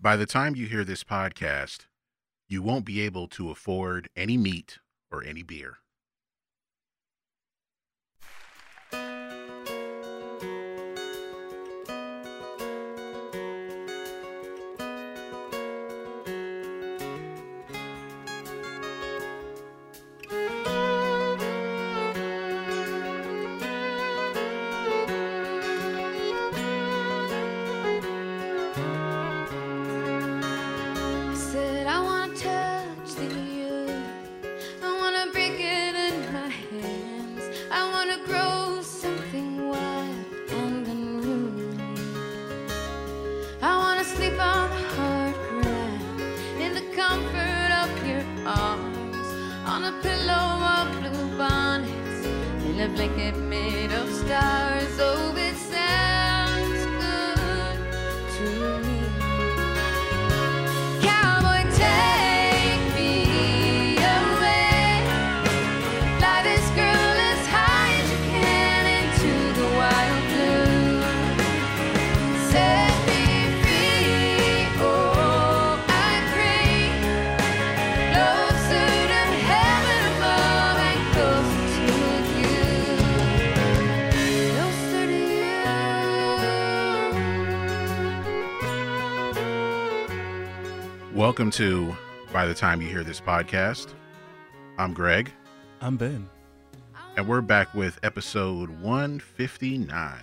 By the time you hear this podcast, you won't be able to afford any meat or any beer. Welcome to By the Time You Hear This Podcast. I'm Greg, I'm Ben. and we're back with episode 159.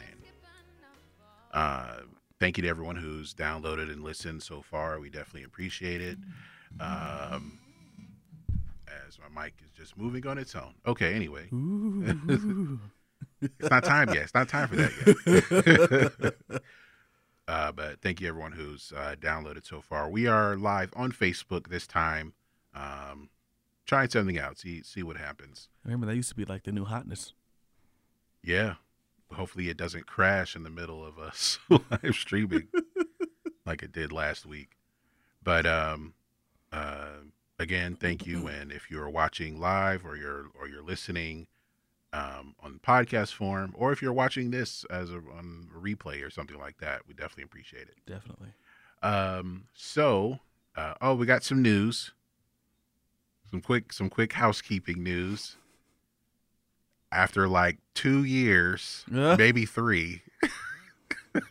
Uh, thank you to everyone who's downloaded and listened so far. We definitely appreciate it. Um, as my mic is just moving on its own. Okay, anyway, it's not time yet. It's not time for that yet. uh, but thank you everyone who's uh, downloaded so far. We are live on Facebook this time. Um, trying something out. See see what happens. Remember that used to be like the new hotness. Yeah. Hopefully it doesn't crash in the middle of us live streaming like it did last week. But um uh again, thank you and if you're watching live or you're or you're listening um on podcast form or if you're watching this as a on a replay or something like that, we definitely appreciate it. Definitely. Um so uh oh, we got some news. Some quick some quick housekeeping news. After like 2 years, Yeah. maybe three.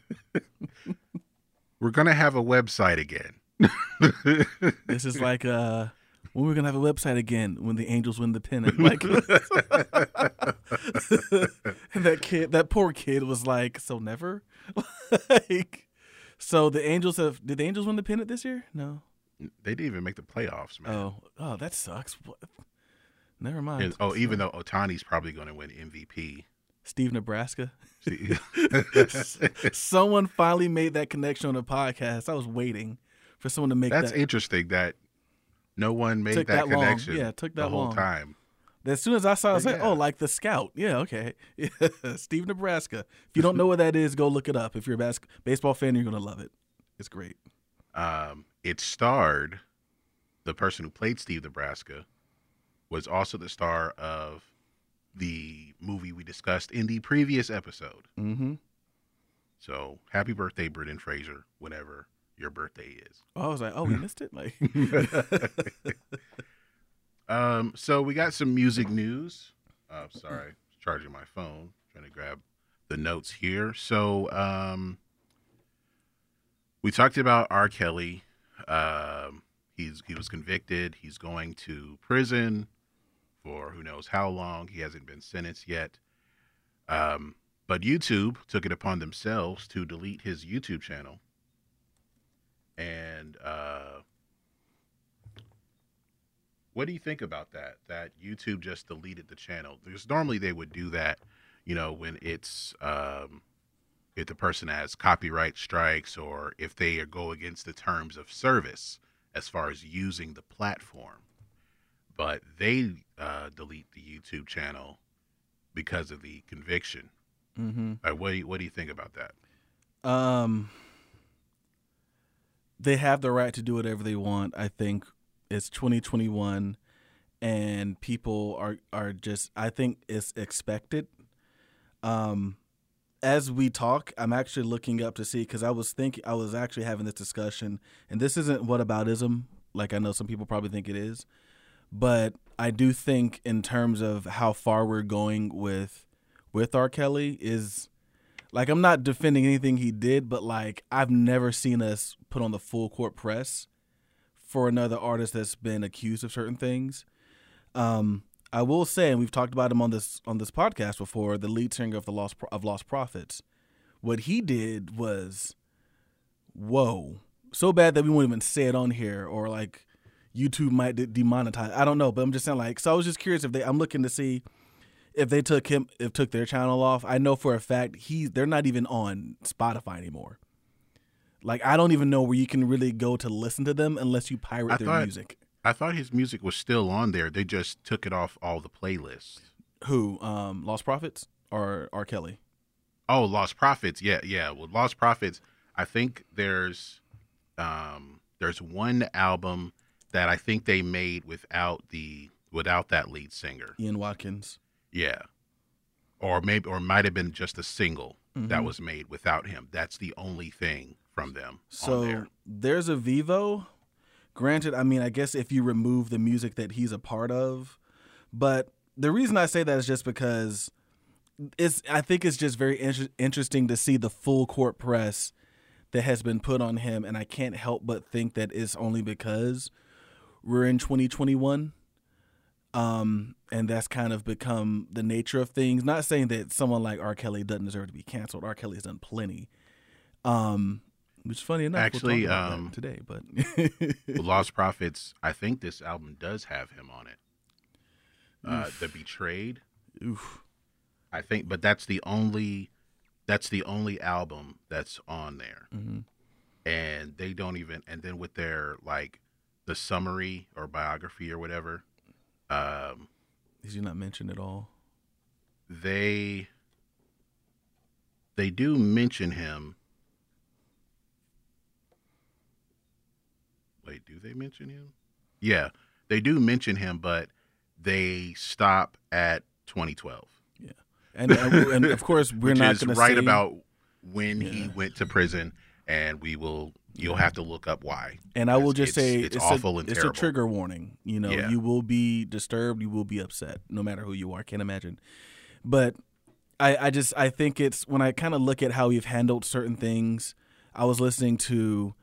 We're gonna have a website again. This is like uh when we're gonna have a website again when the Angels win the pennant. Like and that kid that poor kid was like, So never? like so the Angels have did the Angels win the pennant this year? No. they didn't even make the playoffs, man. Oh. Oh, that sucks. What? Never mind. And- oh, even though Otani's probably going to win MVP. Steve Nebraska. Someone finally made that connection on the podcast. I was waiting for someone to make That's that. interesting that no one made Took that, that long. connection. Yeah, it took the that whole long. time. As soon as I saw it, I was like, yeah. oh, like the scout. Yeah, okay. Yeah. Steve Nebraska. If you don't know what that is, go look it up. If you're a bas- baseball fan, you're going to love it. It's great. Um, it starred the person who played Steve Nebraska was also the star of the movie we discussed in the previous episode. Mm-hmm. So happy birthday, Brendan Fraser, whenever your birthday is. Oh, I was like, oh, we missed it? Like, um, so we got some music news. Uh, sorry, charging my phone, trying to grab the notes here. So um, we talked about R. Kelly. Um, he's he was convicted. He's going to prison for who knows how long. He hasn't been sentenced yet. Um, but YouTube took it upon themselves to delete his YouTube channel. And uh, what do you think about that? That YouTube just deleted the channel? Because normally they would do that, you know, when it's um, if the person has copyright strikes or if they go against the terms of service as far as using the platform. But they uh, delete the YouTube channel because of the conviction. mm-hmm. Uh, what do you, what do you think about that? Um, they have the right to do whatever they want. I think it's 2021, and people are are just. I think it's expected. Um, as we talk, I'm actually looking up to see because I was thinking I was actually having this discussion, and this isn't whataboutism, like I know some people probably think it is, but I do think in terms of how far we're going with with R. Kelly is like I'm not defending anything he did, but like I've never seen us put on the full court press for another artist that's been accused of certain things. Um, I will say, and we've talked about him on this on this podcast before, the lead singer of the Lost of Lost Prophets. What he did was, whoa, so bad that we won't even say it on here, or like YouTube might de- demonetize. I don't know, but I'm just saying like. So I was just curious if they. I'm looking to see if they took him if took their channel off. I know for a fact he they're not even on Spotify anymore. Like I don't even know where you can really go to listen to them unless you pirate I their thought- music. I thought his music was still on there. They just took it off all the playlists. Who? Um, Lost Prophets or R. Kelly? Oh, Lost Prophets. Yeah, yeah. Well, Lost Prophets. I think there's um there's one album that I think they made without the without that lead singer. Ian Watkins. Yeah. Or maybe or might have been just a single that Mhm. was made without him. That's the only thing from them So there. there's a Vevo. Granted, I mean, I guess if you remove the music that he's a part of, but the reason I say that is just because it's. I think it's just very inter- interesting to see the full court press that has been put on him, and I can't help but think that it's only because we're in 2021. Um, and that's kind of become the nature of things. Not saying that someone like R. Kelly doesn't deserve to be canceled. R. Kelly's done plenty. Um, which is funny enough. Actually, we'll about um, today, but Lost Prophets, I think this album does have him on it. Uh, the Betrayed. oof. I think, but that's the only that's the only album that's on there, hmm and they don't even. And then with their like the summary or biography or whatever, um, Did you not mention at all? they they do mention him. Wait, do they mention him? Yeah, they do mention him, but they stop at 2012. Yeah, and, and of course, we're not going to right say, about when he went to prison, and we will. You'll have to look up why. And I will just it's- say it's a- awful and it's terrible. a trigger warning. You know, Yeah. you will be disturbed, you will be upset, no matter who you are. Can't imagine. But I, I just I think it's when I kind of look at how we've handled certain things. I was listening to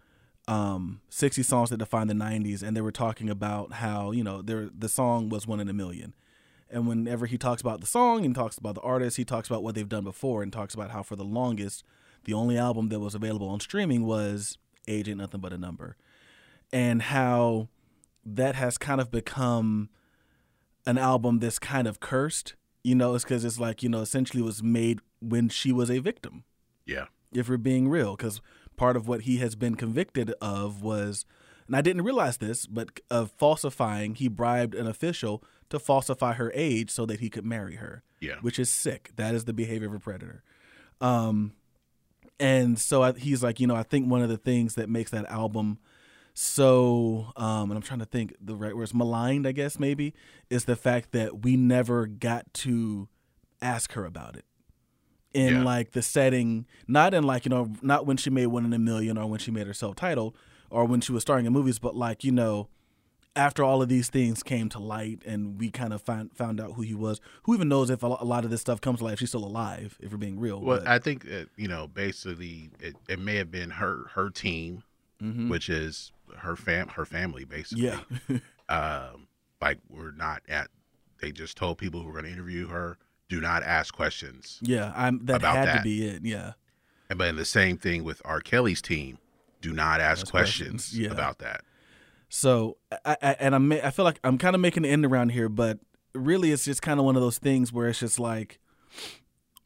um 60 songs that define the 90s and they were talking about how you know there the song was one in a million and whenever he talks about the song and talks about the artist he talks about what they've done before and talks about how for the longest the only album that was available on streaming was age ain't nothing but a number and how that has kind of become an album that's kind of cursed you know it's because it's like you know essentially was made when she was a victim Yeah, if we're being real, because part of what he has been convicted of was, and I didn't realize this, but of falsifying, he bribed an official to falsify her age so that he could marry her, yeah, which is sick. That is the behavior of a predator. Um, and so I, he's like, you know, I think one of the things that makes that album so, um, and I'm trying to think the right words, maligned, I guess maybe, is the fact that we never got to ask her about it in Yeah. like the setting, not in like, you know, not when she made one in a million or when she made herself titled or when she was starring in movies, but like, you know, after all of these things came to light and we kind of found found out who he was, who even knows if a lot of this stuff comes to light, she's still alive, if we're being real. Well, but- I think that, you know, basically, it, it may have been her her team, Mhm. which is her fam her family, basically. yeah. Um, like we're not at. They just told people who were going to interview her, do not ask questions. yeah, I'm that About had to be it. Yeah. And but the same thing with R. Kelly's team, do not ask Ask questions, questions, yeah. about that. So, I, I and I'm I feel like I'm kind of making the end around here, but really, it's just kind of one of those things where it's just like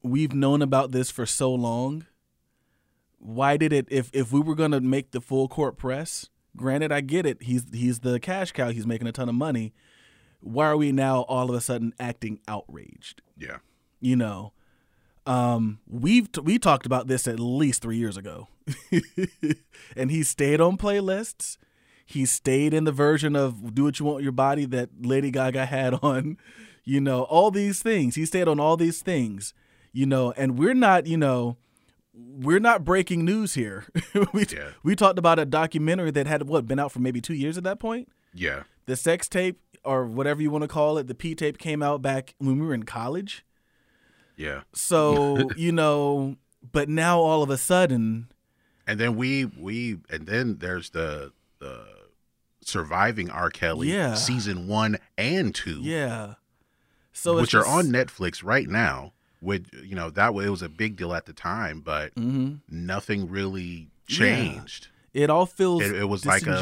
we've known about this for so long. Why did it? If if we were gonna make the full court press, granted, I get it. He's he's the cash cow. He's making a ton of money. Why are we now all of a sudden acting outraged? Yeah. you know um we've t- we talked about this at least three years ago and he stayed on playlists he stayed in the version of do what you want your body that lady gaga had on you know all these things he stayed on all these things You know, and we're not, you know, we're not breaking news here. we Yeah. we talked about a documentary that had what been out for maybe two years at that point. Yeah. The sex tape or whatever you want to call it, the P tape came out back when we were in college. Yeah. So you know, but now all of a sudden, And then we we and then there's the the surviving R. Kelly Yeah. season one and two, yeah. So which are on Netflix right now. Which you know that way it was a big deal at the time, but hmm nothing really Yeah. changed. It all feels It- it was like a-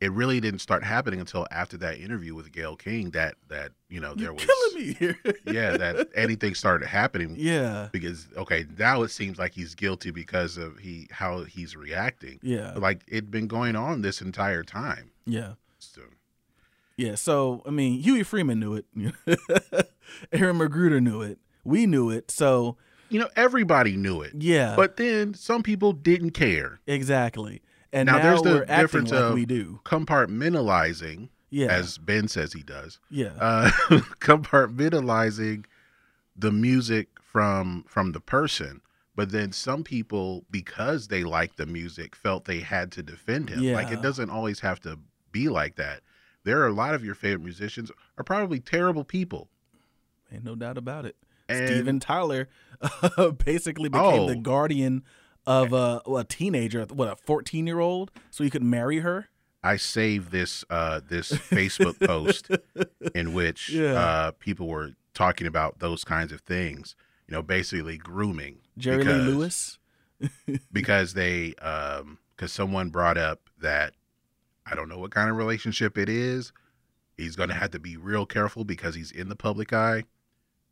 It really didn't start happening until after that interview with Gayle King. That that you know there You're was killing me here. yeah that anything started happening yeah. because okay now it seems like he's guilty because of he how he's reacting. Yeah. Like it'd been going on this entire time. Yeah. So, Yeah. So I mean, Huey Freeman knew it. Aaron McGruder knew it. We knew it. So you know, everybody knew it. yeah. But then some people didn't care. exactly. And Now, now, there's the difference like of- we do. Compartmentalizing, Yeah. as Ben says he does, yeah. uh, compartmentalizing the music from from the person. But then some people, because they like the music, felt they had to defend him. yeah. Like it doesn't always have to be like that. There are a lot of your favorite musicians are probably terrible people. Ain't no doubt about it. And Steven Tyler uh, basically became the Oh. guardian of a, a teenager, what a fourteen year old, so he could marry her. I saved this uh, this Facebook post in which Yeah. uh, people were talking about those kinds of things. You know, basically grooming. Jerry because, Lee Lewis. because they um because someone brought up that I don't know what kind of relationship it is. He's going to have to be real careful because he's in the public eye.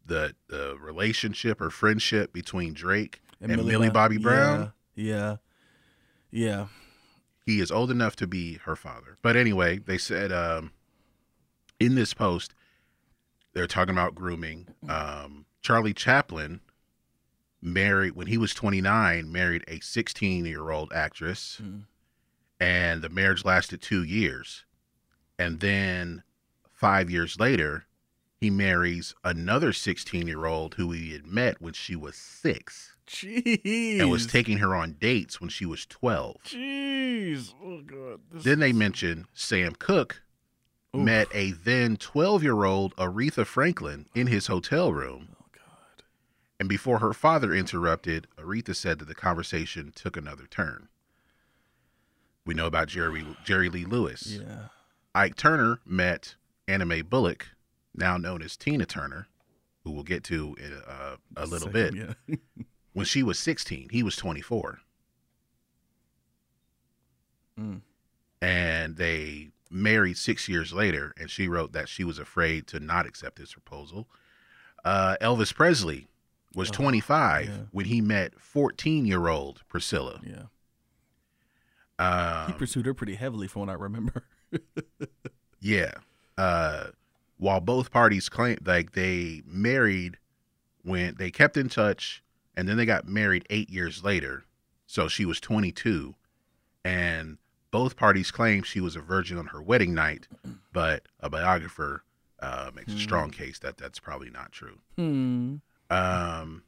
The the relationship or friendship between Drake and, Millie, Bob- Bobby Brown. Yeah. Yeah. he is old enough to be her father. But anyway, they said um, in this post, they're talking about grooming. Um, Charlie Chaplin married when he was 29, married a 16 year old actress, Mm. And the marriage lasted two years. And then five years later, he marries another 16 year old who he had met when she was six Jeez. and was taking her on dates when she was 12. Jeez. Oh god. This Then they mention Sam Cooke Oof. met a then 12 year old Aretha Franklin in his hotel room. Oh god. And before her father interrupted, Aretha said that the conversation took another turn. We know about Jerry, Jerry Lee Lewis. Yeah. Ike Turner met Anna Mae Bullock, now known as Tina Turner, who we'll get to in a, a little bit. Yeah. When she was 16, he was 24. Mm. and they married six years later and she wrote that she was afraid to not accept his proposal uh, elvis presley was Oh, 25 yeah. when he met 14 year old priscilla Yeah. Um, He pursued her pretty heavily, from what I remember. yeah uh, while both parties claim like they married when they kept in touch and then they got married eight years later so she was 22 and both parties claim she was a virgin on her wedding night but a biographer uh, makes a strong case that that's probably not true Hmm. um,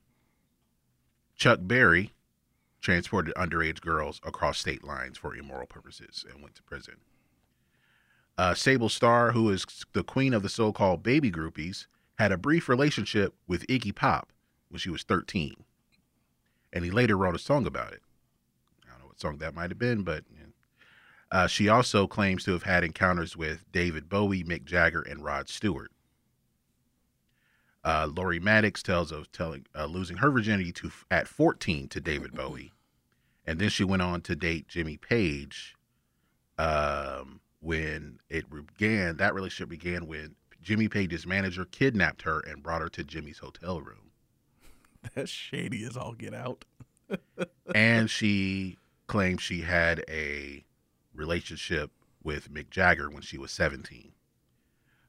chuck berry transported underage girls across state lines for immoral purposes and went to prison uh, Sable Starr, who is the queen of the so-called baby groupies, had a brief relationship with Iggy Pop when she was 13, and he later wrote a song about it. I don't know what song that might have been, but yeah. uh, she also claims to have had encounters with David Bowie, Mick Jagger, and Rod Stewart. Uh, Lori Mattix tells of telling uh, losing her virginity to at 14 to David Bowie, and then she went on to date Jimmy Page. Um, when it began, that relationship began when Jimmy Page's manager kidnapped her and brought her to Jimmy's hotel room. That's shady as all get out. and she claimed she had a relationship with Mick Jagger when she was 17.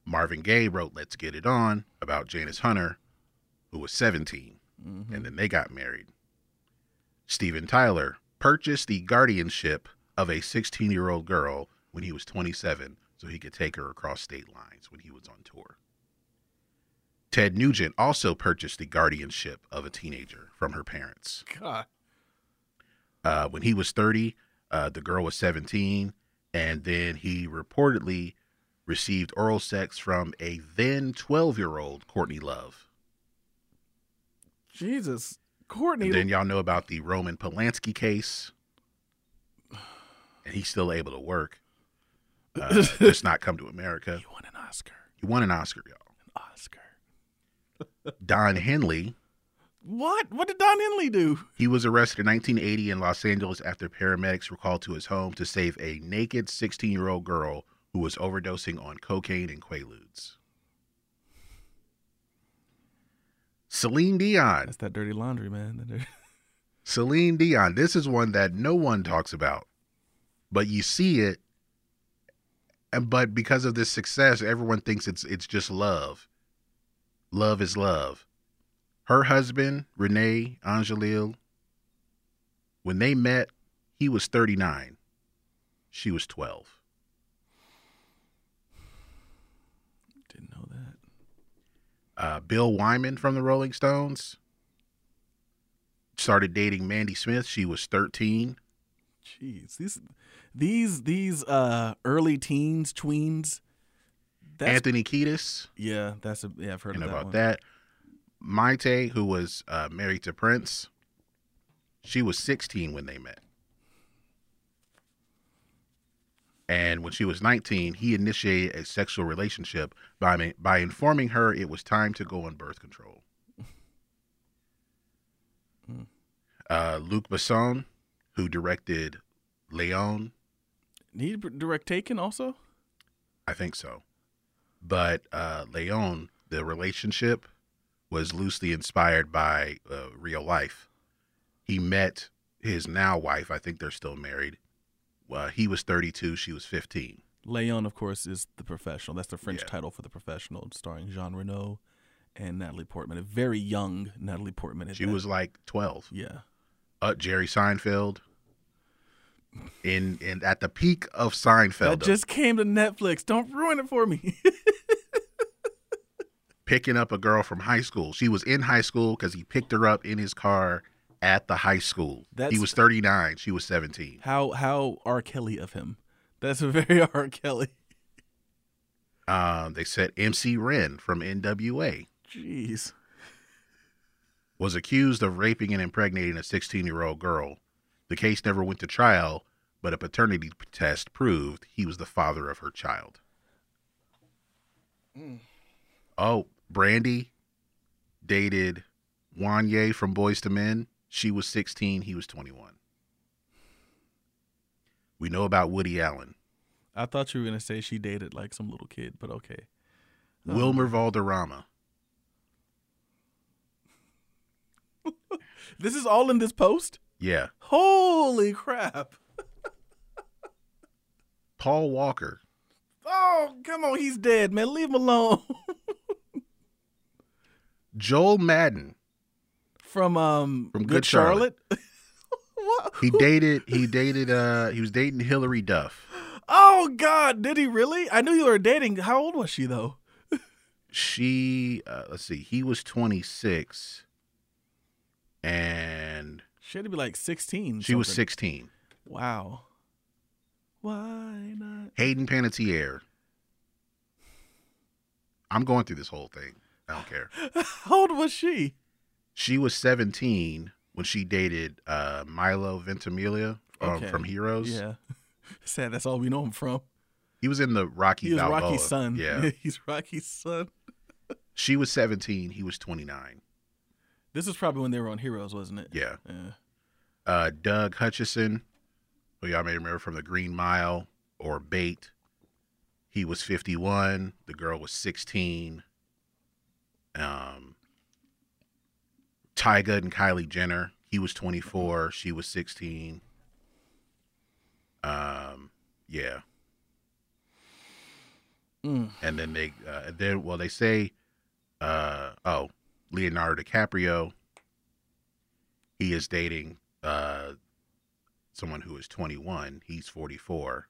Marvin Gaye wrote Let's Get It On about Janis Hunter, who was 17, Mhm. and then they got married. Steven Tyler purchased the guardianship of a 16 year old girl when he was 27 so he could take her across state lines when he was on tour. Ted Nugent also purchased the guardianship of a teenager from her parents. God. Uh, when he was 30, uh, the girl was 17, and then he reportedly received oral sex from a then 12 year old Courtney Love. Jesus. Courtney. And then y'all know about the Roman Polanski case, and he's still able to work. Uh, just not come to America. you won an Oscar. He won an Oscar, y'all. An Oscar. Don Henley, What? What did Don Henley do? he was arrested in 1980 in Los Angeles after paramedics were called to his home to save a naked 16 year old girl who was overdosing on cocaine and Quaaludes. Celine Dion. That's that dirty laundry, man. Dirty- Celine Dion. This is one that no one talks about, but you see it, and but because of this success, everyone thinks it's it's just love. Love is love. Her husband, René Angélil, when they met, he was 39. She was 12. Didn't know that. Uh, Bill Wyman from the Rolling Stones started dating Mandy Smith. She was 13. Jeez, these, these, these uh early teens, tweens. That's Anthony Kiedis. yeah. That's a yeah. I've heard you know of that about one. that. Mayte, who was uh, married to Prince, she was 16 when they met. And when she was 19, he initiated a sexual relationship by by informing her it was time to go on birth control. Hmm. Uh, Luc Besson, who directed Leon, Need to direct Taken also. I think so. But uh, Leon, the relationship was loosely inspired by uh, real life. He met his now wife. I think they're still married. Uh, he was 32. She was 15. Leon, of course, is the professional. That's the French Yeah. title for the professional, starring Jean Reno and Natalie Portman. A very young Natalie Portman. She that. was like 12. yeah. Uh, Jerry Seinfeld. In in at the peak of Seinfeld, That just came to Netflix. Don't ruin it for me. picking up a girl from high school. She was in high school because he picked her up in his car at the high school. That's- he was 39. She was 17. how how R. Kelly of him. That's a very R. Kelly. Uh, they said MC Ren from NWA Jeez. was accused of raping and impregnating a 16 year old girl. The case never went to trial, but a paternity test proved he was the father of her child. Oh, Brandy dated Wanya from Boyz II Men. She was 16, he was 21. We know about Woody Allen. I thought you were gonna say she dated like some little kid, but okay. Oh. Wilmer um, Valderrama. This is all in this post? Yeah. Holy crap. Paul Walker. Oh, come on, he's dead, man. Leave him alone. Joel Madden. From um From Good, Good Charlotte. what? He dated he dated uh he was dating Hilary Duff. Oh God, did he really? I knew you were dating. How old was she though? She uh, let's see, he was 26 and She had to be like sixteen. she was 16. Wow. Why not? Hayden Panettiere. I'm going through this whole thing. I don't care. How old was she? She was 17 when she dated uh Milo Ventimiglia um, Okay. from Heroes. Yeah. Sad. That's all we know him from. He was in the Rocky He was Balboa. Rocky's son. Yeah. he's Rocky's son. she was 17, he was 29. This is probably when they were on Heroes, wasn't it? Yeah. Yeah. uh, Doug Hutchison, who y'all may remember from the Green Mile or Bait. He was 51. The girl was 16. Um, Tyga and Kylie Jenner. He was 24. She was 16. Um, yeah. Mm. And then they, uh, then well, they say, uh, oh, Leonardo DiCaprio. He is dating uh, someone who is 21. He's 44,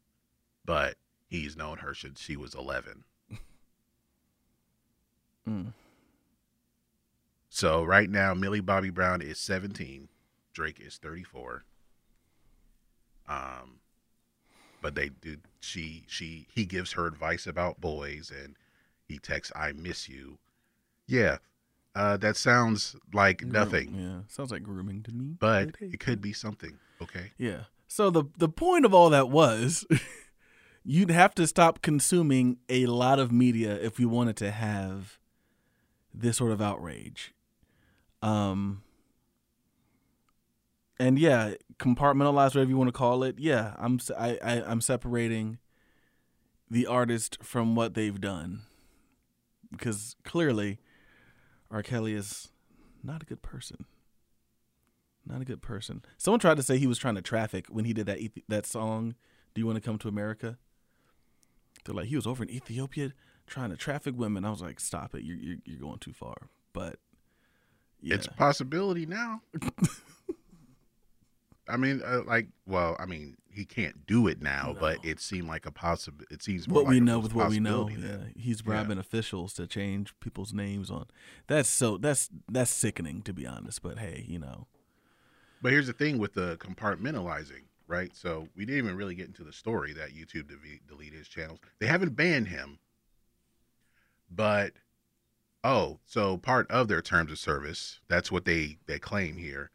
but he's known her since she was 11. Mm. So right now, Millie Bobby Brown is 17, Drake is 34. Um, but they do. She she he gives her advice about boys, and he texts, "I miss you." Yeah, uh, that sounds like nothing, Yeah, sounds like grooming to me. but hey, it could be something. Okay. Yeah. So the the point of all that was you'd have to stop consuming a lot of media if you wanted to have this sort of outrage. Um and yeah, compartmentalize whatever you want to call it. Yeah, I'm I, I I'm separating the artist from what they've done. Because clearly R. Kelly is not a good person. Not a good person. Someone tried to say he was trying to traffic when he did that that song. Do you want to come to America? They're like he was over in Ethiopia trying to traffic women. I was like, stop it. You're you're, you're going too far. But yeah, It's a possibility now. I mean, uh, like, well, I mean, he can't do it now, but it seemed like a possible. It seems more what we like a know with what we know. Yeah, he's bribing officials to change people's names on. That's so that's that's sickening to be honest. But hey, you know, But here's the thing with the compartmentalizing, right? So we didn't even really get into the story that YouTube de- deleted his channels. They haven't banned him, but oh, so part of their terms of service, that's what they they claim here.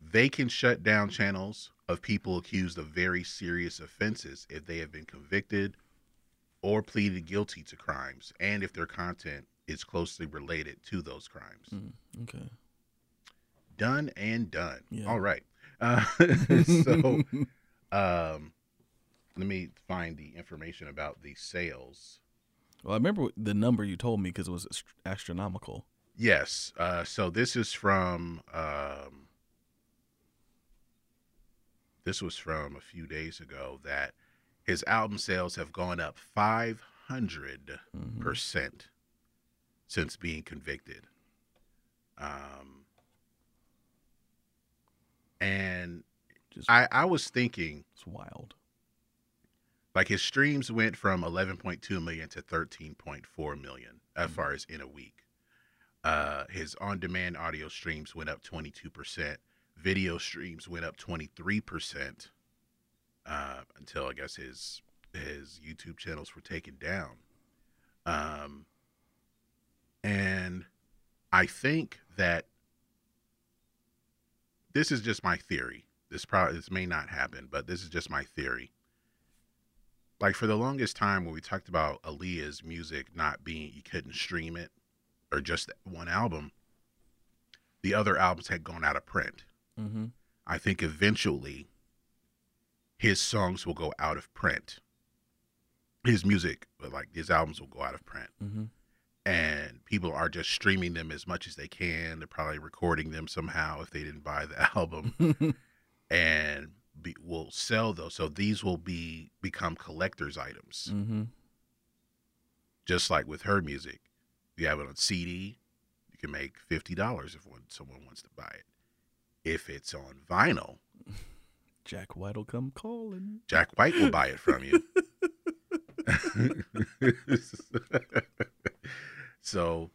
They can shut down channels of people accused of very serious offenses if they have been convicted or pleaded guilty to crimes and if their content is closely related to those crimes Mm, okay. done and done. Yeah. All right. Uh, so, um, let me find the information about the sales. Well, I remember the number you told me because it was astronomical. Yes. Uh, so this is from. Um, this was from a few days ago that his album sales have gone up five hundred Mhm. percent since being convicted. Um, and Just I, I was thinking it's wild. Like his streams went from 11.2 million to 13.4 million as Mhm. far as in a week. Uh, his on-demand audio streams went up 22%. Video streams went up 23% uh, until I guess his his YouTube channels were taken down. Um, and I think that this is just my theory. This probably this may not happen, but this is just my theory like for the longest time when we talked about Aaliyah's music not being you couldn't stream it or just one album, the other albums had gone out of print. Mm-hmm. I think eventually his songs will go out of print. His music, but like his albums will go out of print. Mm-hmm. And people are just streaming them as much as they can. They're probably recording them somehow if they didn't buy the album. and be, will sell those. So these will be become collector's items, mm-hmm. just like with her music. You have it on CD, you can make fifty dollars if one, someone wants to buy it. If it's on vinyl, Jack White will come calling. Jack White will buy it from you. so,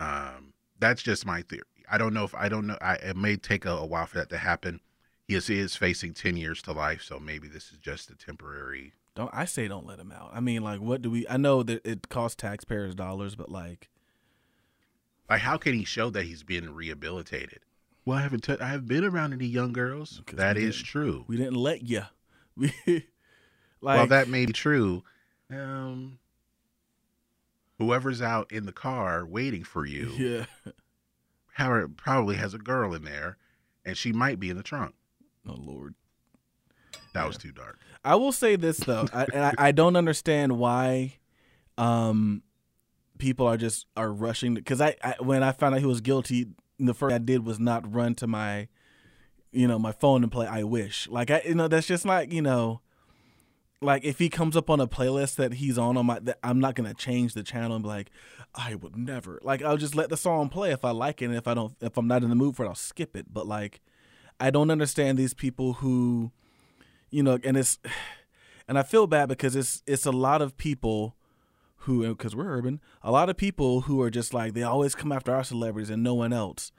um, that's just my theory. I don't know if I don't know. I, it may take a, a while for that to happen. He is, he is facing ten years to life, so maybe this is just a temporary. Don't I say don't let him out? I mean, like, what do we? I know that it costs taxpayers dollars, but like, Like, how can he show that he's been rehabilitated? Well, I haven't. T- I have been around any young girls. Because That we is didn't. true. we didn't let you. We like well, that may be true. Um, whoever's out in the car waiting for you, yeah. how- probably has a girl in there, and she might be in the trunk. Oh Lord. That was too dark. I will say this though, I, and I, I don't understand why, um, people are just are rushing because I, I when I found out he was guilty, the first thing I did was not run to my, you know, my phone and play "I Wish." Like I, you know, that's just like you know, like if he comes up on a playlist that he's on on my, that I'm not gonna change the channel and be like, I would never. Like I'll just let the song play if I like it, and if I don't, if I'm not in the mood for it, I'll skip it. But like, I don't understand these people who, you know, and it's, and I feel bad because it's it's a lot of people who because we're urban, a lot of people who are just like they always come after our celebrities and no one else.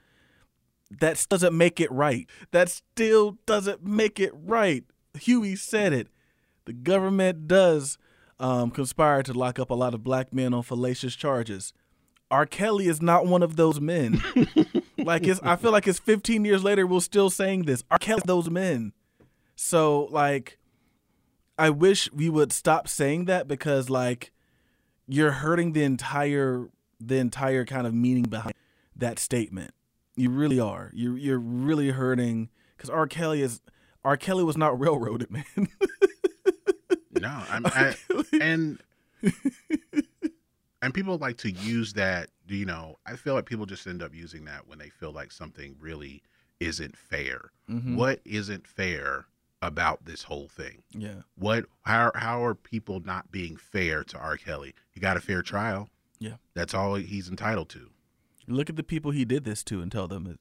That doesn't make it right. That still doesn't make it right. Huey said it. The government does um, conspire to lock up a lot of black men on fallacious charges. R. Kelly is not one of those men. like it's, I feel like it's 15 years later we're still saying this. R. Kelly's those men. So like, I wish we would stop saying that because like, you're hurting the entire the entire kind of meaning behind that statement. You really are. You you're really hurting because R. Kelly is R. Kelly was not railroaded, man. No, I'm I, and and people like to use that. You know, I feel like people just end up using that when they feel like something really isn't fair. Mhm. What isn't fair about this whole thing? Yeah. What? How? How are people not being fair to R. Kelly? He got a fair trial. Yeah. that's all he's entitled to. Look at the people he did this to and tell them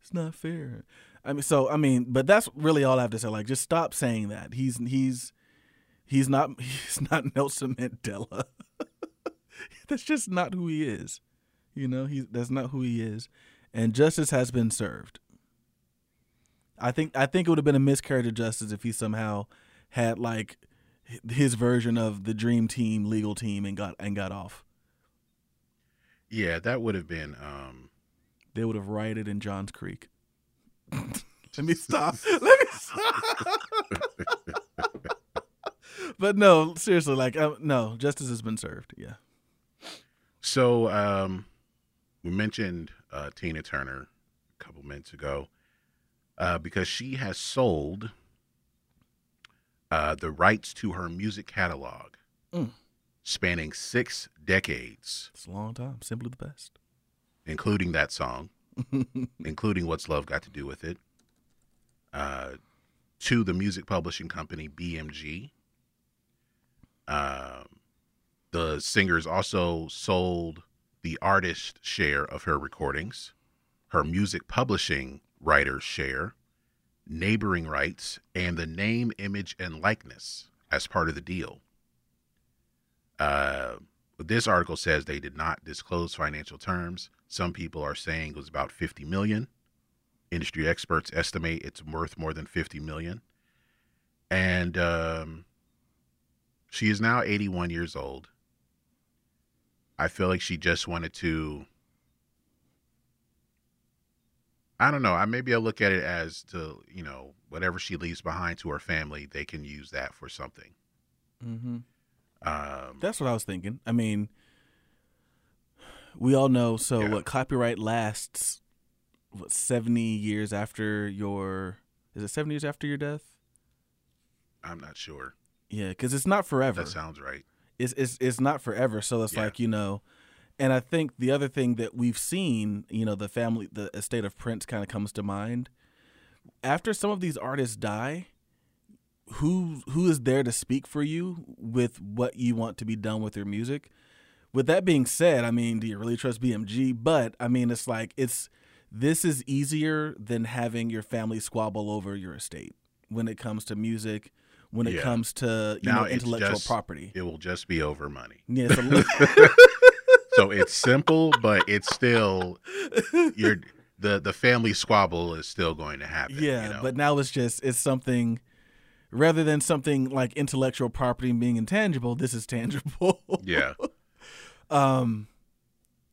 it's not fair. I mean, so I mean, but that's really all I have to say. Like, just stop saying that. He's he's he's not he's not Nelson Mandela. that's just not who he is. You know, he's that's not who he is. And justice has been served. I think I think it would have been a miscarriage of justice if he somehow had like his version of the dream team legal team and got and got off. Yeah, that would have been. um they would have rioted in Johns Creek. Let me stop. Let me stop. but no, seriously, like uh, no, justice has been served. Yeah. So um, we mentioned uh, Tina Turner a couple minutes ago uh, because she has sold uh, the rights to her music catalog, Mm. spanning six decades, It's a long time. Simply the best. including that song, including "What's Love Got to Do with It," uh, to the music publishing company BMG. Um, the singers also sold the artist share of her recordings, her music publishing writer's share, neighboring rights, and the name, image, and likeness as part of the deal. Uh, this article says they did not disclose financial terms. Some people are saying it was about 50 million. Industry experts estimate it's worth more than 50 million. And um, she is now 81 years old. I feel like she just wanted to. I don't know. I maybe I look at it as to you know whatever she leaves behind to her family, they can use that for something. Mm-hmm. Um, That's what I was thinking. I mean, we all know. So Yeah. what copyright lasts? What seventy years after your? Is it seventy years after your death? I'm not sure. Yeah, because it's not forever. That sounds right. It's it's it's not forever. So it's Yeah. like you know, and I think the other thing that we've seen, you know, the family, the estate of Prince, kind of comes to mind. After some of these artists die, who who is there to speak for you with what you want to be done with your music? With that being said, I mean, do you really trust BMG? But I mean, it's like it's this is easier than having your family squabble over your estate when it comes to music, when it Yeah. comes to you Now know intellectual just- property. It will just be over money. Yeah, it's So it's simple, but it's still you're the the family squabble is still going to happen. yeah, you know? but now it's just it's something rather than something like intellectual property being intangible. This is tangible. yeah, um,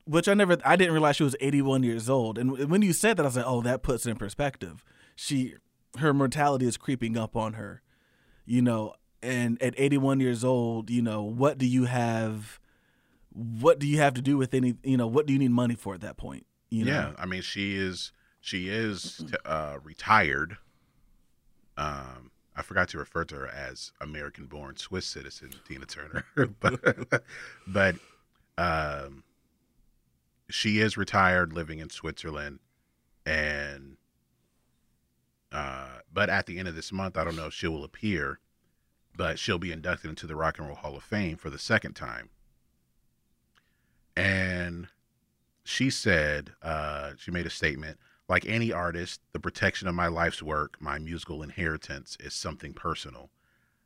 which I never I didn't realize she was 81 years old, and when you said that, I was like, oh, that puts it in perspective. She her mortality is creeping up on her, you know, and at 81 years old, you know, what do you have? What do you have to do with any? You know, what do you need money for at that point? You know? yeah. I mean, she is she is uh, retired. Um, I forgot to refer to her as American-born Swiss citizen Tina Turner, but but um, she is retired, living in Switzerland, and uh, but at the end of this month, I don't know if she will appear, but she'll be inducted into the Rock and Roll Hall of Fame for the second time. And she said, uh, she made a statement like any artist, the protection of my life's work, my musical inheritance, is something personal.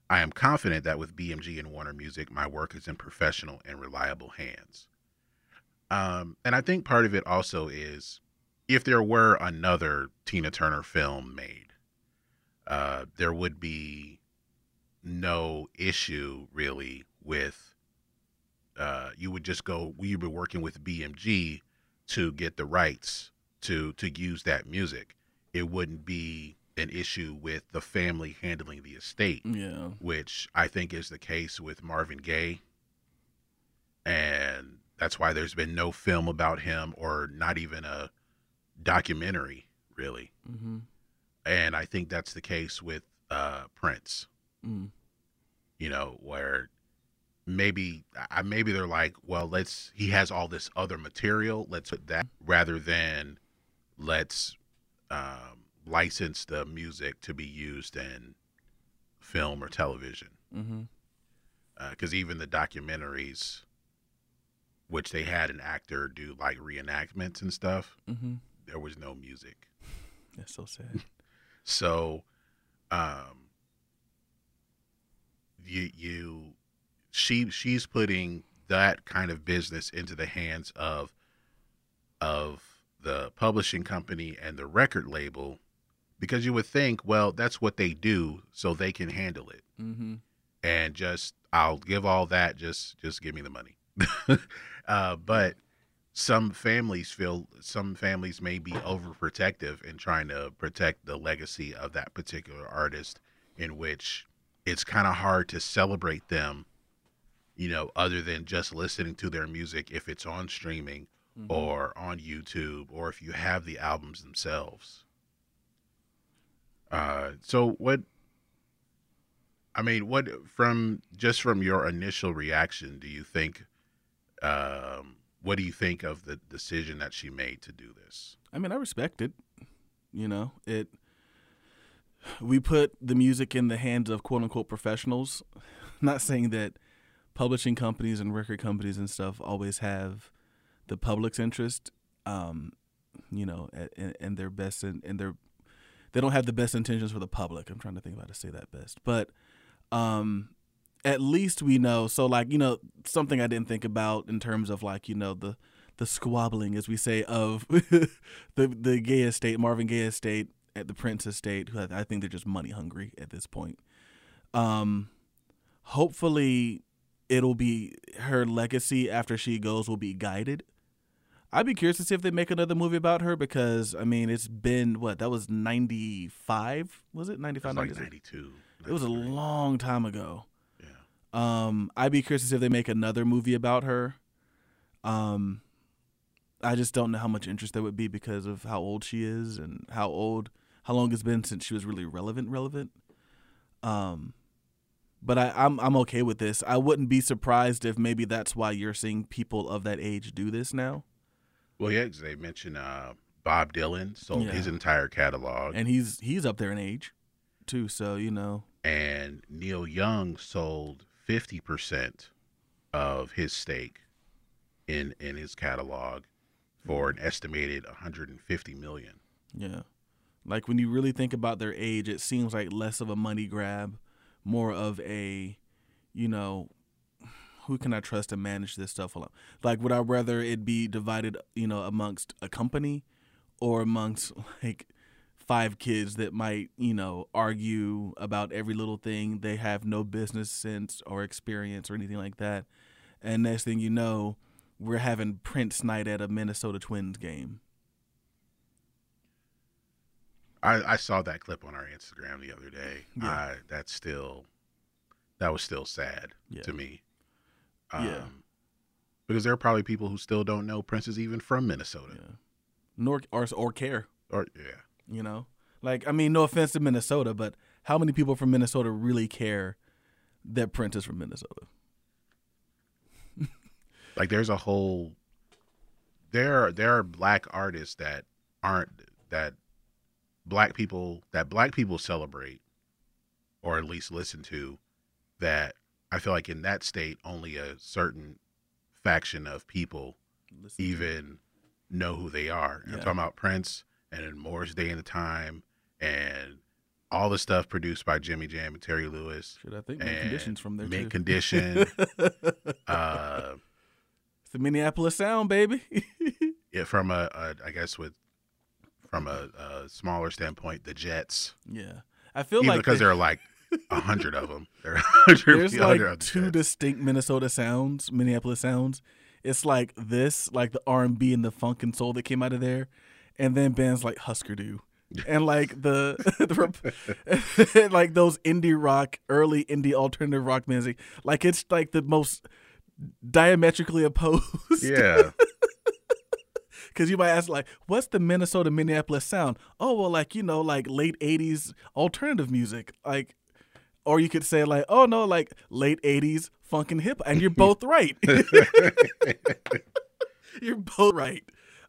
I am confident that with BMG and Warner Music, my work is in professional and reliable hands. Um, and I think part of it also is if there were another Tina Turner film made, uh, there would be no issue really with uh, you would just go you'd be working with BMG to get the rights to to use that music. It wouldn't be an issue with the family handling the estate, Yeah. which I think is the case with Marvin Gaye. And that's why there's been no film about him or not even a documentary, really. Mm-hmm. And I think that's the case with uh, Prince Mm. you know, where maybe I maybe they're like, well, let's he has all this other material, let's put that rather than let's um, license the music to be used in film or television. Mm-hmm. Because even the documentaries, which they had an actor do like reenactments and stuff, Mm-hmm. There was no music. That's so sad. So, um, you you she she's putting that kind of business into the hands of of the publishing company and the record label because you would think, well, that's what they do, so they can handle it, mm-hmm. and just I'll give all that, just just give me the money. uh, but some families feel some families may be overprotective in trying to protect the legacy of that particular artist in which it's kind of hard to celebrate them you know other than just listening to their music if it's on streaming Mm-hmm. or on YouTube or if you have the albums themselves uh so what I mean what from just from your initial reaction do you think um what do you think of the decision that she made to do this? I mean, I respect it. You know, it. We put the music in the hands of quote unquote professionals. Not saying that publishing companies and record companies and stuff always have the public's interest, um, you know, and, and their best and and their they don't have the best intentions for the public. I'm trying to think of how to say that best, but um, at least we know. So like you know something I didn't think about in terms of like you know the the squabbling, as we say, of the the Gaye estate, Marvin Gaye estate at the Prince estate. Who I, think they're just money hungry at this point. Um, hopefully, it'll be her legacy after she goes will be guided. I'd be curious to see if they make another movie about her because I mean it's been what that was ninety five was it It 95 like 92. It was a long time ago. Um, I'd be curious to see if they make another movie about her. Um, I just don't know how much interest there would be because of how old she is and how old, how long it's been since she was really relevant. Relevant. Um, but I, I'm I'm okay with this. I wouldn't be surprised if maybe that's why you're seeing people of that age do this now. Well, yeah, they mentioned uh, Bob Dylan sold Yeah. his entire catalog, and, And he's he's up there in age, too. So you know, and Neil Young sold fifty percent of his stake in in his catalog for an estimated 150 million. Yeah. Like when you really think about their age, it seems like less of a money grab, more of a, you know, who can I trust to manage this stuff alone? Like, would I rather it be divided, you know, amongst a company or amongst like five kids that might, you know, argue about every little thing? They have no business sense or experience or anything like that. And next thing you know, we're having Prince night at a Minnesota Twins game. I, I saw that clip on our Instagram the other day. Yeah. I, that's still that was still sad Yeah. to me. Um, Yeah. Because there are probably people who still don't know Prince is even from Minnesota. Yeah. Nor or or care, Or yeah. You know. Like I mean, no offense to Minnesota, but how many people from Minnesota really care that Prince is from Minnesota? Like there's a whole there are there are black artists that aren't that black people that black people celebrate or at least listen to that I feel like in that state only a certain faction of people Listen, even know who they are. I'm talking about Prince and then Morris Day in the Time and all the stuff produced by Jimmy Jam and Terry Lewis. Should I think mint conditions from there Mint too. Condition. uh, it's the Minneapolis sound, baby. yeah, from a, a I guess with from a, a smaller standpoint, the Jets. yeah, I feel Even like because they... there are like a hundred of them. There are 100 there's 100 like two Jets. distinct Minnesota sounds, Minneapolis sounds. It's like this, like the R and B and the funk and soul that came out of there, and then bands like Husker Du, and like the, the like those indie rock, early indie alternative rock music. Like it's like the most diametrically opposed. Yeah, Because you might ask, like, what's the Minnesota Minneapolis sound? Oh, well, like, you know, like late 80s alternative music. Like, or you could say, like, oh, no, like late 80s funk and hip. Hop. And you're both right. you're both right.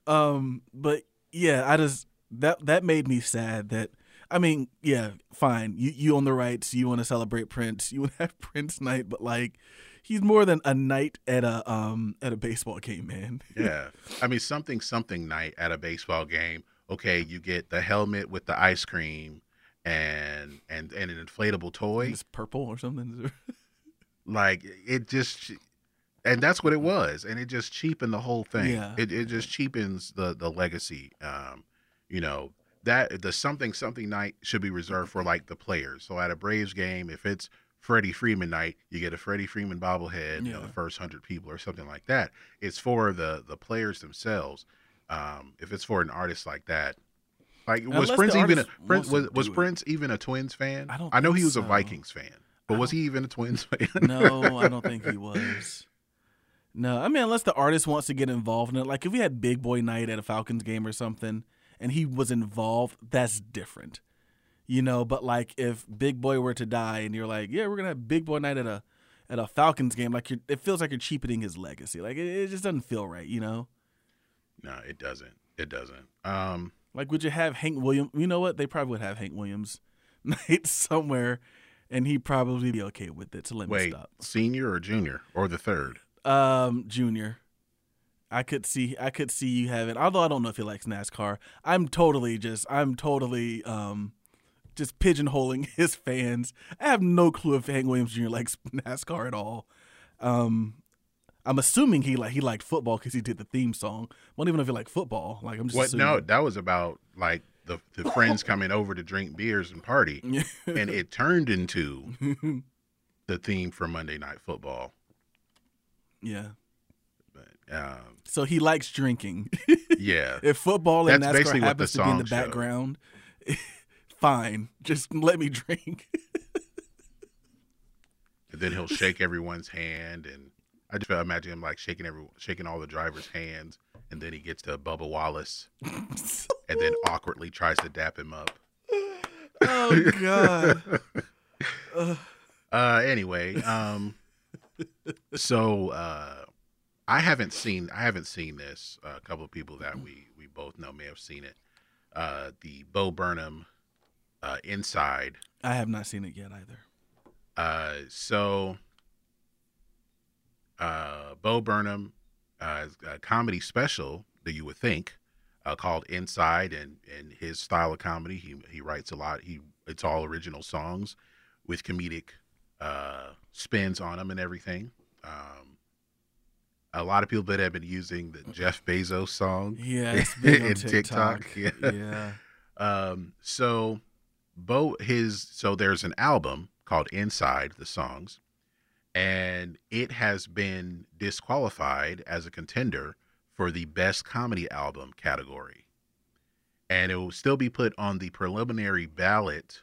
Um, but yeah, I just, that, that made me sad that, I mean, yeah, fine. You, you own the rights. You want to celebrate Prince. You want to have Prince night, but like, he's more than a night at a, um, at a baseball game, man. yeah. I mean, something something night at a baseball game. Okay, you get the helmet with the ice cream and and and an inflatable toy. It's purple or something. Like it just, and that's what it was, and it just cheapened the whole thing. Yeah. It it just cheapens the the legacy. Um, you know that the something something night should be reserved for like the players. So at a Braves game, if it's Freddie Freeman night, you get a Freddie Freeman bobblehead. You know, the first hundred people or something like that. It's for the the players themselves. Um, if it's for an artist like that. Like was Prince even a, Prince, was, was do it. Prince even a Twins fan? I don't I know he was a. Vikings fan, but was he even a Twins fan? no, I don't think he was. No, I mean unless the artist wants to get involved in it. Like if we had Big Boy Night at a Falcons game or something, and he was involved, that's different. You know, but like if Big Boy were to die, and you're like, yeah, we're gonna have Big Boy Night at a at a Falcons game, like you're, it feels like you're cheapening his legacy. Like it, it just doesn't feel right. You know. No, it doesn't. It doesn't. Um, Like, would you have Hank Williams? You know what? They probably would have Hank Williams night somewhere, and he'd probably be okay with it. So let me wait, stop. senior or junior or the third? Um, Junior. I could see I could see you having although I don't know if he likes NASCAR. I'm totally just I'm totally um just pigeonholing his fans. I have no clue if Hank Williams Jr. likes NASCAR at all. Um I'm assuming he like he liked football because he did the theme song. I don't even know if he liked football. Like I'm just What? No, that was about like the the friends coming over to drink beers and party, and it turned into the theme for Monday Night Football. Yeah. But um, So he likes drinking. yeah, if football and That's NASCAR basically what the happens to be in the showed. background, fine. Just let me drink. and then he'll shake everyone's hand, and I just imagine him like shaking every shaking all the drivers' hands, and then he gets to Bubba Wallace, and then awkwardly tries to dap him up. oh god. Uh, anyway, um, so uh, I haven't seen I haven't seen this. Uh, a couple of people that we we both know may have seen it. Uh, the Bo Burnham uh, Inside. I have not seen it yet either. Uh, so uh, Bo Burnham uh, a comedy special that you would think uh, called Inside, and and his style of comedy. He he writes a lot. He it's all original songs with comedic uh, spins on them and everything. Um, a lot of people that have been using the Jeff Bezos song Yeah, it's big on in TikTok. TikTok. Yeah. yeah. um, so Bo his so there's an album called Inside the Songs, and it has been disqualified as a contender for the best comedy album category. And it will still be put on the preliminary ballot,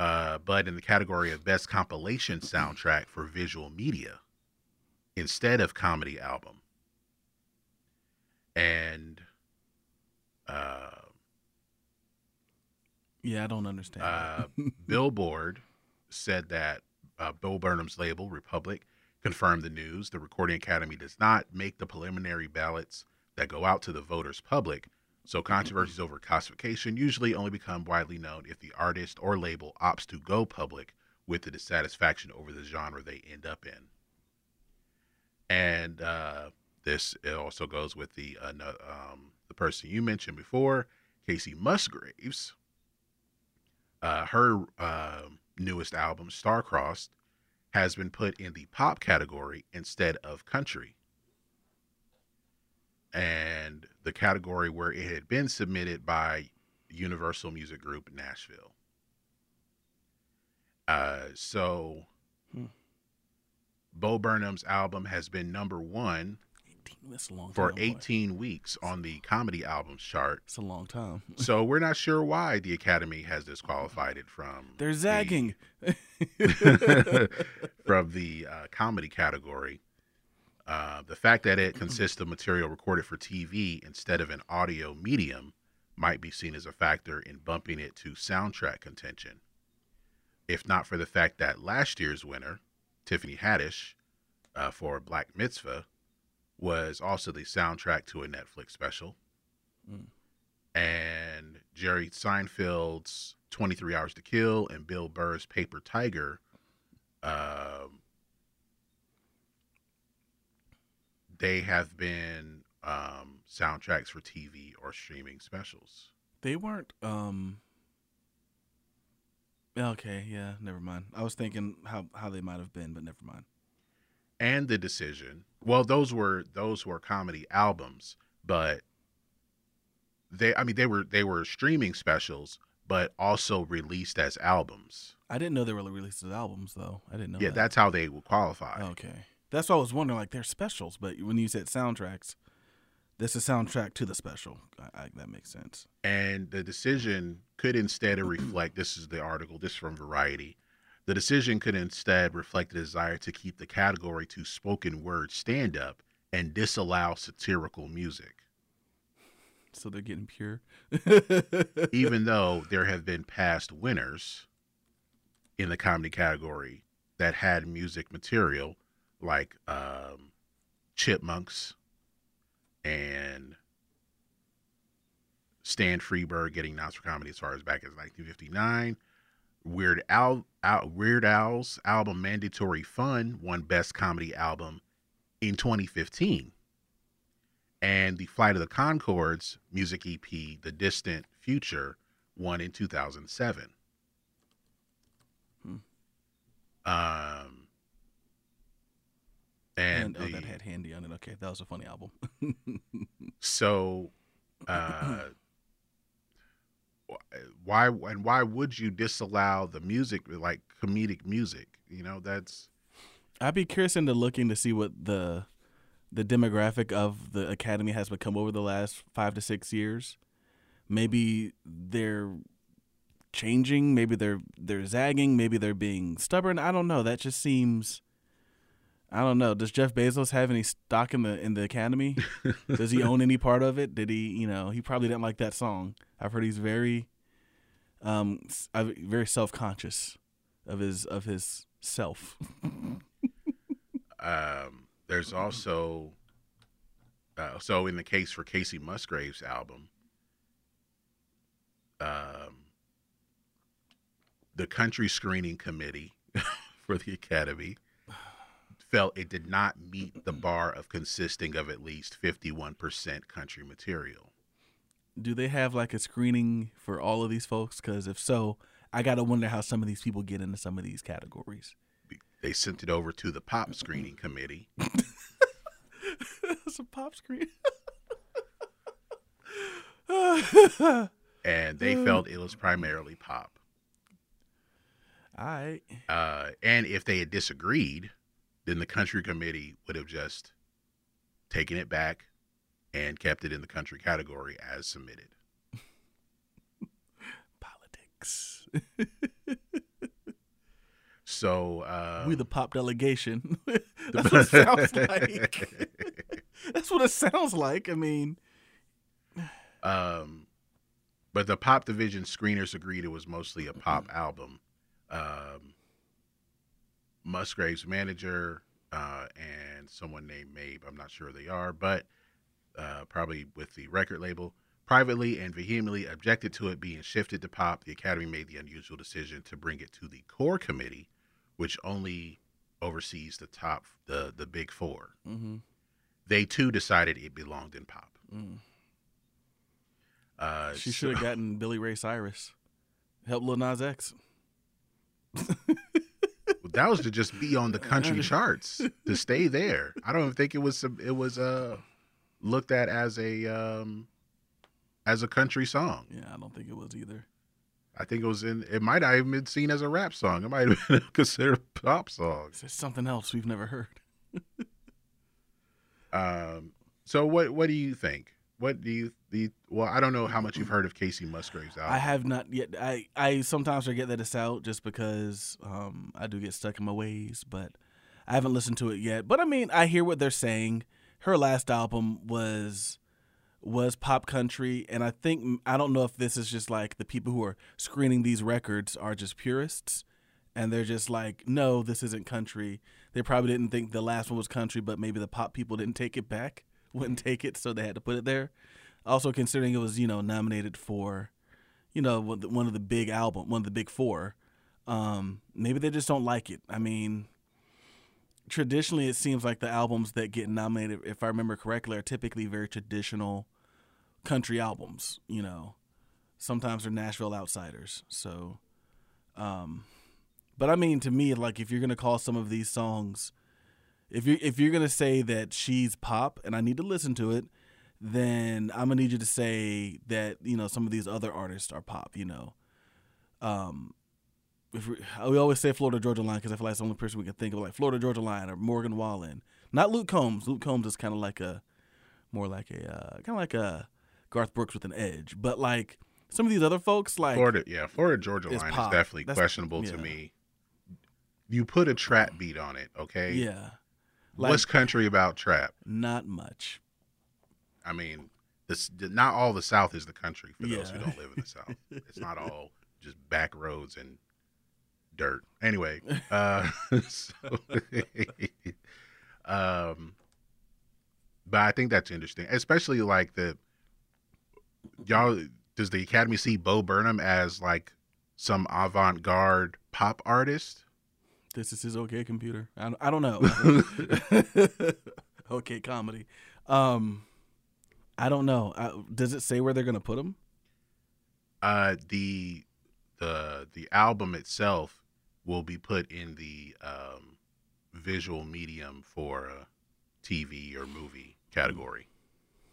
uh, but in the category of best compilation soundtrack for visual media instead of comedy album. And uh Yeah, I don't understand. uh, Billboard said that uh, Bill Burnham's label, Republic, confirmed the news. The Recording Academy does not make the preliminary ballots that go out to the voters public, so controversies over classification usually only become widely known if the artist or label opts to go public with the dissatisfaction over the genre they end up in. And uh, this it also goes with the uh, um, the person you mentioned before, Kacey Musgraves uh, her uh, newest album, Starcrossed, has been put in the pop category instead of country. And the category where it had been submitted by Universal Music Group Nashville. Uh, so. Bo Burnham's album has been number one 18, that's a long for time. boy. 18 weeks on the comedy albums chart. It's a long time. So we're not sure why the Academy has disqualified it from. They're the- zagging. from the uh, comedy category. Uh, the fact that it consists of material recorded for TV instead of an audio medium might be seen as a factor in bumping it to soundtrack contention. If not for the fact that last year's winner, Tiffany Haddish, uh, for Black Mitzvah, was also the soundtrack to a Netflix special. Mm. And Jerry Seinfeld's 23 Hours to Kill and Bill Burr's Paper Tiger um, they have been um, soundtracks for TV or streaming specials. They weren't. um Okay, yeah, never mind. I was thinking how how they might have been, but never mind. And the decision, well, those were those were comedy albums, but they, I mean, they were they were streaming specials, but also released as albums. I didn't know they were released as albums, though. I didn't know. yeah, that. that's how they would qualify. okay. That's why I was wondering. Like, they're specials, but when you said soundtracks, this is soundtrack to the special. I, I, that makes sense. And the decision could instead reflect this is the article, this is from Variety. The decision could instead reflect the desire to keep the category to spoken word stand up and disallow satirical music, So they're getting pure. even though there have been past winners in the comedy category that had music material like um, Chipmunks and Stan Freberg getting announced for comedy as far as back as 1959. Weird Al, Al Weird Al's album Mandatory Fun won Best Comedy Album in 2015. And the Flight of the Conchords music EP, The Distant Future, won in 2007. Hmm. Um, and, And, oh, the- that had handy on it. Okay, that was a funny album. so, uh, why and why would you disallow the music like comedic music? You know, that's I'd be curious into looking to see what the the demographic of the academy has become over the last five to six years. Maybe they're changing. Maybe they're they're zagging. Maybe they're being stubborn. I don't know. That just seems. I don't know. Does Jeff Bezos have any stock in the in the academy? Does he own any part of it? Did he? You know, he probably didn't like that song. I've heard he's very, um, very self conscious of his of his self. um, there's also uh, so in the case for Kacey Musgrave's album, um, the country screening committee for the Academy felt it did not meet the bar of consisting of at least 51% country material. do they have like a screening for all of these folks? Because if so, I gotta wonder how some of these people get into some of these categories. They sent it over to the pop screening committee. It's a pop screen. and they felt it was primarily pop. all right. Uh, and if they had disagreed, then the country committee would have just taken it back and kept it in the country category as submitted. Politics. So um, we the pop delegation. That's what it sounds like. That's what it sounds like. I mean, um, but the pop division screeners agreed it was mostly a pop album. Um, Musgrave's manager uh, and someone named Mabe, I'm not sure they are, but uh, probably with the record label, privately and vehemently objected to it being shifted to pop. The Academy made the unusual decision to bring it to the core committee, which only oversees the top, the the big four. mm-hmm. They too decided it belonged in pop. mm. Uh, she should have gotten Billy Ray Cyrus Help Lil Nas X. that was to just be on the country charts to stay there. I don't think it was it was uh looked at as a um as a country song. Yeah, I don't think it was either. I think it was in it might have even been seen as a rap song. It might have been considered a pop song. It's something else we've never heard. Um so what what do you think? What do you the well I don't know how much you've heard of Kacey Musgraves album. I have not yet. I I sometimes forget that it's out just because um I do get stuck in my ways, but I haven't listened to it yet. But I mean, I hear what they're saying. Her last album was was pop country, and I think I don't know if this is just like the people who are screening these records are just purists, and they're just like, no, this isn't country. They probably didn't think the last one was country, but maybe the pop people didn't take it back, wouldn't take it, so they had to put it there. Also, considering it was you know nominated for, you know, one of the- big album, one of the big four, um, maybe they just don't like it. I mean, traditionally, it seems like the albums that get nominated, if I remember correctly, are typically very traditional country albums. You know, sometimes they're Nashville outsiders. So, um, but I mean, to me, like if you're gonna call some of these songs, if you if you're gonna say that she's pop, and I need to listen to it, then I'm gonna need you to say that you know some of these other artists are pop. You know, um, if we, we always say Florida Georgia Line because I feel like it's the only person we can think of like Florida Georgia Line or Morgan Wallen, not Luke Combs. Luke Combs is kind of like a more like a uh, kind of like a Garth Brooks with an edge, but like some of these other folks like Florida, yeah, Florida Georgia It's line pop. is definitely That's- questionable to me. You put a trap beat on it, okay? yeah, like What's country about trap? not much. I mean, this not all the South is the country for those who don't live in the South. It's not all just back roads and dirt. Anyway, uh, so, um, but I think that's interesting, especially like the y'all. Does the Academy see Bo Burnham as like some avant-garde pop artist? This is his okay computer. I don't, I don't know. okay comedy. Um, I don't know. I, does it say where they're gonna put him? Uh, the the the album itself will be put in the um, visual medium for a TV or movie category.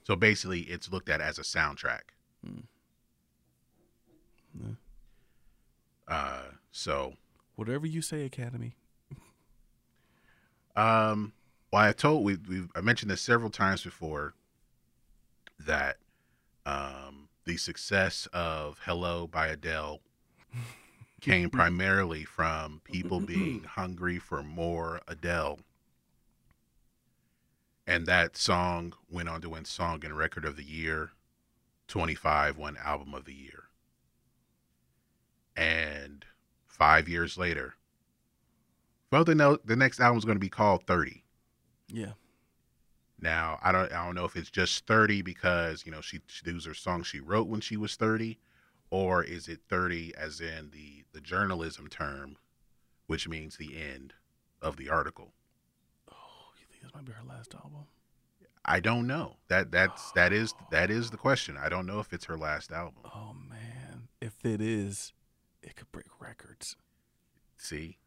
So basically, it's looked at as a soundtrack. Hmm. Yeah. Uh, so Whatever you say, Academy. Um, well, I told we we I mentioned this several times before that um, the success of "Hello" by Adele came primarily from people being hungry for more Adele, and that song went on to win Song and Record of the Year, twenty five won Album of the Year, and five years later. Well, the the next album is going to be called Thirty. Yeah. Now, I don't I don't know if it's just 30 because, you know, she, she these are songs she wrote when she was 30 or is it 30 as in the the journalism term which means the end of the article. Oh, you think this might be her last album? I don't know. That that's that is that is the question. I don't know if it's her last album. Oh man, if it is, it could break records. See?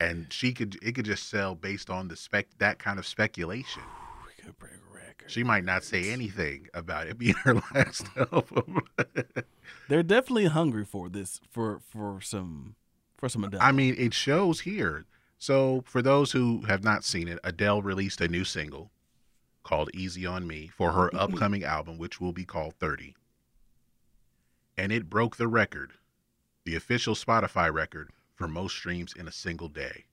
And she could it could just sell based on the spec that kind of speculation. We could break records. She might not say anything about it being her last mm. album. They're definitely hungry for this for for some for some Adele. I mean, it shows here. So, for those who have not seen it, Adele released a new single called Easy on Me for her mm-hmm. upcoming album, which will be called 30. And it broke the record, the official Spotify record, for most streams in a single day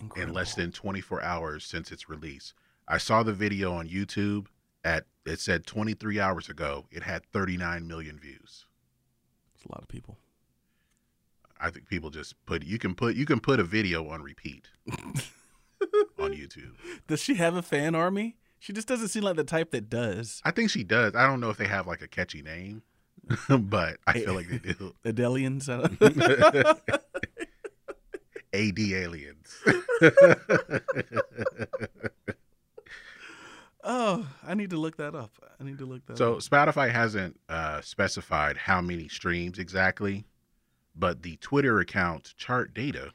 Incredible. in less than 24 hours since its release. I saw the video on YouTube at it said 23 hours ago it had 39 million views. It's a lot of people. I think people just put you can put you can put a video on repeat on YouTube. Does she have a fan army? She just doesn't seem like the type that does. I think she does. I don't know if they have like a catchy name, but I feel like they do. Adelians. AD aliens. oh, I need need to look that up. I need to look that So up. So Spotify hasn't uh, specified how many streams exactly, but the Twitter account Chart Data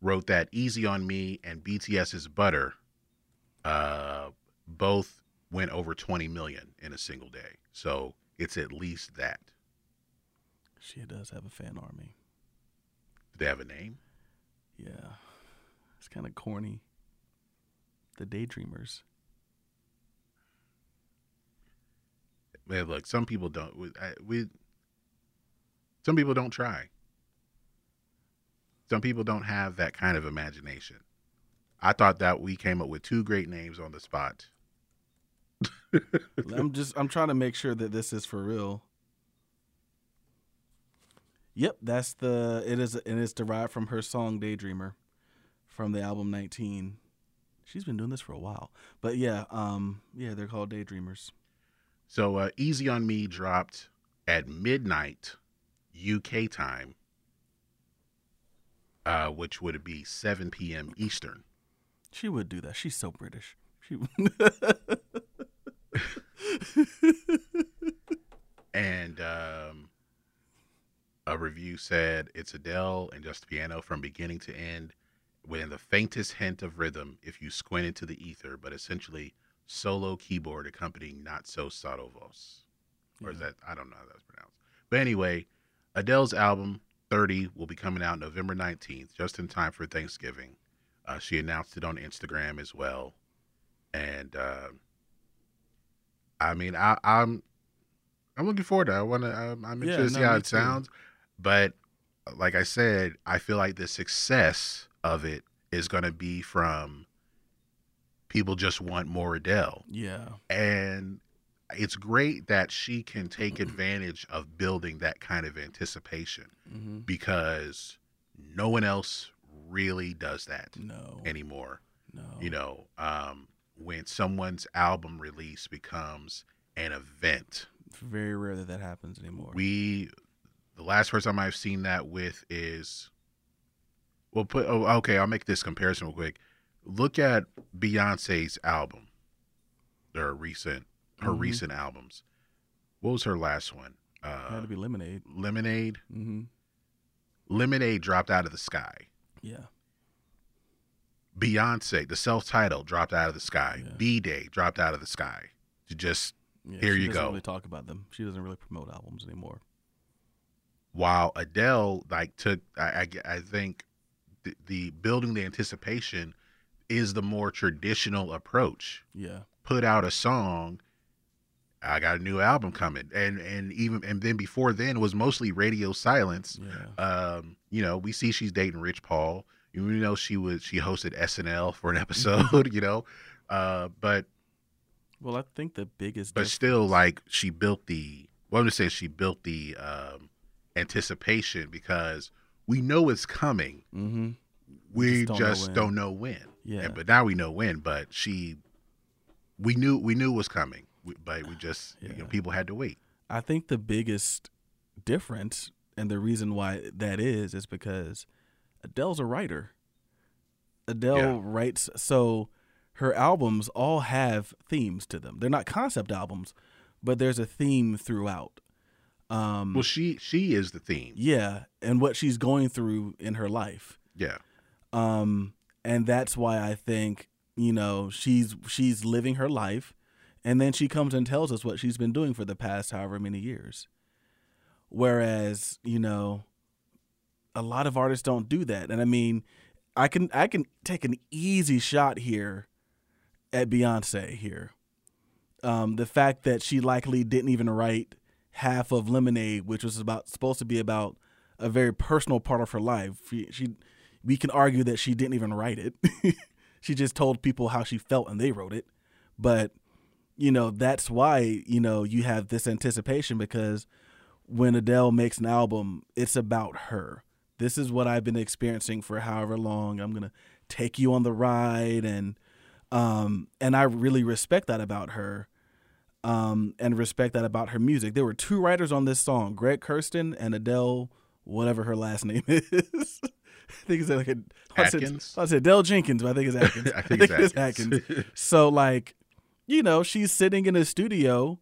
wrote that "Easy on Me" and BTS's "Butter" uh, both went over 20 million in a single day. So it's at least that. She does have a fan army. Do they have a name? Yeah. It's kind of corny. The Daydreamers. Man, look, some people don't. We, I, we some people don't try. Some people don't have that kind of imagination. I thought that we came up with two great names on the spot. I'm just I'm trying to make sure that this is for real. Yep, that's the it is and it's derived from her song Daydreamer from the album 19. She's been doing this for a while. But yeah, um yeah, they're called Daydreamers. So uh, Easy on Me dropped at midnight UK time, uh, which would be 7 p.m. Eastern. She would do that. She's so British. She And um, a review said it's Adele and just piano from beginning to end, with the faintest hint of rhythm if you squint into the ether, but essentially solo keyboard accompanying not so subtle voice. Or is that I don't know how that's pronounced. But anyway, Adele's album 30 will be coming out November 19th, just in time for Thanksgiving. Uh, she announced it on Instagram as well. And uh, I mean, I, I'm I'm looking forward to it. I want to. I'm, I'm Yeah, interested to see no, how it too. sounds. But like I said, I feel like the success of it is going to be from people just want more Adele, yeah. and it's great that she can take advantage of building that kind of anticipation hmm because no one else really does that No. anymore no. you know um, when someone's album release becomes an event It's very rare that that happens anymore. we the last person i've seen that with is well put oh, okay i'll make this comparison real quick look at beyonce's album her recent her Mhm. recent albums what was her last one It uh had to be Lemonade. lemonade hmm lemonade dropped out of the sky Yeah. beyonce the self-titled dropped out of the sky Yeah. b-day dropped out of the sky to just yeah Here she you doesn't go. Really talk about them. She doesn't really promote albums anymore. While Adele like took I, I, I think the, the building the anticipation is the more traditional approach. Yeah. Put out a song, I got a new album coming, and and even and then before then it was mostly radio silence. Yeah. Um, you know, we see she's dating Rich Paul. You know, she was she hosted SNL for an episode. you know, uh, but Well, I think the biggest. but diff- still like she built the well i'm just saying she built the um anticipation because we know it's coming Mhm. we just just, don't know when. don't know when Yeah. And- but now we know when but she we knew we knew it was coming we, but we just you know people had to wait I think the biggest difference and the reason why that is is because Adele's a writer. Adele Yeah. writes so her albums all have themes to them. They're not concept albums, but there's a theme throughout. Um well she she is the theme. Yeah, and what she's going through in her life. yeah. Um and that's why i think you know she's she's living her life and then she comes and tells us what she's been doing for the past however many years. Whereas you know a lot of artists don't do that and i mean i can i can take an easy shot here at beyonce here. Um the fact that she likely didn't even write half of lemonade which was about supposed to be about a very personal part of her life she, she we can argue that she didn't even write it. she just told people how she felt and they wrote it. But, you know, that's why, you know, you have this anticipation because when Adele makes an album, it's about her. This is what I've been experiencing for however long. I'm going to take you on the ride and um and I really respect that about her. Um and respect that about her music. There were two writers on this song, Greg Kurstin and Adele whatever her last name is. I think it's like a I said, Adkins? I said Dell Jenkins, but I think it's Adkins. i think it's Adkins. Adkins. So like, you know, she's sitting in a studio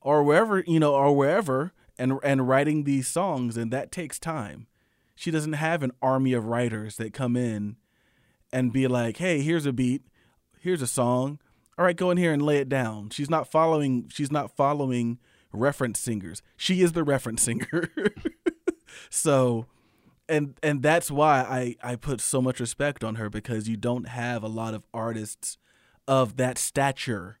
or wherever, you know, or wherever and and writing these songs and that takes time. She doesn't have an army of writers that come in and be like, "Hey, here's a beat, here's a song. All right, go in here and lay it down." She's not following she's not following reference singers. She is the reference singer. so and and that's why I I put so much respect on her because you don't have a lot of artists of that stature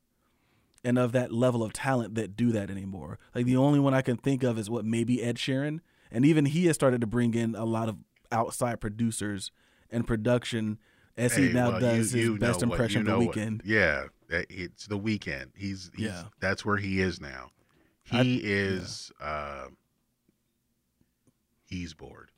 and of that level of talent that do that anymore. Like the only one I can think of is what maybe Ed Sheeran, and even he has started to bring in a lot of outside producers and production as he now well, does you- his you best what- impression you of the know what- Weeknd. Yeah, it's the Weeknd. He's, he's Yeah. that's where he is now. I- He is uh he's bored.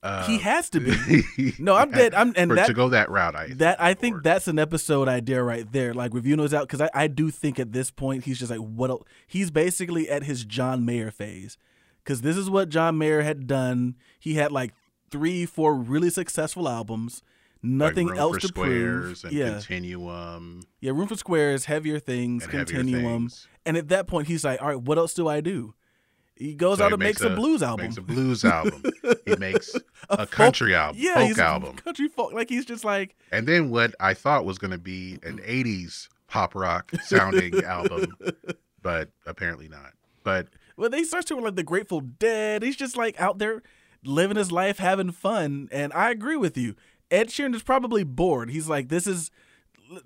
Uh, he has to be. No, I'm dead. I'm and for, that to go that route. I that I think bored. that's an episode idea right there. Like review notes out because I, I do think at this point he's just like what el- he's basically at his John Mayer phase because this is what John Mayer had done. He had like three, four really successful albums. Like Nothing Room else to prove. and Yeah, Continuum yeah. Room for Squares, Heavier Things, and heavier Continuum, things. and at that point he's like, all right, what else do I do? He goes So out he and makes, a, blues album, Makes a blues album. he makes a, folk- country album, yeah, folk a album, country folk. Like he's just like, and then what I thought was going to be an '80s pop rock sounding album, but apparently not. But Well, they start to like the Grateful Dead. He's just like out there living his life, having fun. And I agree with you. Ed Sheeran is probably bored. He's like, this is.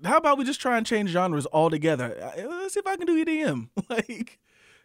How about we just try and change genres altogether? Uh, Let's see if I can do EDM. like,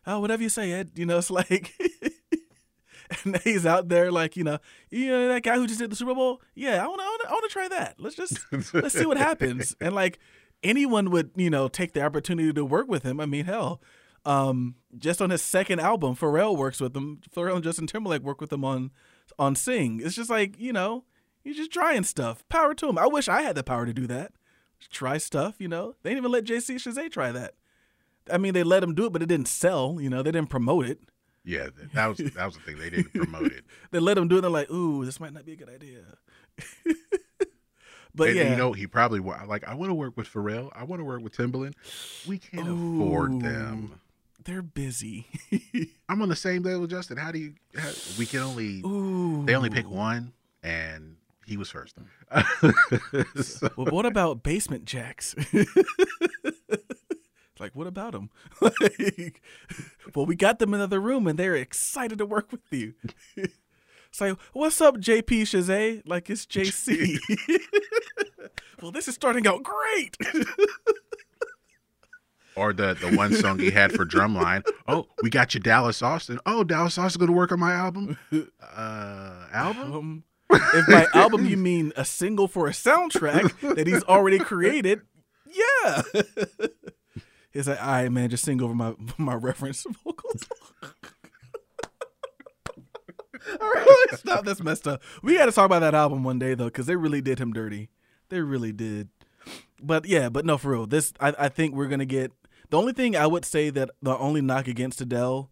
oh, whatever you say, Ed. You know, it's like. and he's out there like, you know, you know that guy who just did the Super Bowl. Yeah, I want to, I want to try that. Let's just let's see what happens. And like anyone would, you know, take the opportunity to work with him. I mean, hell, um, just on his second album, Pharrell works with him. Pharrell and Justin Timberlake work with him on on Sing. It's just like you know, he's just trying stuff. Power to him. I wish I had the power to do that. Just try stuff. You know, they didn't even let JC Chasez try that. I mean, they let him do it, but it didn't sell. You know, they didn't promote it. yeah, that was that was the thing. They didn't promote it. They let him do it. They're like, ooh, this might not be a good idea. but and, yeah, you know, he probably like. I want to work with Pharrell. I want to work with Timbaland. We can't afford them. they're busy. I'm on the same level, Justin. How do you? How, we can only. ooh, They only pick one, and he was first. So- Well, what about Basement Jaxx? like, what about them? like, well, we got them in another room, and they're excited to work with you. it's like, what's up, JP Shazay? Like, it's JC. well, this is starting out great. or the the one song he had for Drumline. Oh, we got you, Dallas Austin. Oh, Dallas Austin going to work on my album. Uh, album. Um, if by album you mean a single for a soundtrack that he's already created, yeah. He's like, all right, man, just sing over my my reference vocals. all right, stop. That's messed up. We got to talk about that album one day though, because they really did him dirty. They really did. But yeah, but no, for real. This I, I think we're gonna get. The only thing I would say that the only knock against Adele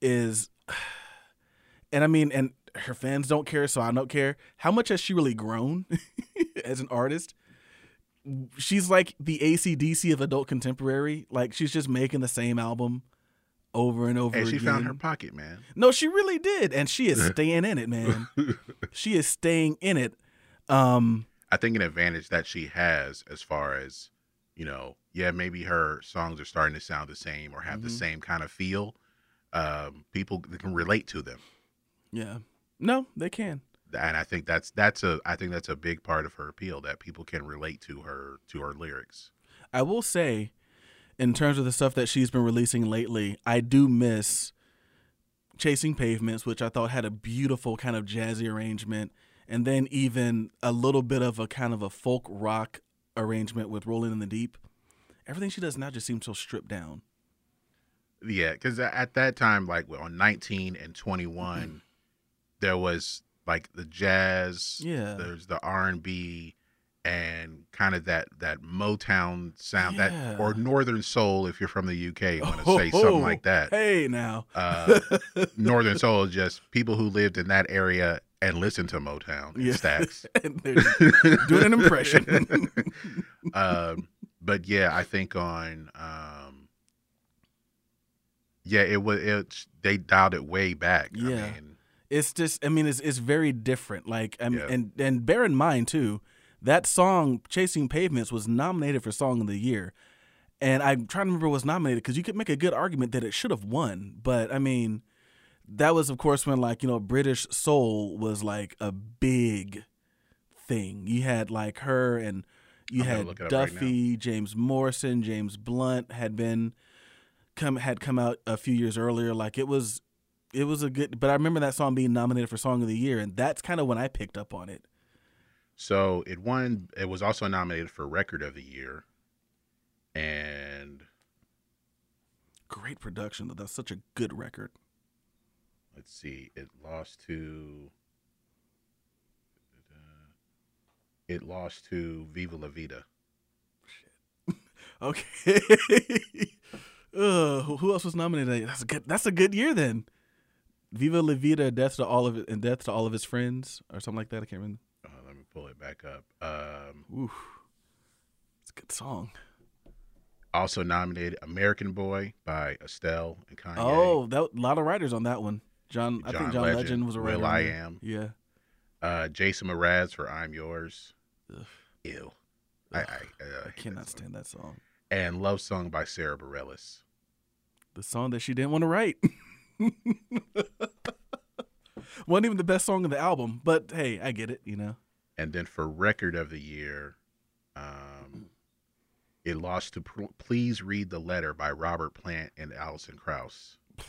is, and I mean, and her fans don't care, so I don't care. How much has she really grown as an artist? She's like the ACDC of adult contemporary. Like she's just making the same album over and over And she again. found her pocket, man. No, she really did, and she is staying in it, man. she is staying in it. Um, I think an advantage that she has as far as, you know, yeah, maybe her songs are starting to sound the same or have the Mhm. same kind of feel. Um, people can relate to them. yeah, no, they can. And I think that's that's a I think that's a big part of her appeal that people can relate to her to her lyrics. I will say, in terms of the stuff that she's been releasing lately, I do miss Chasing Pavements, which I thought had a beautiful kind of jazzy arrangement, and then even a little bit of a kind of a folk rock arrangement with Rolling in the Deep. Everything she does now just seems so stripped down. Yeah, because at that time, like on 19 and 21, there was like the jazz, Yeah. there's the R and B, and kind of that that Motown sound, Yeah. that or Northern Soul, if you're from the UK, you want to Oh, say something like that. Hey, now. Uh, Northern Soul is just people who lived in that area and listened to Motown and Yeah. Stax. and doing an impression. um, but yeah, I think on um, yeah, it was it. They dialed it way back. Yeah. I mean, it's just i mean it's it's very different. Like I mean, Yeah. and and bear in mind too that song chasing pavements was nominated for song of the year. And i'm trying to remember what was nominated because you could make a good argument that it should have won. But i mean that was of course when like you know british soul was like a big thing. You had like her and you I'm had up right duffy james morrison james blunt had been come had come out a few years earlier. Like it was it was a good but i remember that song being nominated for song of the year and that's kind of when i picked up on it so it won. It was also nominated for record of the year, and great production though that's such a good record let's see, it lost to. It lost to Viva La Vida. Shit. okay uh, who else was nominated that's a good that's a good year then viva la vida death to all of it and death to all of his friends or something like that i can't remember Uh, let me pull it back up. Um, Ooh, it's a good song also nominated American Boy by Estelle and Kanye. oh that a lot of writers on that one john, i think John john legend, Legend, was a Will writer on I. Am. yeah Uh, Jason Mraz for I'm Yours. Ugh. Ew. I, I, uh, I cannot that stand that song And Love Song by Sara Bareilles. the song that she didn't want to write. wasn't even the best song of the album, but hey, I get it, you know. And then for Record of the Year, um, it lost to Please Read the Letter by Robert Plant and Alison Krauss.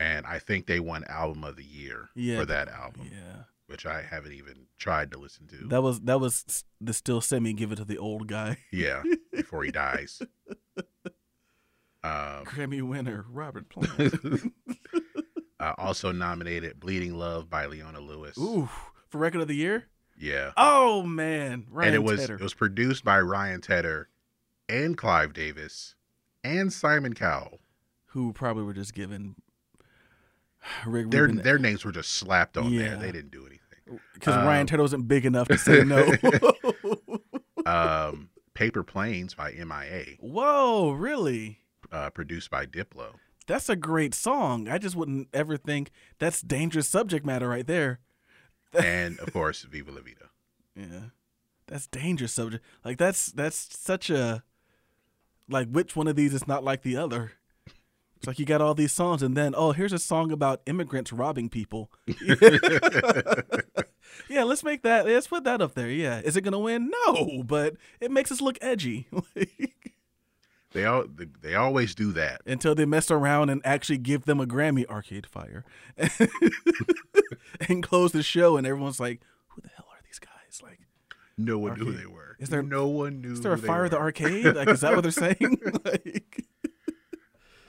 And I think they won Album of the Year Yeah. for that album, Yeah. which I haven't even tried to listen to. That was that was the still semi give it to the old guy. yeah, before he dies. Um, Grammy winner Robert Plant. uh, also nominated Bleeding Love by Leona Lewis. Ooh, for record of the year? Yeah. Oh man, Ryan and it was Tedder. it was produced by Ryan Tedder and Clive Davis and Simon Cowell. who probably were just given Rick Their Rubin their names were just slapped on there. Yeah. They didn't do anything. because um, Ryan Tedder wasn't big enough to say no. Um, Paper Planes by MIA, Whoa, really? Uh, produced by Diplo. That's a great song. I just wouldn't ever think that's dangerous subject matter right there. and of course Viva La Vida. Yeah. That's dangerous subject. Like that's that's such a like which one of these is not like the other? It's like you got all these songs and then oh here's a song about immigrants robbing people. yeah, let's make that let's put that up there. Yeah. Is it gonna win? No, but it makes us look edgy. They all they always do that. Until they mess around and actually give them a Grammy Arcade Fire and close the show and everyone's like, Who the hell are these guys? Like No one knew who they were. Is there- no one knew? Is there a they fire at the arcade? Like, is that what they're saying? like,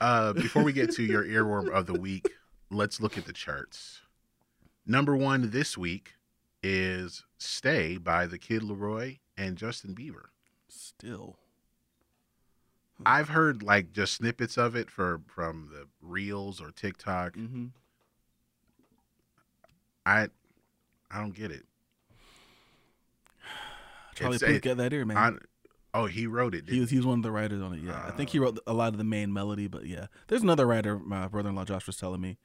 Uh, before we get to your earworm of the week, let's look at the charts. Number one this week is "Stay" by the Kid LAROI and Justin Bieber. still, I've heard like just snippets of it for from the reels or TikTok. mm-hmm. I I don't get it. Charlie Puth got that ear, man. I, oh, he wrote it. he was he was one of the writers on it. Yeah, I think he wrote a lot of the main melody, but yeah, there's another writer. My brother-in-law Josh was telling me,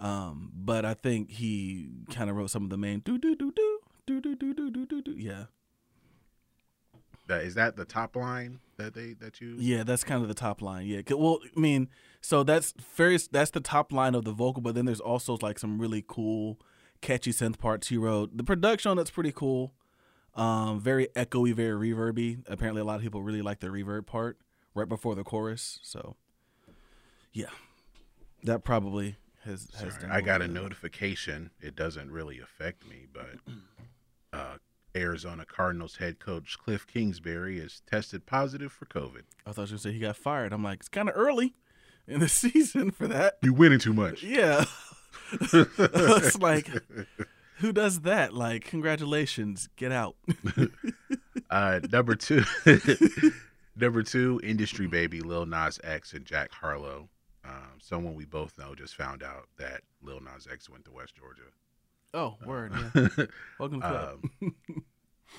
um, but I think he kind of wrote some of the main do do do do do do do do do do do. Yeah, That- Is that the top line that they that you? yeah, that's kind of the top line. yeah well, I mean, so that's very that's the top line of the vocal, but then there's also like some really cool, catchy synth parts he wrote. The production on that's pretty cool. Um, very echoey, very reverby. Apparently, a lot of people really like the reverb part right before the chorus. So, yeah, that probably has. has Sorry, done I got a notification. It doesn't really affect me, but uh, Arizona Cardinals head coach Cliff Kingsbury is tested positive for COVID. I thought you were gonna say he got fired. I'm like, it's kind of early in the season for that. You winning too much. Yeah, it's like, who does that? Like, congratulations, get out. Uh, number two, number two, industry baby Lil Nas X and Jack Harlow. Um, someone we both know just found out that Lil Nas X went to West Georgia. Oh, word. Yeah. Welcome to the club. Um,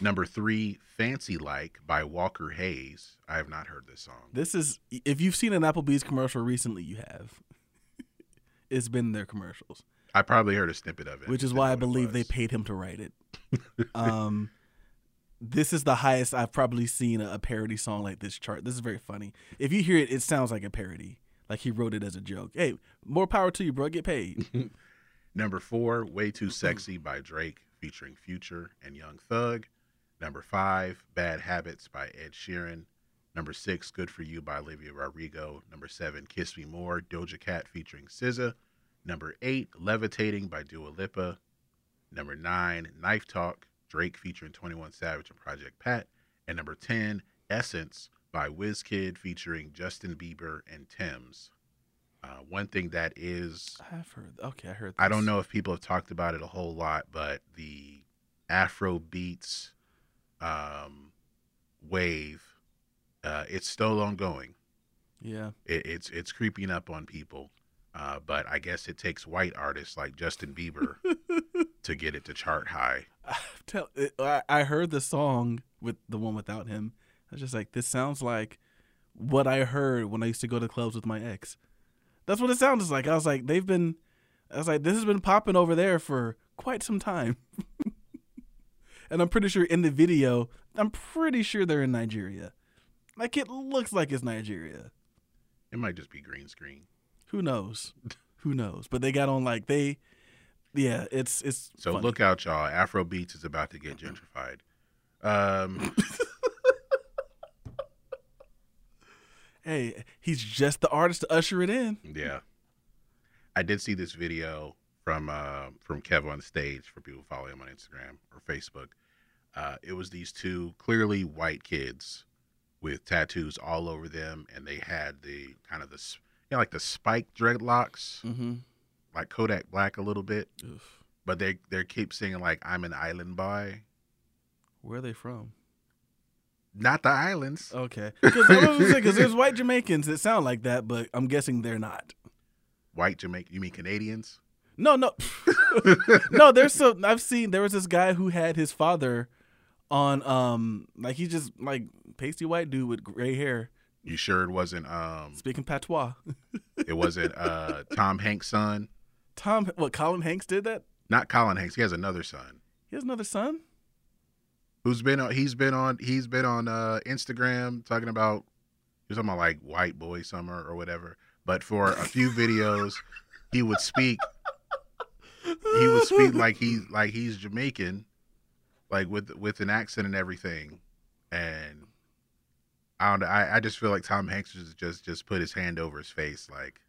Number three, Fancy Like by Walker Hayes. I have not heard this song. This is if you've seen an Applebee's commercial recently, you have. it's been their commercials, I probably heard a snippet of it. which is why I believe they paid him to write it. um, this is the highest I've probably seen a, a parody song like this chart. This is very funny. If you hear it, it sounds like a parody. Like he wrote it as a joke. Hey, more power to you, bro. Get paid. Number four, Way Too mm-hmm. Sexy by Drake featuring Future and Young Thug. Number five, Bad Habits by Ed Sheeran. Number six, Good For You by Olivia Rodrigo. Number seven, Kiss Me More, Doja Cat featuring SZA. Number eight, Levitating by Dua Lipa. Number nine, Knife Talk, Drake featuring 21 Savage and Project Pat. And number 10, Essence by WizKid featuring Justin Bieber and Tems. Uh, one thing that is I've heard. Okay, I heard. This. I don't know if people have talked about it a whole lot, but the Afro beats um, wave, uh, it's still ongoing. Yeah, It, it's it's creeping up on people, uh, but I guess it takes white artists like Justin Bieber to get it to chart high. tell. I, I heard the song with the one without him. I was just like, this sounds like what I heard when I used to go to clubs with my ex. That's what it sounds like. I was like, they've been. I was like, this has been popping over there for quite some time. and I'm pretty sure in the video, I'm pretty sure they're in Nigeria. Like it looks like it's Nigeria. It might just be green screen. Who knows? Who knows? But they got on like they, yeah. It's it's So funny. look out, y'all. Afro beats is about to get gentrified. Um, Hey, he's just the artist to usher it in. Yeah, I did see this video from uh, from Kevonstage for people following him on Instagram or Facebook. Uh, it was these two clearly white kids with tattoos all over them, and they had the kind of the you know like the spiked dreadlocks, Mm-hmm. like Kodak Black a little bit, Oof. but they they keep singing like "I'm an island boy," Where are they from? Not the islands. Okay, because there's white Jamaicans that sound like that, but I'm guessing they're not. White Jamaican, you mean Canadians? No, no, no. There's some. I've seen there was this guy who had his father on, um, like he's just like pasty white dude with gray hair You sure it wasn't um speaking patois. it wasn't uh Tom Hanks' son? Tom, what Colin Hanks did that? Not Colin Hanks. He has another son. He has another son. Who's been on he's been on he's been on uh Instagram talking about he's talking about like white boy summer or whatever. But for a few videos he would speak he would speak like he like he's Jamaican, like with with an accent and everything. And I don't know, I, I just feel like Tom Hanks just just just put his hand over his face like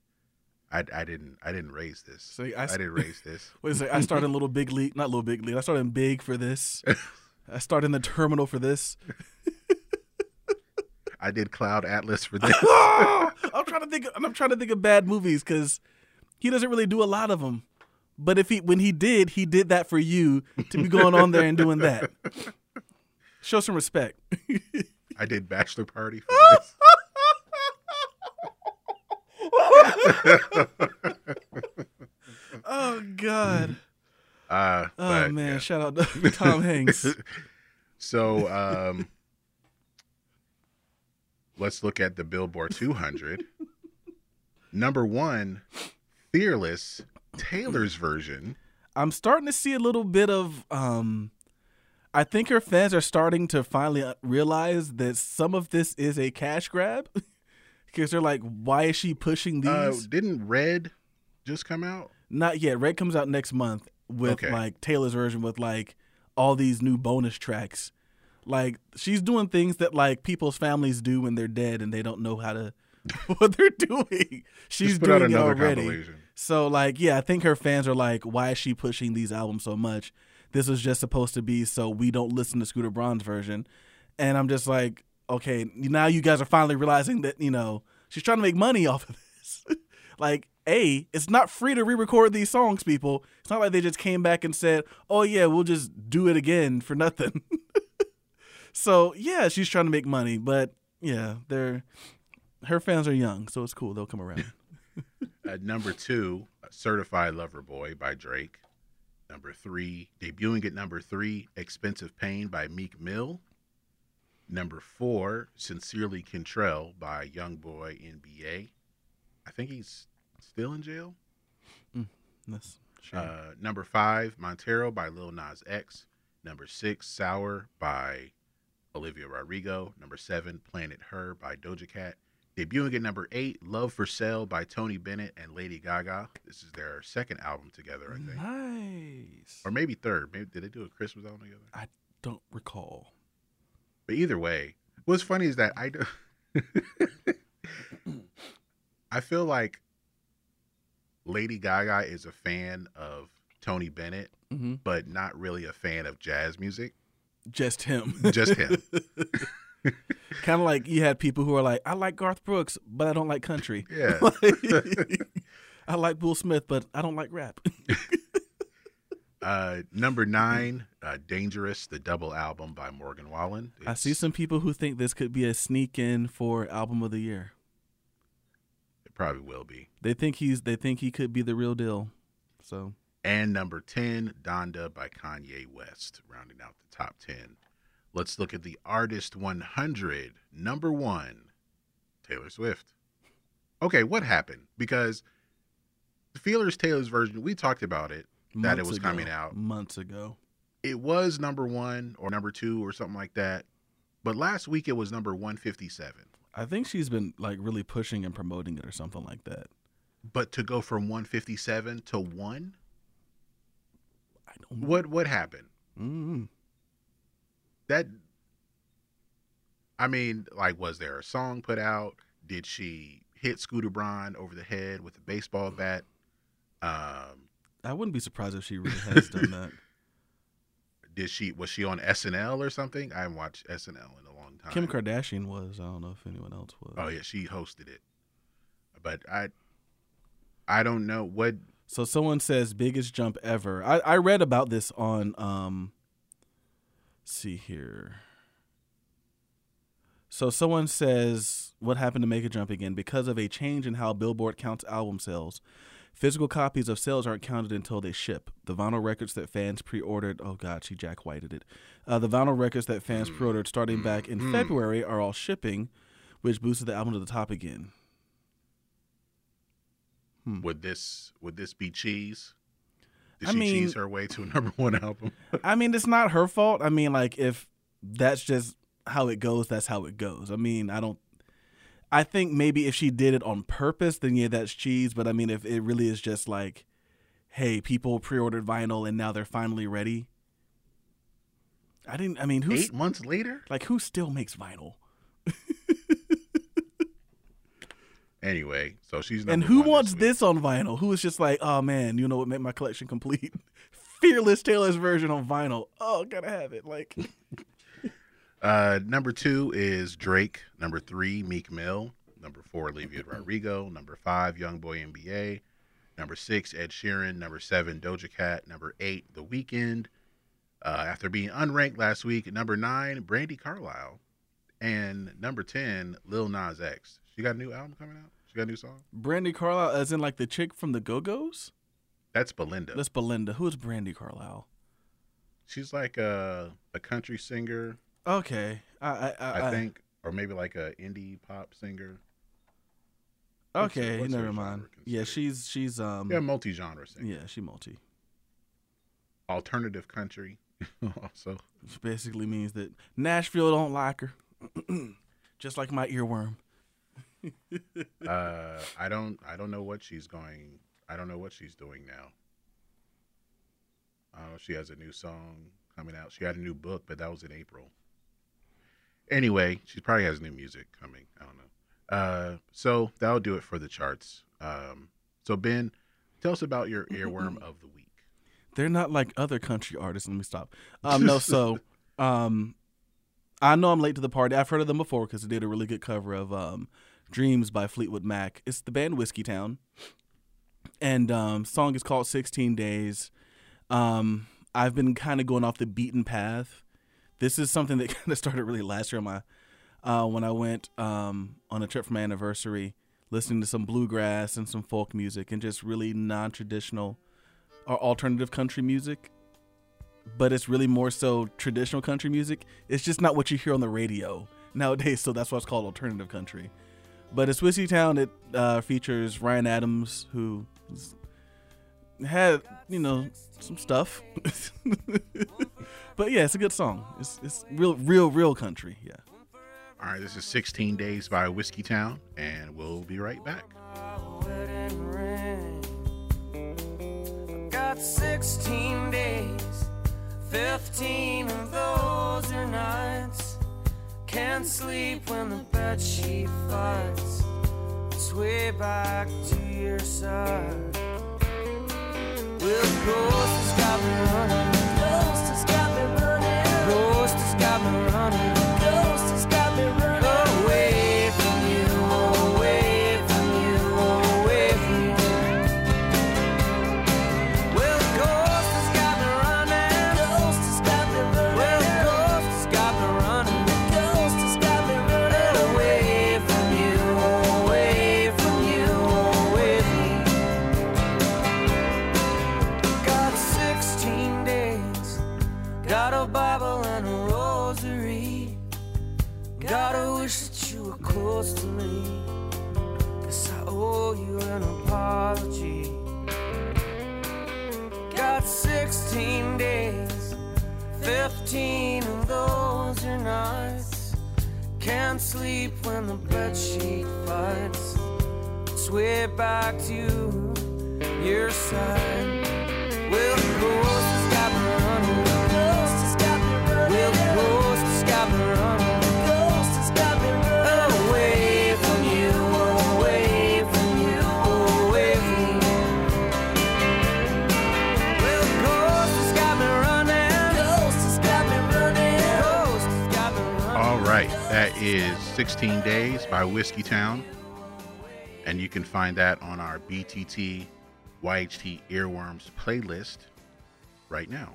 I, I didn't I didn't raise this. So I, I didn't raise this. What is it? I started in Little Big League, not Little Big League. I started in Big for this. I started in the terminal for this. I did Cloud Atlas for this. Ah! I'm trying to think. Of, I'm trying to think of bad movies because he doesn't really do a lot of them. But if he, when he did, he did that for you to be going on there and doing that. Show some respect. I did Bachelor Party for this. oh God. Uh, Oh but, man. yeah. Shout out to Tom Hanks. So um, let's look at the Billboard 200. Number one, Fearless, Taylor's version. I'm starting to see a little bit of. um I think her fans are starting to finally uh, realize that some of this is a cash grab. Because they're like, why is she pushing these? Uh, didn't Red just come out? Not yet. Red comes out next month with Okay. like Taylor's version with like all these new bonus tracks. Like she's doing things that like people's families do when they're dead and they don't know how to what they're doing. She's Just put out doing it already. So like yeah, I think her fans are like, why is she pushing these albums so much? This was just supposed to be so we don't listen to Scooter Braun's version. And I'm just like, okay, now you guys are finally realizing that, you know, she's trying to make money off of this. like, A, it's not free to re record these songs, people. It's not like they just came back and said, oh, yeah, we'll just do it again for nothing. so, yeah, she's trying to make money, but yeah, they're. Her fans are young, so it's cool. They'll come around. At number two, Certified Lover Boy by Drake. Number three, debuting at number three, Expensive Pain by Meek Mill. Number four, Sincerely Kentrell by Young Boy NBA. I think he's still in jail. That's sure. Uh, number five, Montero by Lil Nas X. Number six, Sour by Olivia Rodrigo. Number seven, Planet Her by Doja Cat. Debuting at number eight, Love for Sale by Tony Bennett and Lady Gaga. This is their second album together, I think. nice. Or maybe third. Maybe did they do a Christmas album together? I don't recall. But either way, what's funny is that I do. I feel like Lady Gaga is a fan of Tony Bennett, hmm but not really a fan of jazz music. Just him. Just him. kind of like you had people who are like, I like Garth Brooks, but I don't like country. Yeah. I like Will Smith, but I don't like rap. Uh, number nine, uh, Dangerous, the double album by Morgan Wallen. I see some people who think this could be a sneak in for album of the year. Probably will be. They think he's they think he could be the real deal. So And number 10, Donda by Kanye West, rounding out the top 10. Let's look at the Artist 100. Number one, Taylor Swift. Okay, what happened? Because the Fearless Taylor's version, we talked about it. That it was ago- coming out. months ago. It was number one or number two or something like that. But last week it was number 157. I think she's been like really pushing and promoting it or something like that. But to go from 157 to one, I don't know. what what happened? Mm. that I mean, like, was there a song put out? Did she hit Scooter Braun over the head with a baseball bat? Um, I wouldn't be surprised if she really has done that. Did she was she on SNL or something? I haven't watched SNL in a long time. Kim Kardashian was. I don't know if anyone else was. Oh yeah, she hosted it, but I, I don't know what. So someone says biggest jump ever. I, I read about this on um let's see here. So someone says what happened to make a jump again because of a change in how Billboard counts album sales. Physical copies of sales aren't counted until they ship. The vinyl records that fans pre-ordered, oh god, she Jack Whited it. Uh, the vinyl records that fans pre-ordered starting back in Mm. February are all shipping, which boosted the album to the top again. Hmm. Would this would this be cheese? Did I she mean- cheese her way to a number one album? I mean, it's not her fault. I mean, like if that's just how it goes, that's how it goes. I mean, I don't. I think maybe if she did it on purpose, then yeah, that's cheese. But I mean, if it really is just like, hey, people pre-ordered vinyl and now they're finally ready. I didn't. I mean, who's Eight months later. like who still makes vinyl? Anyway, so she's and who wants week. this on vinyl? Who is just like, oh man, you know what made my collection complete? Fearless Taylor's version on vinyl. Oh, gotta have it. Like, Uh, number two is Drake. Number three, Meek Mill. Number four, Olivia Rodrigo. Number five, Young Boy NBA. Number six, Ed Sheeran. Number seven, Doja Cat. Number eight, The Weeknd. Uh, after being unranked last week, number nine, Brandi Carlile. And number 10, Lil Nas X. She got a new album coming out? She got a new song? Brandi Carlile, as in like the chick from the Go Go's. That's Belinda. That's Belinda. Who is Brandy Carlisle? She's like a, a country singer, Okay, I I, I, I think, or maybe like a indie pop singer. I- what's okay, what's never mind. Yeah, she's she's um Yeah, multi genre singer. yeah she multi. Alternative country, also. Which basically means that Nashville don't like her, just like my earworm. uh, I don't, I don't know what she's going. I don't know what she's doing now. I don't know. She has a new song coming out. She had a new book, but that was in April. Anyway, she probably has new music coming. I don't know. Uh, so that'll do it for the charts. Um, so Ben, tell us about your earworm of the week. They're not like other country artists. Let me stop. Um, no, so um, I know I'm late to the party. I've heard of them before because they did a really good cover of um, "Dreams" by Fleetwood Mac. It's the band Whiskeytown, and um, song is called "16 Days." Um, I've been kind of going off the beaten path. This is something that kind of started really last year my uh, when I went um, on a trip for my anniversary, listening to some bluegrass and some folk music and just really non-traditional or alternative country music, but it's really more so traditional country music. It's just not what you hear on the radio nowadays, so that's why it's called alternative country. But it's Whiskeytown. It uh, features Ryan Adams, who had you know some stuff. but yeah, it's a good song. It's it's real, real, real country. Yeah. All right, this is 16 Days by Whiskeytown, and we'll be right back. Got 16 days, 15 of those are nights. Can't sleep when the bed sheet fights. Sway back to your side. Well, the ghost has got me running. Got sleep when the bedsheet fights. Sway back to your side. Well, the ghost has got me running. The ghost has got me running. Well, the ghost has got me running. The ghost has got me running. Away from you, away from you, away from me. Well, the ghost has got me running. Ghost has got me running. Ghost has got me running. All right, that is 16 Days by Whiskeytown. And you can find that on our BTT YHT Earworms playlist right now.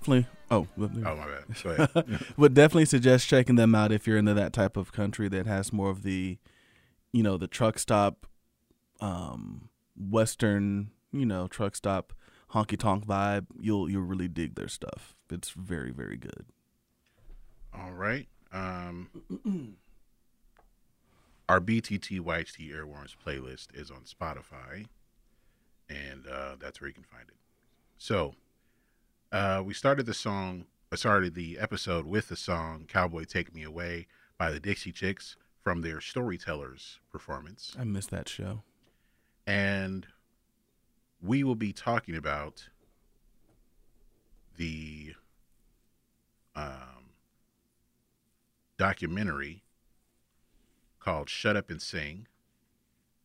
Definitely. Oh, Oh, my bad. Would definitely suggest checking them out if you're into that type of country that has more of the, you know, the truck stop, um, western, you know, truck stop, honky tonk vibe. You'll you'll really dig their stuff. It's very very good. All right. Um, our BTT YHT Earworms playlist is on Spotify, and uh, that's where you can find it. So, uh, we started the song, uh, started the episode with the song "Cowboy Take Me Away" by the Dixie Chicks from their Storytellers performance, I missed that show. and we will be talking about the um, documentary called "Shut Up and Sing."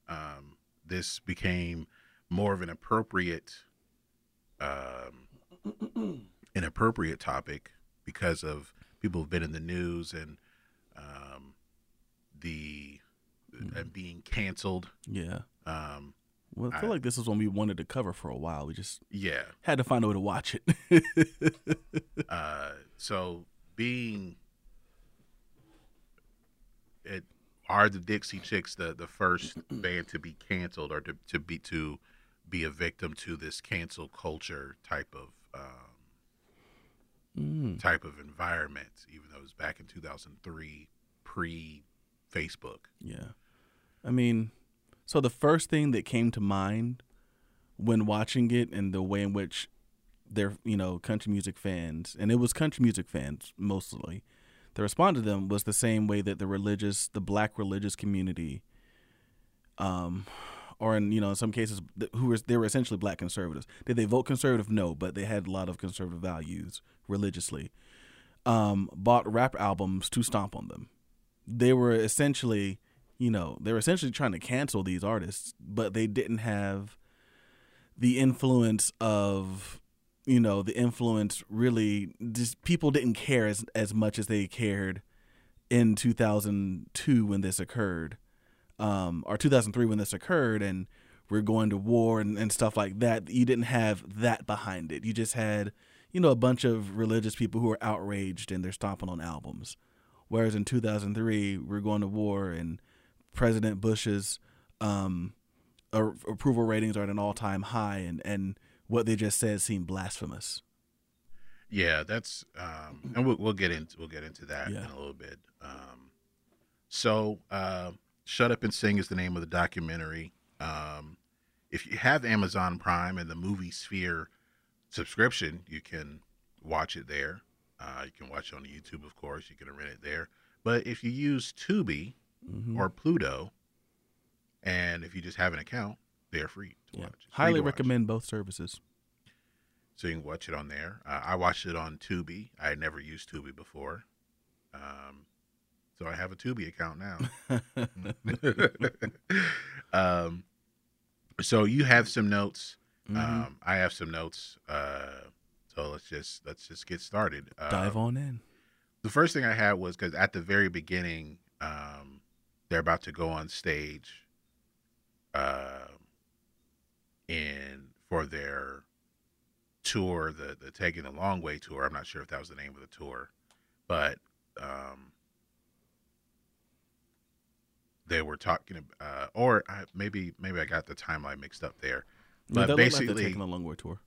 Um, this became more of an appropriate, um, an appropriate topic because of people who've been in the news and um, the and being canceled. Yeah. Um, Well, I feel I- like this is one we wanted to cover for a while. We just yeah. had to find a way to watch it. Uh, so being it are the Dixie Chicks the the first band to be canceled or to, to be to be a victim to this cancel culture type of um, Mm. type of environment, even though it was back in 2003, pre Facebook. Yeah. I mean, so the first thing that came to mind when watching it and the way in which they're, you know, country music fans, and it was country music fans mostly, the response to them was the same way that the religious, the black religious community, um, or in, you know, in some cases, who were, they were essentially black conservatives. Did they vote conservative? No, but they had a lot of conservative values religiously. Um, bought rap albums to stomp on them they were essentially, you know, they were essentially trying to cancel these artists, but they didn't have the influence of, you know, the influence really just people didn't care as as much as they cared in 2002 when this occurred. Um, or 2003 when this occurred and we're going to war and, and stuff like that. You didn't have that behind it. You just had, you know, a bunch of religious people who were outraged and they're stomping on albums. Whereas in 2003, we're going to war and President Bush's um, approval ratings are at an all time high, and, and what they just said seemed blasphemous. Yeah, that's um, and we'll, we'll get into we'll get into that Yeah. in a little bit. Um, so, uh, "Shut Up and Sing" is the name of the documentary. Um, if you have Amazon Prime and the MovieSphere subscription, you can watch it there. Uh, you can watch it on YouTube, of course. You can rent it there. But if you use Tubi Mhm. or Pluto, and if you just have an account, they're free to Yeah. watch. Highly to watch. recommend both services. So you can watch it on there. Uh, I watched it on Tubi. I had never used Tubi before. Um, so I have a Tubi account now. um, so you have some notes. Mhm. Um, I have some notes. Uh, so let's just let's just get started. Dive on in. the first thing I had was because at the very beginning, um, they're about to go on stage, uh, in for their tour, the the taking the long way tour. I'm not sure if that was the name of the tour, but um, they were talking, uh, or I, maybe maybe I got the timeline mixed up there. But they look like basically, taking a long way tour.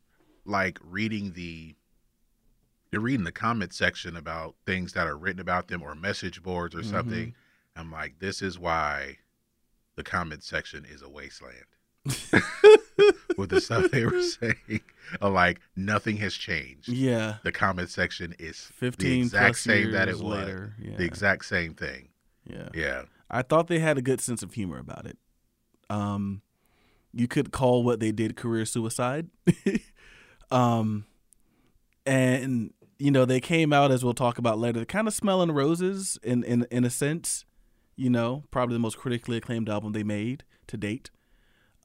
like reading the you're reading the comment section about things that are written about them or message boards or Mm-hmm. something i'm like this is why the comment section is a wasteland with the stuff they were saying of like nothing has changed Yeah. the comment section is the Fifteen exact same that it was later. Yeah. the exact same thing yeah. yeah I thought they had a good sense of humor about it. Um, you could call what they did career suicide. um, and you know they came out as we'll talk about later, kind of smelling roses in in in a sense. You know, probably the most critically acclaimed album they made to date.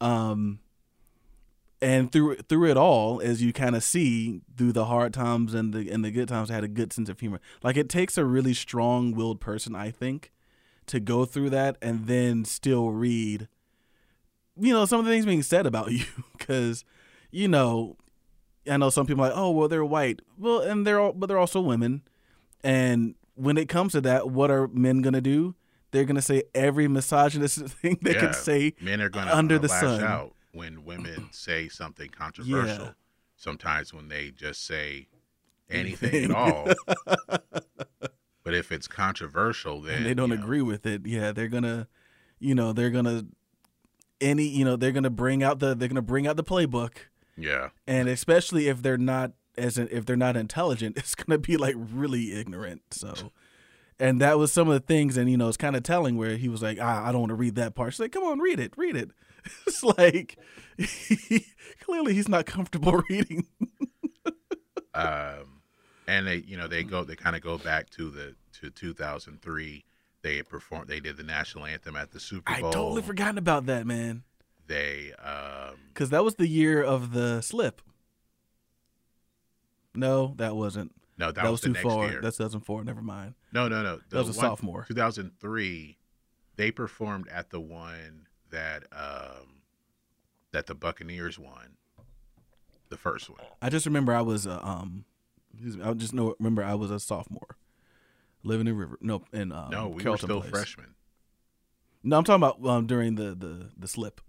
Um, and through through it all, as you kind of see through the hard times and the and the good times, they had a good sense of humor. Like it takes a really strong willed person, I think, to go through that and then still read you know some of the things being said about you because you know i know some people are like oh well they're white well and they're all but they're also women and when it comes to that what are men gonna do they're gonna say every misogynist thing they Yeah. can say men are going to Under uh, the lash sun. out when women say something controversial Yeah. sometimes when they just say Anything. at all but if it's controversial then and they don't you know, agree with it yeah they're gonna you know they're gonna any you know they're gonna bring out the they're gonna bring out the playbook yeah and especially if they're not as in, if they're not intelligent, it's gonna be like really ignorant. So, and that was some of the things, and you know, it's kind of telling where he was like, ah, I don't want to read that part. She's like, come on, read it, read it. It's like clearly he's not comfortable reading. um and they you know they go they kind of go back to the to 2003 they performed they did the national anthem at the super Bowl. I totally forgotten about that, man, they um because that was the year of the slip. No, that wasn't. no that, That, was, was, the too next far. year That's 2004. Never mind. no no no That was a one- sophomore. 2003 they performed at the one that um that the buccaneers won the first one I just remember I was uh, um, I just know remember I was a sophomore, living in River. No, in um, no we Carrollton were still Place. freshmen No, I'm talking about um, during the the the slip.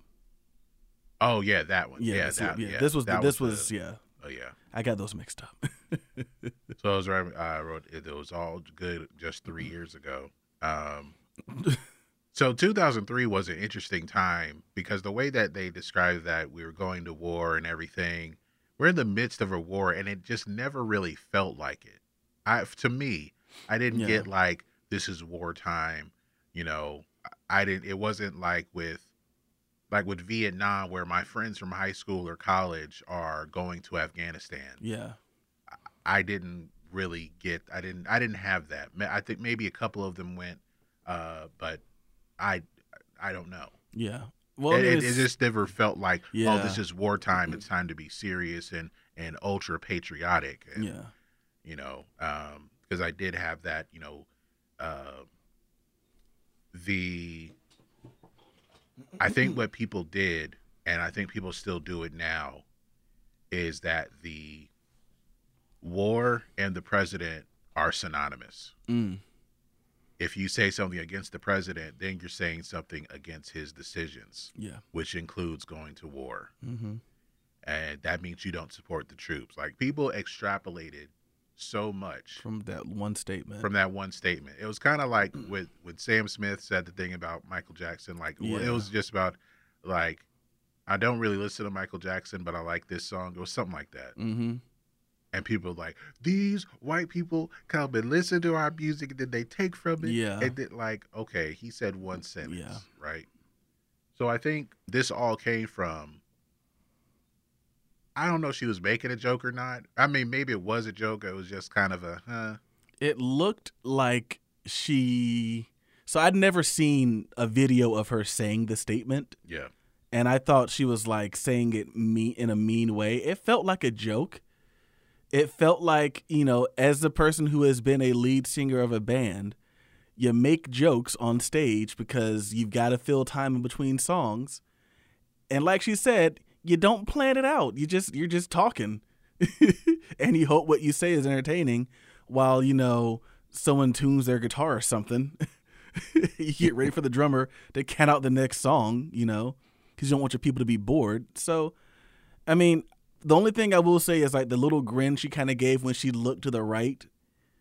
oh yeah that one Yeah, yeah, that, yeah. yeah This was that this the- was yeah. oh yeah I got those mixed up. So I was right. I wrote it. It was all good just three years ago. Um, so 2003 was an interesting time because the way that they described that we were going to war and everything, we're in the midst of a war, and it just never really felt like it. I, to me, I didn't Yeah. get like this is wartime. You know, I didn't. It wasn't like with like with Vietnam, where my friends from high school or college are going to Afghanistan. yeah, I didn't really get I didn't I didn't have that. I think maybe a couple of them went uh but I I don't know. yeah. Well, it, it, it just never felt like yeah. oh this is wartime it's time to be serious and and ultra patriotic and, yeah, you know um because I did have that you know uh the I think what people did and I think people still do it now is that the war and the president are synonymous. mm, If you say something against the president, then you're saying something against his decisions, yeah, which includes going to war. hmm and that means you don't support the troops. Like people extrapolated so much From that one statement. from that one statement. It was kind of like with when Sam Smith said the thing about Michael Jackson. Like well, it was just about like I don't really listen to Michael Jackson, but I like this song. It was something like that. mm-hmm. And people like these white people come and listen to our music, and then they take from it. Yeah. and then like okay, he said one sentence, Yeah. right? So I think this all came from. I don't know if she was making a joke or not. I mean, maybe it was a joke. It was just kind of a, huh? It looked like she. So I'd never seen a video of her saying the statement, Yeah. and I thought she was like saying it me in a mean way. It felt like a joke. It felt like you know, as the person who has been a lead singer of a band, you make jokes on stage because you've got to fill time in between songs, and like she said, you don't plan it out. You just you're just talking, and you hope what you say is entertaining, while you know someone tunes their guitar or something. you get ready for the drummer to count out the next song, you know, because you don't want your people to be bored. So, I mean, the only thing I will say is like the little grin she kind of gave when she looked to the right,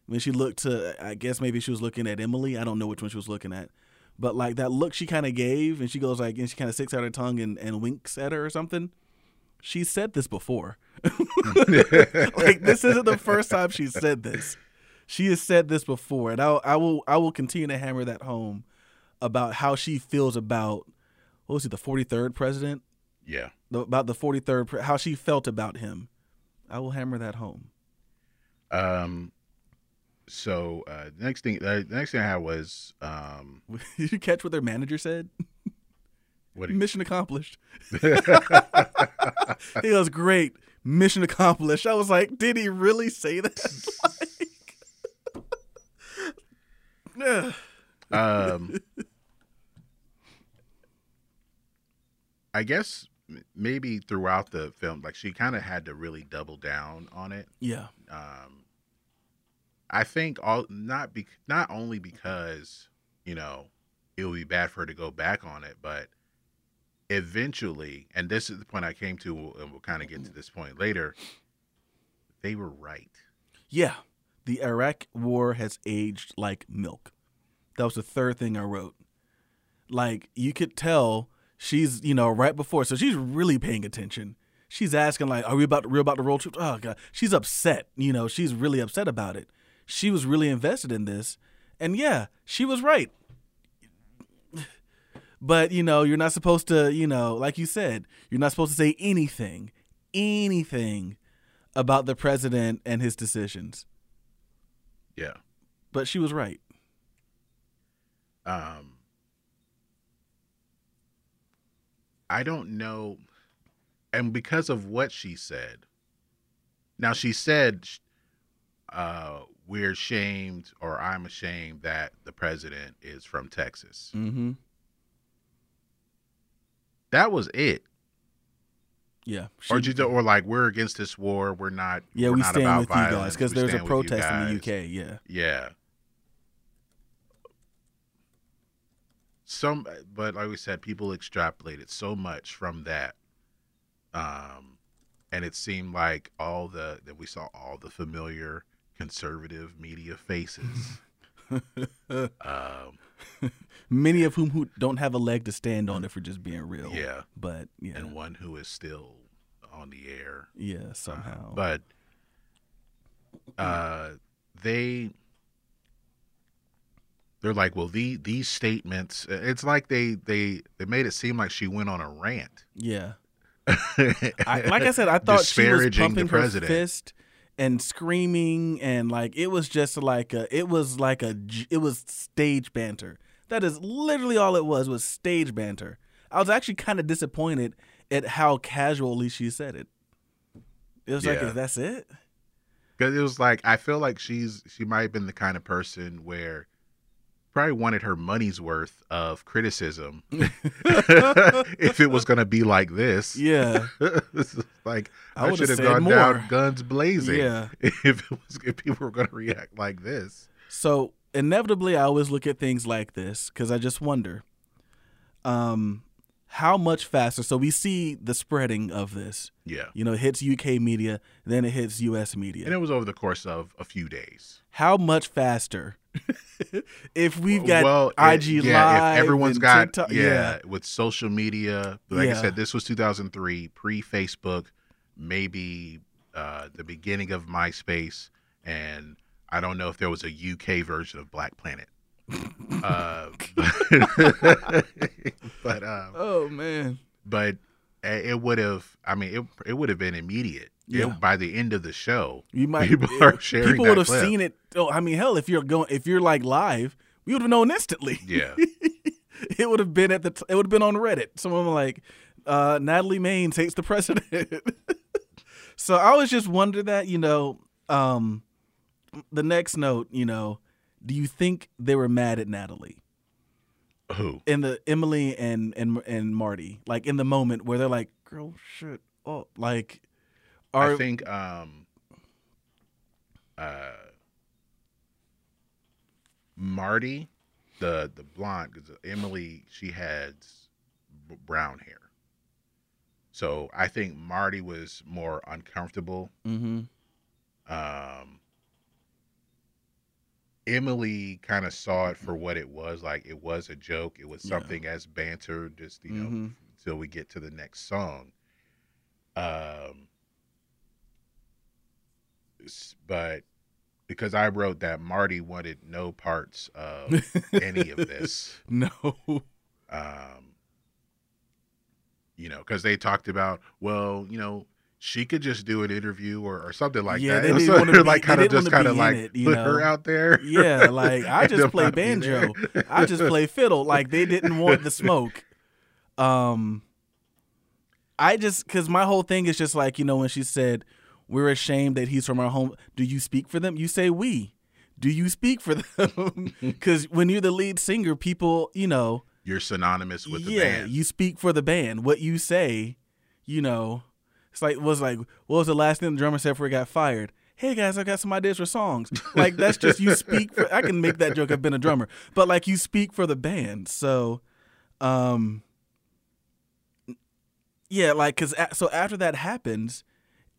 when she looked to, I guess maybe she was looking at Emily. I don't know which one she was looking at. But like that look she kind of gave, and she goes like, and she kind of sticks out her tongue and, and winks at her or something. She said this before. like this isn't the first time she said this. She has said this before, and I, I will I will continue to hammer that home about how she feels about what was he the forty third president Yeah. The- about the forty third how she felt about him. I will hammer that home. Um. So uh, the next thing, uh, the next thing I had was um, Did you catch what their manager said? what? Mission accomplished. He was great. Mission accomplished. I was like, did he really say that? Like, um. I guess maybe throughout the film, like she kind of had to really double down on it. yeah. um, I think all not be not only because you know it would be bad for her to go back on it, but eventually, and this is the point I came to, and we'll kind of get to this point later. They were right. Yeah. The Iraq war has aged like milk. That was the third thing I wrote. Like you could tell she's, you know, right before, so she's really paying attention. She's asking like, "Are we about to, we about to roll troops?" Oh god, she's upset. You know, she's really upset about it. She was really invested in this, and yeah, she was right. But you know, you're not supposed to, you know, like you said, you're not supposed to say anything, anything about the president and his decisions. Yeah. But she was right. Um, I don't know, and because of what she said. Now she said, uh, "We're ashamed, or I'm ashamed that the president is from Texas." Mm-hmm. That was it. Yeah. or just, or like we're against this war. We're not. yeah, we're we not stand about with you guys because there's a stand with you protest in the. UK. Yeah. Yeah. Some, but like we said, people extrapolated so much from that, um, and it seemed like all the that we saw all the familiar conservative media faces. um, Many of whom who don't have a leg to stand on if we're just being real. yeah, But yeah. and one who is still on the air. yeah, somehow. but uh they they're like well the these statements it's like they they they made it seem like she went on a rant yeah. I, like I said, I thought she was the pumping her president. fist and screaming and like it was just like a it was like a it was stage banter. That is literally all it was was stage banter. I was actually kind of disappointed at how casually she said it. It was like, Yeah. is that's it? because it was like i feel like she's she might have been the kind of person where probably wanted her money's worth of criticism if it was going to be like this Yeah. Like I I, should have gone more. down guns blazing Yeah. if it was if people were going to react like this. So inevitably, I always look at things like this because I just wonder, um, how much faster? So we see the spreading of this. Yeah. You know, it hits UK media, then it hits US media, And it was over the course of a few days. How much faster? if we've got well, IG it- yeah, Live, If everyone's got TikTok, yeah, with social media. Like Yeah. I said, this was 2003, pre Facebook, maybe uh, the beginning of MySpace, and I don't know if there was a UK version of Black Planet. uh, but um, Oh man. but it would have. I mean, it it would have been immediate. It- Yeah. by the end of the show, You might People are sharing People would have clip. seen it. Oh, I mean, hell, if you're going, if you're like live, we would have known instantly. yeah, it would have been at the. T- it would have been on Reddit. Someone like uh, Natalie Maines hates the president. so I was just wondering that you know, um, the next note, you know, do you think they were mad at Natalie who? in the Emily and and and Martie, like in the moment where they're like, "Girl, shit," oh, like, are I think um uh Martie, the the blonde, because Emily she had b- brown hair, so I think Martie was more uncomfortable. mm-hmm, Um, Emily kind of saw it for what it was, like it was a joke. It was Yeah. something as banter, just you know, until we get to the next song. Um, but because I wrote that Martie wanted no parts of any of this, no, um, you know, because they talked about, well, you know, she could just do an interview or, or something like Yeah, that. they didn't be- like they kind of didn't just kind of like it, put her know? out there. Yeah, like I just play banjo. I just play fiddle. Like they didn't want the smoke. Um, I just because my whole thing is just like you know when she said we're ashamed that he's from our home. Do you speak for them? You say we. Do you speak for them? Because when you're the lead singer, people you know You're synonymous with the yeah, band. you speak for the band. What you say, you know, it's like was like what was the last thing the drummer said before he got fired? Hey guys, I got some ideas for songs. Like that's just you speak for. I can make that joke. I've been a drummer, but like you speak for the band. So, um, yeah, like because so after that happens,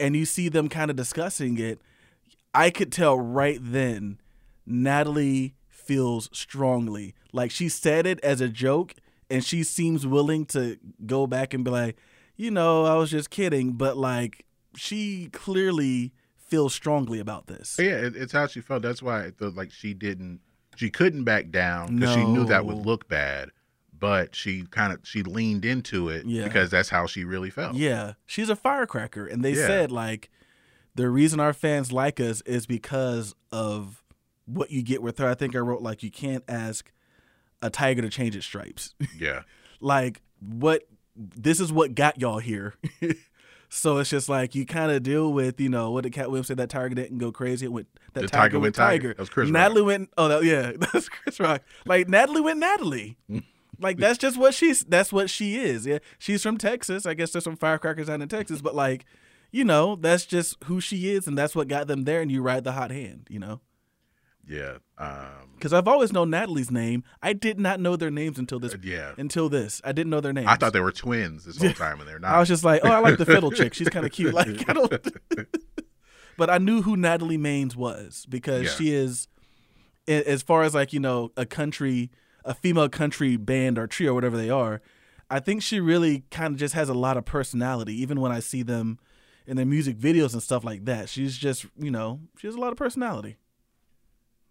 and you see them kind of discussing it, I could tell right then Natalie feels strongly. Like she said it as a joke and she seems willing to go back and be like, you know, I was just kidding, but like she clearly feels strongly about this. Yeah, it, it's how she felt. That's why felt like she didn't, she couldn't back down because she knew that would look bad. But she kind of she leaned into it Yeah. because that's how she really felt. Yeah, she's a firecracker and they Yeah. said like the reason our fans like us is because of what you get with her. I think I wrote like you can't ask a tiger to change its stripes. yeah. like what this is what got y'all here. so it's just like you kind of deal with, you know, what did Katt Williams say that tiger didn't go crazy? It went that The tiger, tiger went tiger. tiger. That was Chris Rock. Natalie went oh that, yeah, that's Chris Rock. Like Natalie went Natalie. Mm. Like that's just what she's that's what she is. Yeah. She's from Texas. I guess there's some firecrackers out in Texas, but like, you know, that's just who she is and that's what got them there and you ride the hot hand, you know? Yeah. Um, Because I've always known Natalie's name. I did not know their names until this yeah. until this. I didn't know their names. I thought they were twins this whole time, and they're not. I was just like, oh, I like the fiddle chick. She's kind of cute. Like, I don't. but I knew who Natalie Maines was because Yeah. she is, as far as like you know, a country, a female country band or trio, whatever they are. I think she really kind of just has a lot of personality. Even when I see them in their music videos and stuff like that, she's just you know she has a lot of personality.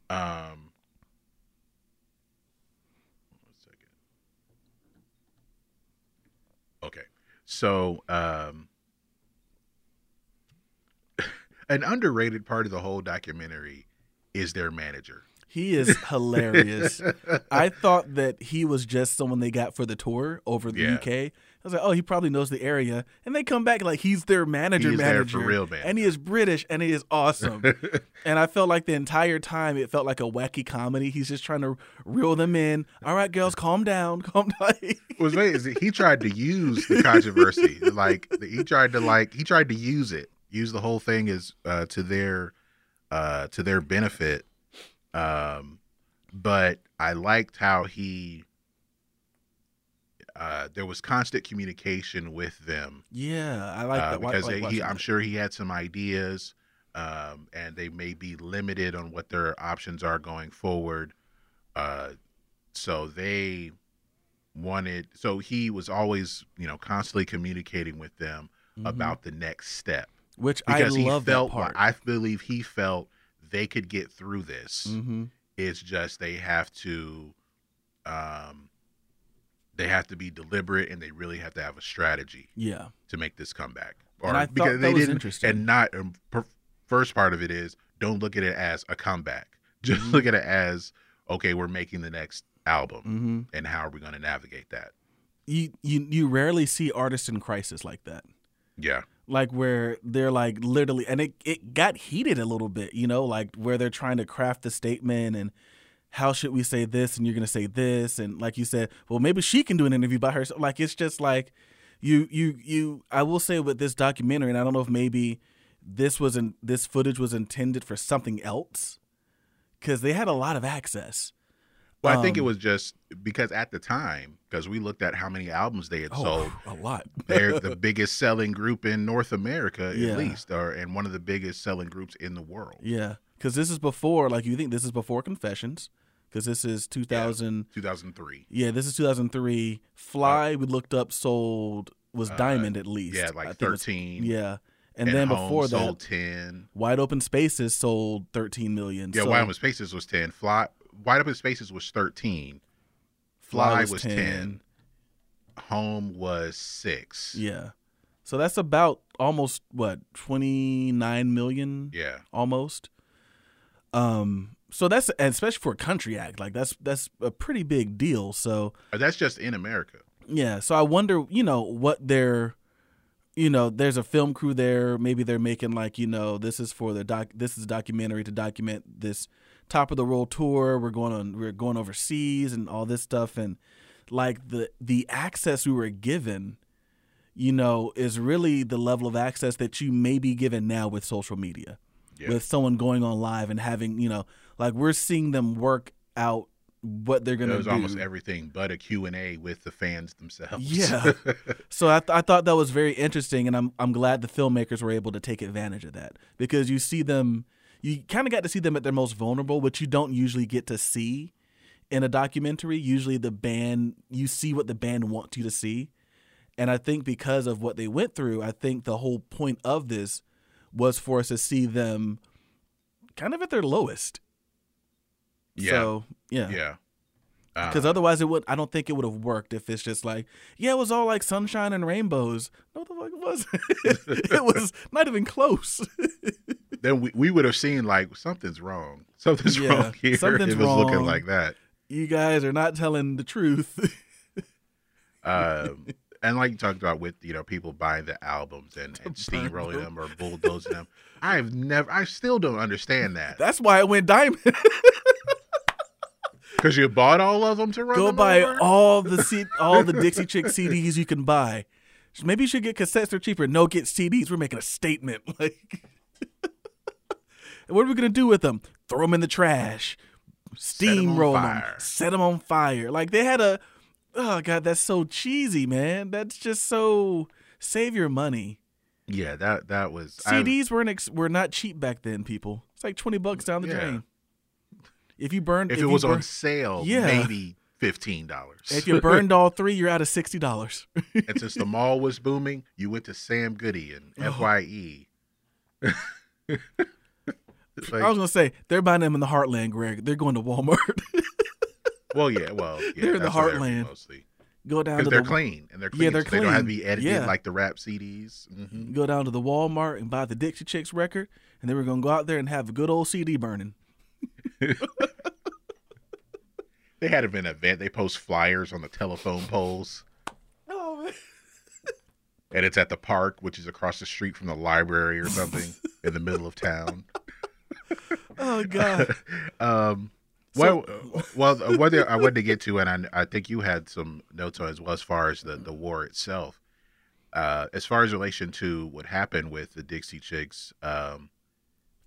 Um. Okay, so um, an underrated part of the whole documentary is their manager. He is hilarious. I thought that he was just someone they got for the tour over the Yeah. UK. I was like, oh, he probably knows the area. And they come back like he's their manager, He's there manager. for real And he is British and he is awesome. and I felt like the entire time it felt like a wacky comedy. He's just trying to reel them in. All right, girls, calm down. Calm down. was amazing is he tried to use the controversy, like he tried to like he tried to use it, use the whole thing as uh, to their uh, to their benefit. Um, but I liked how he uh, there was constant communication with them Yeah, I like uh, that. Because like they, he, I'm sure he had some ideas, um, and they may be limited on what their options are going forward. Uh, so they wanted, so he was always, you know, constantly communicating with them Mhm. about the next step which because I he love felt, that part. I believe he felt they could get through this. hmm It's just they have to, um, they have to be deliberate and they really have to have a strategy Yeah, to make this comeback. And I that was interesting. and not um, per, first part of it is don't look at it as a comeback. Just Mhm. look at it as okay, we're making the next album, hmm and how are we going to navigate that? you you you rarely see artists in crisis like that. Yeah, like where they're like literally and it, it got heated a little bit you know like where they're trying to craft the statement and how should we say this and you're gonna say this and like you said well maybe she can do an interview by herself. Like it's just like you you you i will say with this documentary and i don't know if maybe this was in this footage was intended for something else because they had a lot of access well, I think it Um, was just because at the time, because we looked at how many albums they had sold. a lot They're the biggest selling group in North America, Yeah. at least, or and one of the biggest selling groups in the world. yeah because this is before like you think this is before confessions because this is 2000 Two thousand three. Yeah, this is 2003. Fly, we looked up, sold was Uh, Diamond at least. Yeah, like think it was- thirteen. yeah, and, then Home before sold that, ten. Wide Open Spaces sold 13 million. Yeah, so Wide Open Spaces was ten. Fly Wide Open Spaces was thirteen. Fly, was, 10. Home was six. Yeah, so that's about almost what 29 million, Yeah. almost. Um, so that's especially for a country act, like that's that's a pretty big deal. So that's just in America. Yeah, so I wonder, you know, what they're, you know, there's a film crew there. Maybe they're making like, you know, this is for the doc. This is a documentary to document this top of the world tour. We're going on. We're going overseas and all this stuff. And like the the access we were given, you know, is really the level of access that you may be given now with social media Yeah. with someone going on live and having, you know, like we're seeing them work out what they're gonna was do. almost everything but a Q&A with the fans themselves. Yeah. So I, th- I thought that was very interesting, and I'm I'm glad the filmmakers were able to take advantage of that because you see them, you kind of got to see them at their most vulnerable, which you don't usually get to see in a documentary. Usually, the band you see what the band wants you to see, and I think because of what they went through, I think the whole point of this was for us to see them kind of at their lowest. Yeah. So yeah. yeah. Because Uh, otherwise, it would. I don't think it would have worked if it's just like, yeah, it was all like sunshine and rainbows. No, the fuck it wasn't. it was not even close. then we, we would have seen like something's wrong. Something's Yeah, wrong here. something's it was looking like that. you guys are not telling the truth. Um, and like you talked about with you know people buying the albums and, and steamrolling them. them or bulldozing them. I've never, I still don't understand that That's why it went diamond. because you bought all of them to run. Go them buy over? all the C- all the Dixie Chick CDs you can buy. Maybe you should get cassettes. They're cheaper. No, get CDs. We're making a statement. Like, and what are we gonna do with them? Throw them in the trash, Steamroll them. fire. Set them on fire. Like they had a. Oh god, that's so cheesy, man. That's just so. Save your money. Yeah, that that was I- CDs weren't ex- were not cheap back then. People, it's like twenty bucks down the Yeah. drain. If you burned, if, if it was on sale, Yeah. maybe fifteen dollars. if you burned all three, you're out of sixty dollars. and since the mall was booming, you went to Sam Goody and Oh. Fye. like, I was gonna say they're buying them in the Heartland, Greg. They're going to Walmart. well, yeah, well, yeah, They're in the that's where they're heartland. mostly go down because they're the clean and they're Yeah, they're so They don't have to be edited Yeah. like the rap CDs. hmm go down to the Walmart and buy the Dixie Chicks record, and then we're gonna go out there and have a good old CD burning. They had an event. They post flyers on the telephone poles, Oh man. and it's at the park, which is across the street from the library or something in the middle of town. Oh god. um, well, well, uh, what I wanted to get to, and I, I think you had some notes on as well as far as the, the war itself. Uh, as far as relation to what happened with the Dixie Chicks, um,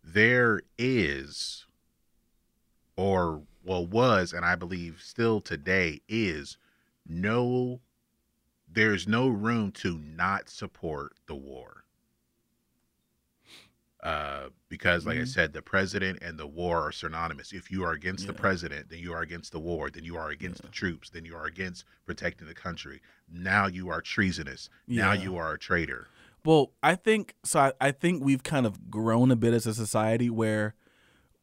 there is, or well, was, and I believe still today is no there's no room to not support the war. Uh, because, like I Mhm. said, the president and the war are synonymous. If you are against the president, then you are against the war. Then you are against Yeah. the troops. Then you are against protecting the country. Now you are treasonous. Now you are a traitor. Well, I think so. I, I think we've kind of grown a bit as a society where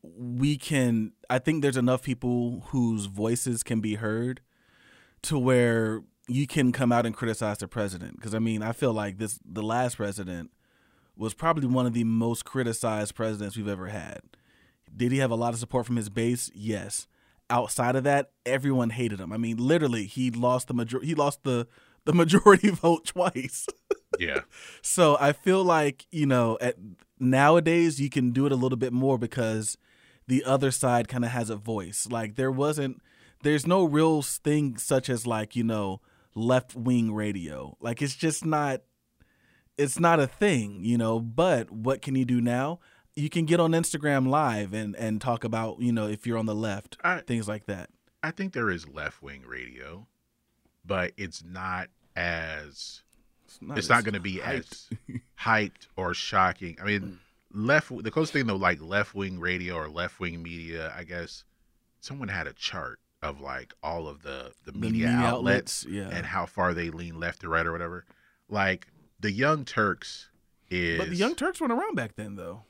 we can. I think there's enough people whose voices can be heard to where you can come out and criticize the president. Because I mean, I feel like this the last president was probably one of the most criticized presidents we've ever had. Did he have a lot of support from his base? Yes. Outside of that, everyone hated him. I mean, literally, he lost the major- He lost the the majority vote twice. Yeah. So I feel like you know, at nowadays you can do it a little bit more because the other side kind of has a voice. Like there wasn't, there's no real thing such as like you know left wing radio. Like it's just not, it's not a thing, you know. But what can you do now? You can get on Instagram live and and talk about you know if you're on the left, I, things like that. I think there is left wing radio, but it's not as It's it's not going to be as hyped or shocking. I mean, left the closest thing though, like left wing radio or left wing media, I guess someone had a chart of like all of the the The media, outlets, yeah. and how far they lean left or right or whatever. Like the Young Turks is, but the Young Turks weren't around back then, though.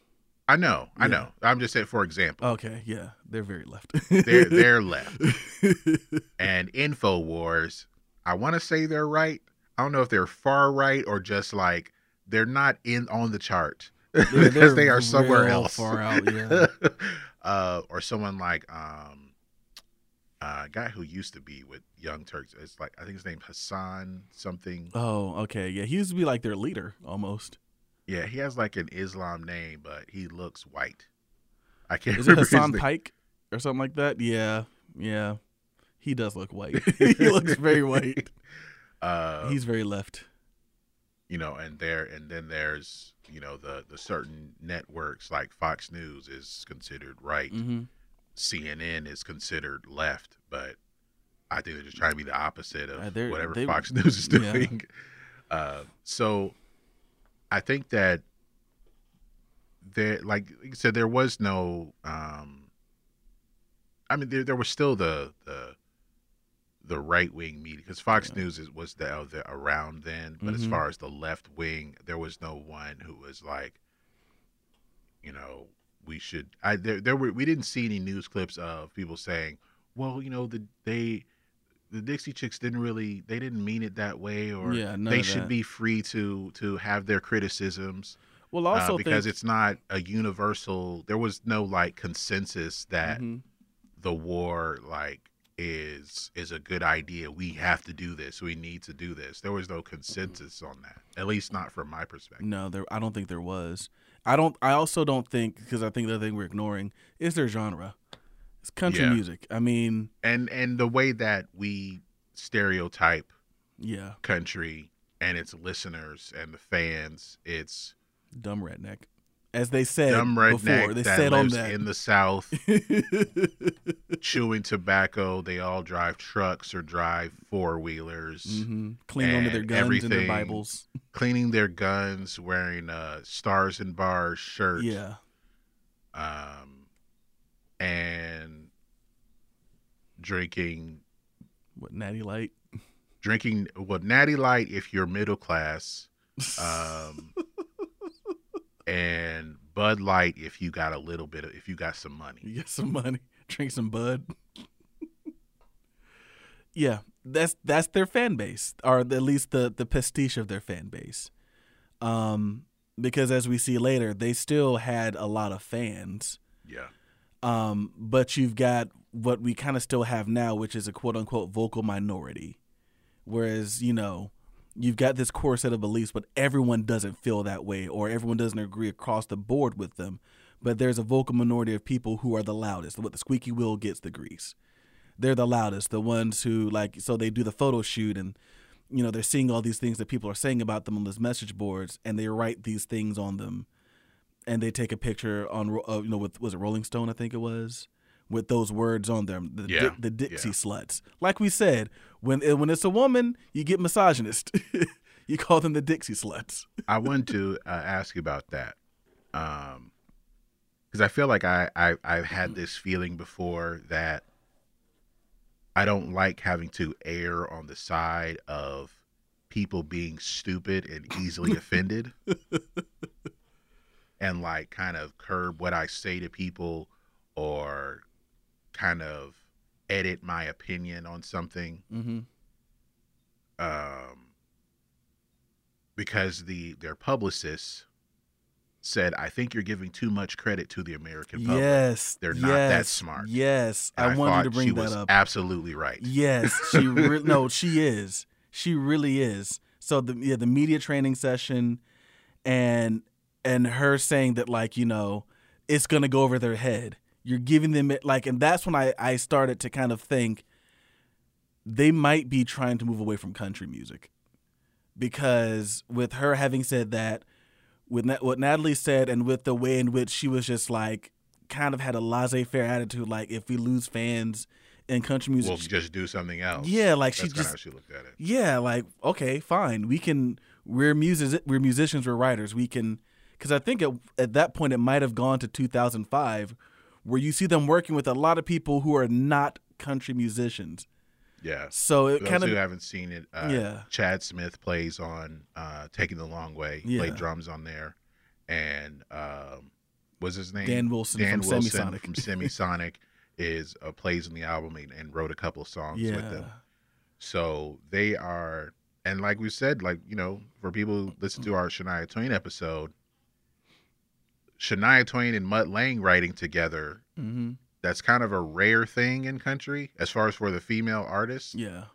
I know, I Yeah. know. I'm just saying, for example, Okay, yeah, they're very left. they're they're left, and Infowars. I want to say they're right. I don't know if they're far right or just like they're not in on the chart because they're somewhere else. far out, yeah. uh, or someone like um, uh, a guy who used to be with Young Turks. It's like I think his name is Hasan something. Oh, okay, yeah. He used to be like their leader almost. Yeah, he has like an Islam name, but he looks white. I can't Is it Hasan. Pike or something like that? Yeah, yeah. He does look white. he looks very white. Uh, He's very left. you know, and there and then there's you know the the certain networks like Fox News is considered right, hmm CNN is considered left, but I think they're just trying to be the opposite of Uh, whatever they- Fox News is yeah. doing. Uh, so I think that there, like you said, there was no. Um, I mean, there there was still the the the right wing media because Fox Yeah. News is, was the, the around then, but as Mhm. far as the left wing, there was no one who was like, you know, we should. I there there were we didn't see any news clips of people saying, well, you know, the they the Dixie Chicks didn't really they didn't mean it that way, or Yeah, they should be free to to have their criticisms Well, uh, also because think, it's not a universal. There was no like consensus that Mhm. the war like is is a good idea. We have to do this. We need to do this. There was no consensus on that. At least not from my perspective. No, there. I don't think there was. I don't. I also don't think because I think the other thing we're ignoring is their genre. It's country Yeah. music. I mean, And and the way that we stereotype yeah, country and its listeners and the fans, it's dumb redneck, as they said dumb redneck before. They that said on that. in the South chewing tobacco. They all drive trucks or drive four wheelers, hmm Clean onto their guns and their. Bibles. cleaning their guns, wearing uh, stars and bars shirt. Yeah, um, and drinking what Natty Light. drinking well natty light if you're middle class um and bud light if you got a little bit of if you got some money You get some money, drink some bud. yeah, that's that's their fan base, or at least the the pastiche of their fan base. Um, because as we see later, they still had a lot of fans. yeah Um, but you've got what we kind of still have now, which is a quote unquote vocal minority. Whereas, you know, you've got this core set of beliefs, but everyone doesn't feel that way or everyone doesn't agree across the board with them. But there's a vocal minority of people who are the loudest. What the squeaky wheel gets the grease. They're the loudest, the ones who like so they do the photo shoot and you know, they're seeing all these things that people are saying about them on those message boards and they write these things on them and they take a picture on uh, you know with was it Rolling Stone I think it was with those words on them, the, Yeah, the Dixie yeah. sluts. Like we said, when eh, when it's a woman, you get misogynist. you call them the Dixie sluts. I wanted to uh, ask you about that, because I feel like I, I I've had this feeling before that I don't like having to err on the side of people being stupid and easily offended, and like kind of curb what I say to people, or kind of edit my opinion on something Mm-hmm. um, because the their publicists said, "I think you're giving too much credit to the American public." Yes, They're not that smart. Yes, And I wanted to bring she that was up. Absolutely right. Yes, she re- no, she is. She really is. So the yeah, the media training session and and her saying that like, you know, it's going to go over their head. You're giving them it like and that's when I I started to kind of think they might be trying to move away from country music. Because with her having said that, with what Natalie said and with the way in which she was just like kind of had a laissez-faire attitude like if we lose fans in country music We'll just do something else. Yeah, like she That's kind just- how she looked at it. yeah, like okay, fine. We can. We're music. We're musicians. We're writers. We can. Because I think at, at that point it might have gone to 2005, where you see them working with a lot of people who are not country musicians. Yeah. So it kind those who of haven't seen it, uh, Yeah. Chad Smith plays on uh, "Taking the Long Way." Yeah. Played drums on there, and um, what's his name? Dan Wilson Dan from Wilson Semisonic. from Semisonic is uh, plays in the album and, and wrote a couple of songs with them. So they are, and like we said, like you know, for people who listen to our Shania Twain episode, Shania Twain and Mutt Lange writing together. hmm That's kind of a rare thing in country, as far as for the female artists, yeah,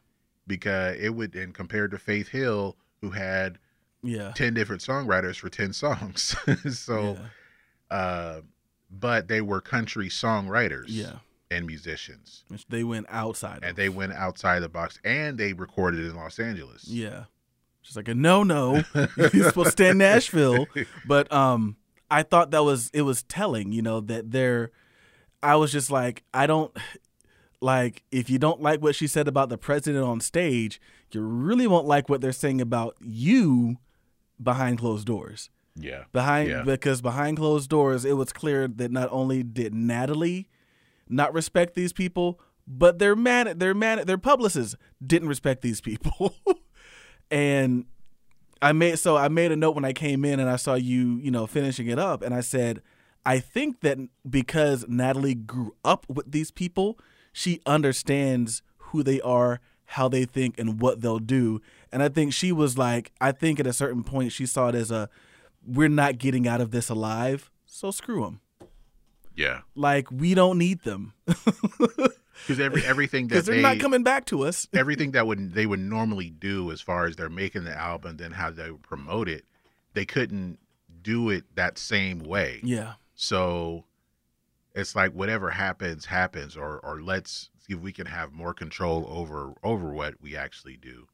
because it would, and compared to Faith Hill, who had yeah. ten different songwriters for ten songs. so, yeah. uh, but they were country songwriters, yeah. and musicians, Which They went outside. and of. they went outside the box, and they recorded in Los Angeles. Yeah. She's like a no no. You're supposed to stay in Nashville. But um I thought that was it was telling, you know, that they're I was just like, I don't like if you don't like what she said about the president on stage, you really won't like what they're saying about you behind closed doors. Yeah. Behind Yeah. because behind closed doors, it was clear that not only did Natalie not respect these people, but their man their man their publicists didn't respect these people. and I made so I made a note when I came in and I saw you, you know, finishing it up and I said I think that because Natalie grew up with these people, she understands who they are, how they think and what they'll do. And I think she was like I think at a certain point she saw it as a we're not getting out of this alive, so screw them. Yeah. Like we don't need them Because every everything that they're they not coming back to us. everything that would they would normally do as far as they're making the album, then how they would promote it, they couldn't do it that same way. Yeah, So it's like whatever happens, happens, or or let's see if we can have more control over over what we actually do.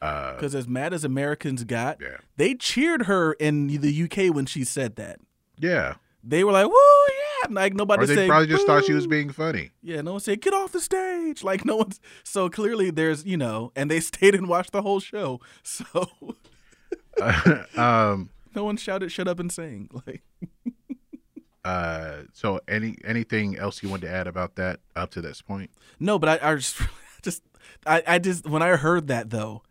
because Uh, as mad as Americans got, yeah, they cheered her in the UK when she said that. yeah. They were like, "Woo, yeah!" Like nobody Or they said, probably just thought she was being funny. Yeah, no one said, "Get off the stage!" Like no one's. So clearly, there's you know, and they stayed and watched the whole show. So um. no one shouted, "Shut up and sing!" Like Uh. So any anything else you want to add about that up to this point? no, but I, I just, just, I, I just when I heard that though,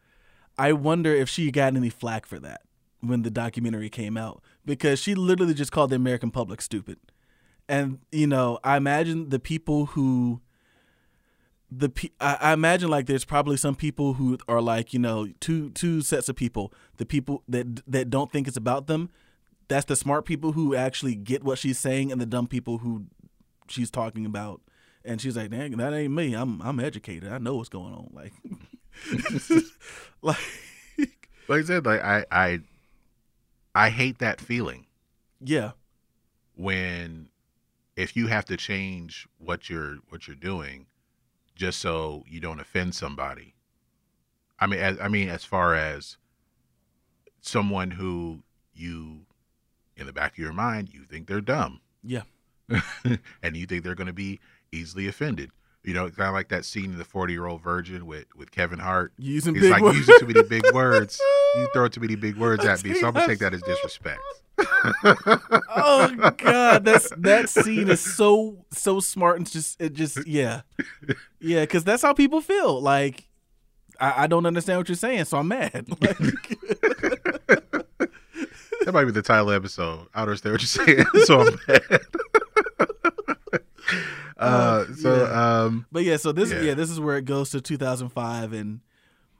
I wonder if she got any flack for that when the documentary came out because she literally just called the American public stupid. And you know, I imagine the people who the pe- I, I imagine like there's probably some people who are like you know two two sets of people. The people that that don't think it's about them that's the smart people who actually get what she's saying and the dumb people who she's talking about. And she's like dang that ain't me. I'm i'm educated. I know what's going on. Like like Like I said, like I I I hate that feeling yeah when if you have to change what you're what you're doing just so you don't offend somebody. I mean, as, I mean, as far as someone who you, in the back of your mind, you think they're dumb, yeah and you think they're going to be easily offended. You know, kind of like that scene in the Forty Year Old Virgin with with Kevin Hart. Using He's big like words. using too many big words. You throw too many big words at me, so I'm gonna take that as disrespect. oh god, that's that scene is so so smart and just it just yeah, yeah, because that's how people feel. Like I, I don't understand what you're saying, so I'm mad. Like, That might be the title of the episode. I don't understand what you're saying, so I'm mad. uh, so yeah. um, but yeah, so this Yeah. yeah. this is where it goes to 2005 and.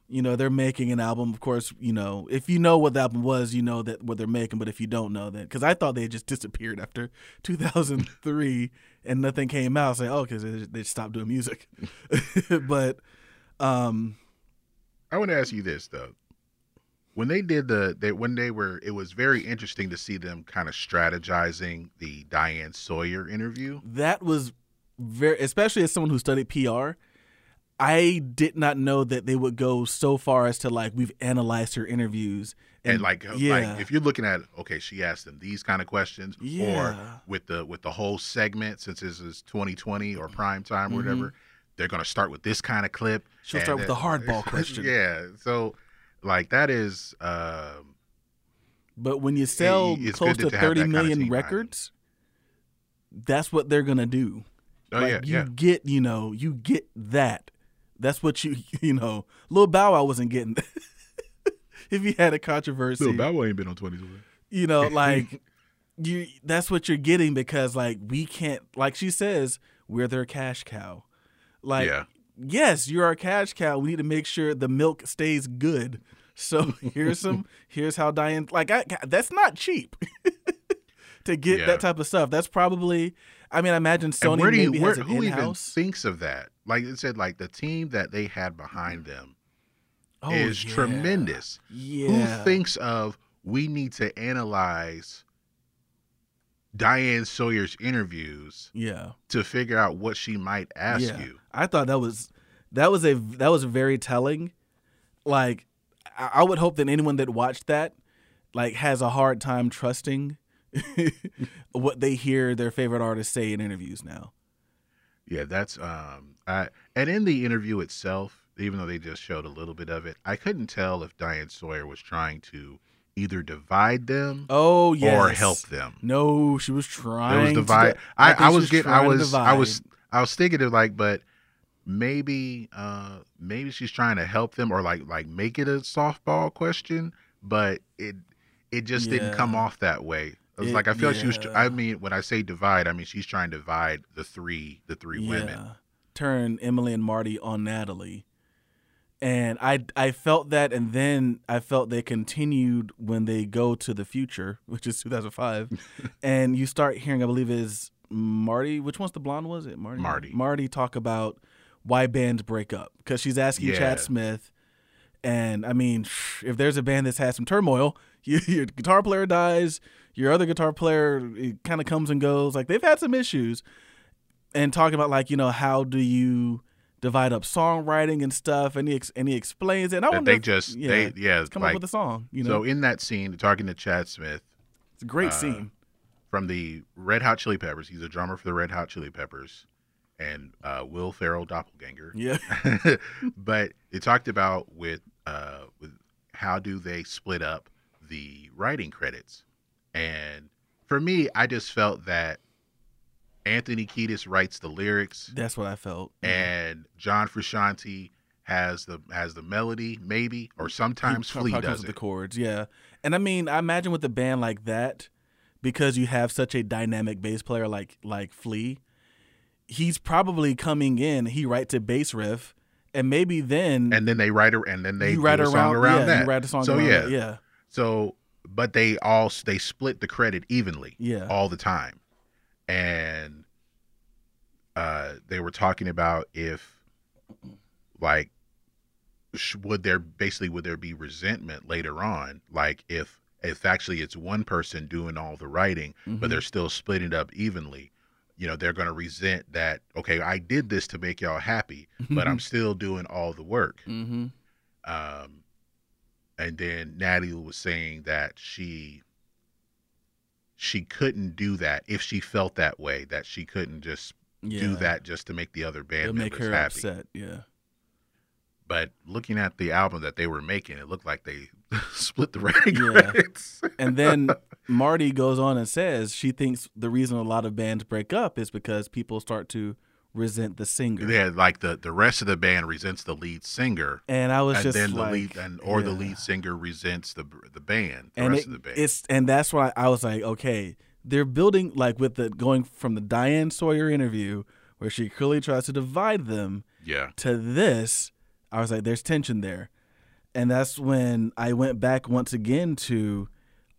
You know they're making an album. Of course, you know if you know what the album was, you know that what they're making. But if you don't know that, because I thought they had just disappeared after 2003 and nothing came out, was like, oh, because they, they stopped doing music. but um, I want to ask you this though. When they did the they when they were it was very interesting to see them kind of strategizing the Diane Sawyer interview. that was very especially as someone who studied PR I did not know that they would go so far as to like we've analyzed her interviews And, like yeah like if you're looking at okay, she asked them these kind of questions or Yeah. with the with the whole segment since this is 2020 or prime time or Mhm. whatever, they're going to start with this kind of clip. She'll start with the hardball question. yeah. So like that is um but when you sell it's close to 30 that kind of million records that's what they're to do oh like yeah, you yeah. get you know you get that that's what you you know Lil Bow Wow wasn't getting if you had a controversy Lil Bow Wow ain't been on 2020. you know like you that's what you're getting because like we can't like she says we're their cash cow like Yeah. Yes you're our cash cow we need to make sure the milk stays good so here's some here's how diane like I, that's not cheap to get Yeah. that type of stuff that's probably i mean i imagine sony and where do you maybe where, has an who even in-house thinks of that? Like it said, like the team that they had behind them oh, is yeah. tremendous. yeah Who thinks of we need to analyze Diane Sawyer's interviews yeah to figure out what she might ask Yeah. you? I thought that was that was a that was very telling. Like I, I would hope that anyone that watched that like has a hard time trusting what they hear their favorite artists say in interviews now. Yeah, that's um I and in the interview itself, even though they just showed a little bit of it, I couldn't tell if Diane Sawyer was trying to either divide them Oh yes. or help them. No, she was It trying was to divide. di- I, think I was getting. I was. I was. I was thinking of like, but maybe, uh maybe she's trying to help them or like, like make it a softball question, but it, it just didn't come off that way. It was It- like I feel like she was. I mean, when I say divide, I mean she's trying to divide the three, the three women. Turn Emily and Martie on Natalie. And I I felt that and then I felt they continued when they go to the future, which is 2005. and you start hearing I believe is Martie, which one's the blonde was it? Martie. Martie. Martie talk about why bands break up cuz she's asking Yeah. Chad Smith and I mean, if there's a band that's had some turmoil, you, your guitar player dies, your other guitar player kind of comes and goes. Like they've had some issues, and talking about like you know how do you divide up songwriting and stuff, and he ex- and he explains it. And I wonder they if- just yeah, they yeah come like up with a song. You know, so in that scene talking to Chad Smith it's a great uh, scene. from the Red Hot Chili Peppers. He's a drummer for the Red Hot Chili Peppers, and uh, Will Ferrell doppelganger. Yeah, but it talked about with uh with how do they split up the writing credits and for me i just felt that anthony kiedis writes the lyrics that's what I felt. and john frusciante has the has the melody maybe or sometimes He flea comes does with it the chords. Yeah, and I mean, I imagine with a band like that, because you have such a dynamic bass player like like Flea, he's probably coming in. He writes a bass riff, and maybe then and then they write a, and then they write a song around yeah, that write a song so around yeah that, yeah, so but they all they split the credit evenly yeah. all the time and uh they were talking about if like sh- would there basically would there be resentment later on? Like if if actually it's one person doing all the writing but Mhm. they're still splitting it up evenly you know they're going to resent that okay i did this to make y'all happy but i'm still doing all the work. Hmm um, and then Natty was saying that she she couldn't do that if she felt that way that she couldn't just Yeah. do that just to make the other band It'll make her happy. upset. Yeah. But looking at the album that they were making, it looked like they split the writing Yeah. credits. And then Martie goes on and says she thinks the reason a lot of bands break up is because people start to resent the singer. yeah, like the the rest of the band resents the lead singer, And I was and just then like, the lead and or the lead singer resents the the band, the and rest it- of the band. it's and that's why I was like, okay, they're building like with the going from the Diane Sawyer interview where she clearly tries to divide them yeah, to this. I was like, there's tension there, and that's when I went back once again to,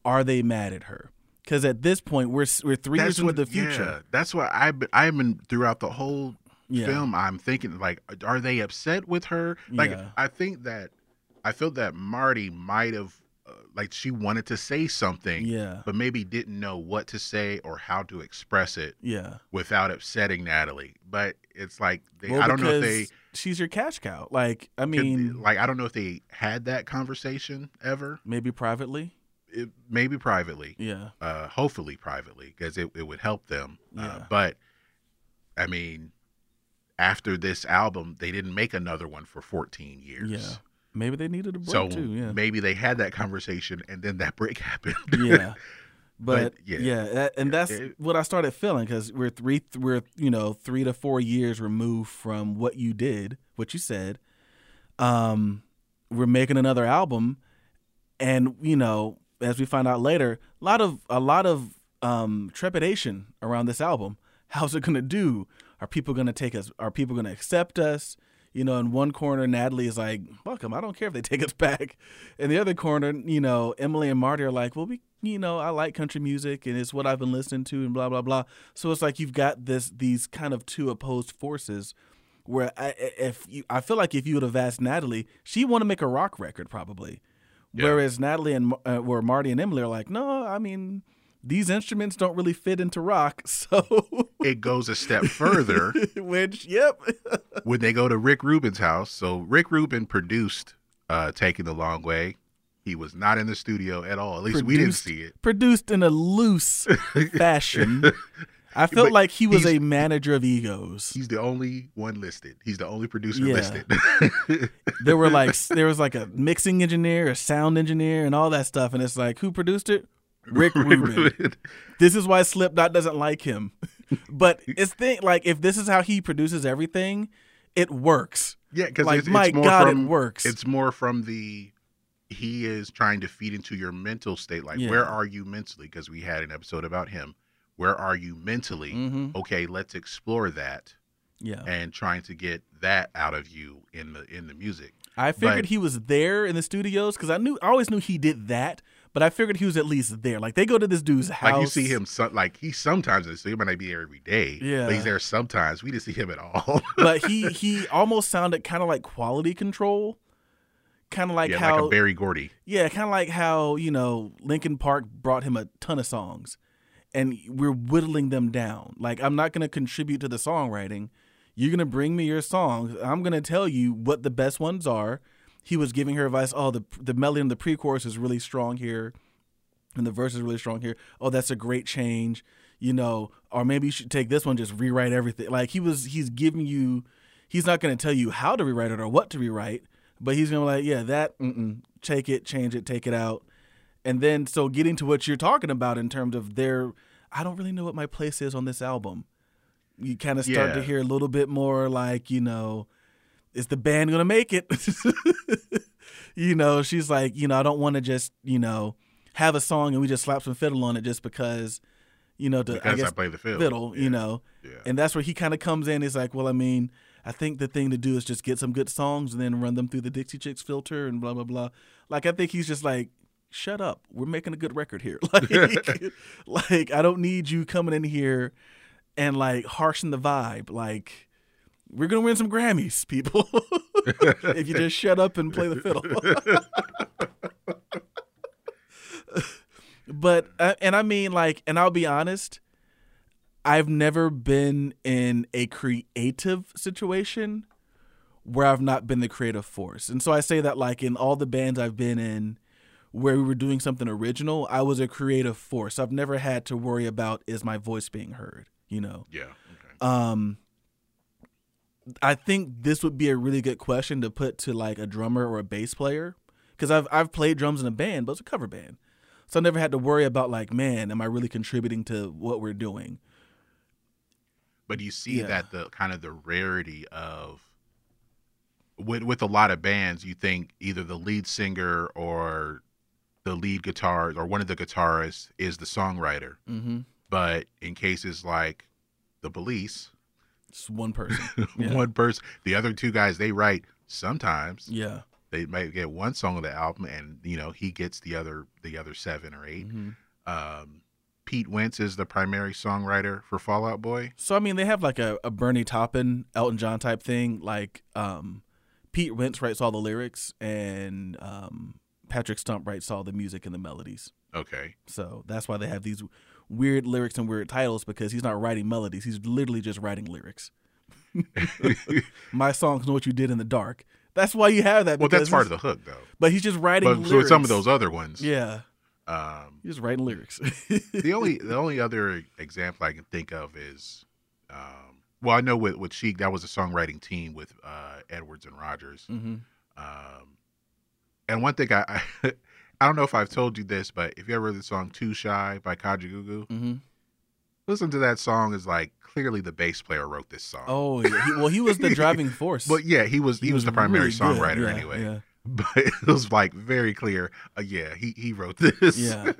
are they mad at her? Because at this point we're we're three years into the future. Yeah, that's what I've been, I've been throughout the whole Yeah. film. I'm thinking like, are they upset with her? Like, Yeah. I think that I feel that Martie might have uh, like she wanted to say something, Yeah. but maybe didn't know what to say or how to express it Yeah. without upsetting Natalie. But it's like they, Well, I don't know if they. she's your cash cow. Like, I could- mean, like I don't know if they had that conversation ever. maybe privately. It, maybe privately. Yeah. uh, hopefully privately because it, it would help them. Uh, but I mean, after this album, they didn't make another one for 14 years. Yeah. Maybe they needed a break So too. Yeah. maybe they had that conversation and then that break happened. yeah. But, But, yeah. yeah, that, and that's It- what I started feeling because we're three, we're you know three to four years removed from what you did, what you said. Um, we're making another album, and you know, as we find out later, a lot of a lot of um trepidation around this album. How's it gonna do? Are people gonna take us? Are people gonna accept us? You know, in one corner, Natalie is like, "Fuck 'em, I don't care if they take us back." In the other corner, you know, Emily and Martie are like, "Well, we, you know, I like country music and it's what I've been listening to and blah blah blah." So it's like you've got this these kind of two opposed forces. Where I, if you, I feel like if you would have asked Natalie, she want to make a rock record probably, Yeah. whereas Natalie and uh, where Martie and Emily are like, "No, I mean." These instruments don't really fit into rock, so it goes a step further which, yep, when they go to Rick Rubin's house. So Rick Rubin produced uh, "Taking the Long Way." He was not in the studio at all. At least we didn't see it. produced in a loose fashion. I felt But like he was a manager of egos. He's the only one listed. He's the only producer Yeah. listed. There were like there was like a mixing engineer, a sound engineer, and all that stuff. And it's like, who produced it? Rick Rubin. This is why Slipknot doesn't like him. But it's thing like if this is how he produces everything, it works. Yeah, because Like, it's, my it's more God, it from, works. It's more from the he is trying to feed into your mental state. Like, Yeah. where are you mentally? Because we had an episode about him. Where are you mentally? hmm Okay, let's explore that Yeah. and trying to get that out of you in the in the music. I figured But- he was there in the studios because I knew I always knew he did that, but I figured he was at least there. Like they go to this dude's house. Like you see him, some, like he sometimes the studio. He might not be there every day. Yeah. but he's there sometimes. We didn't see him at all. but he he almost sounded kind of like quality control, kind of like yeah, how like a Berry Gordy. yeah, kind of like how you know Linkin Park brought him a ton of songs, and we're whittling them down. Like I'm not gonna contribute to the songwriting. You're gonna bring me your songs. I'm gonna tell you what the best ones are. He was giving her advice. Oh, the the melody in the pre-chorus is really strong here, and the verse is really strong here. Oh, that's a great change. You know, or maybe you should take this one, just rewrite everything. Like he was, he's giving you. He's not going to tell you how to rewrite it or what to rewrite, but he's going to be like, yeah, that, take it, change it, take it out. And then, so getting to what you're talking about in terms of their, I don't really know what my place is on this album. You kind of start to hear a little bit more like, you know, is the band going to make it? you know, she's like, you know, I don't want to just, you know, have a song and we just slap some fiddle on it just because, you know, to, I Because I, guess, play the fiddle. fiddle, Yeah, you know. Yeah. And that's where he kind of comes in. He's like, well, I mean, I think the thing to do is just get some good songs and then run them through the Dixie Chicks filter and blah blah blah. Like I think he's just like, shut up, we're making a good record here. Like, like I don't need you coming in here and like harshing the vibe. Like we're gonna win some Grammys, people. if you just shut up and play the fiddle. but uh, and I mean like, and I'll be honest. I've never been in a creative situation where I've not been the creative force. And so I say that like in all the bands I've been in where we were doing something original, I was a creative force. I've never had to worry about is my voice being heard, you know. yeah. Okay. Um, I think this would be a really good question to put to like a drummer or a bass player because I've I've played drums in a band, but it's a cover band, so I never had to worry about like, man, am I really contributing to what we're doing? But you see Yeah. that the kind of the rarity of with with a lot of bands, you think either the lead singer or the lead guitar or one of the guitarists is the songwriter. Mm-hmm. But in cases like the police, It's one person. Yeah. one person, the other two guys, they write sometimes. yeah. They might get one song of the album, and you know he gets the other the other seven or 8 Mhm. Um, Pete Wentz is the primary songwriter for Fall Out Boy. So I mean, they have like a, a Bernie Taupin, Elton John type thing. Like um, Pete Wentz writes all the lyrics, and um, Patrick Stump writes all the music and the melodies. Okay, So that's why they have these weird lyrics and weird titles because he's not writing melodies; he's literally just writing lyrics. My songs know what you did in the dark. That's why you have that. well that's part of the hook though. But he's just writing. But lyrics. so with some of those other ones, Yeah, Um, he's just writing lyrics. the only the only other example I can think of is, um, well, I know with with Chic that was a songwriting team with uh, Edwards and Rodgers. hmm Um, and one thing I, I I don't know if I've told you this, but if you ever heard the song "Too Shy" by Kajagoogoo, hmm listen to that song. Is like clearly the bass player wrote this song. Oh, yeah. He, well, he was the driving force. but yeah, he was he, was, the primary really songwriter Yeah, anyway. Yeah. But it was like very clear. Uh, yeah, he he wrote this. Yeah.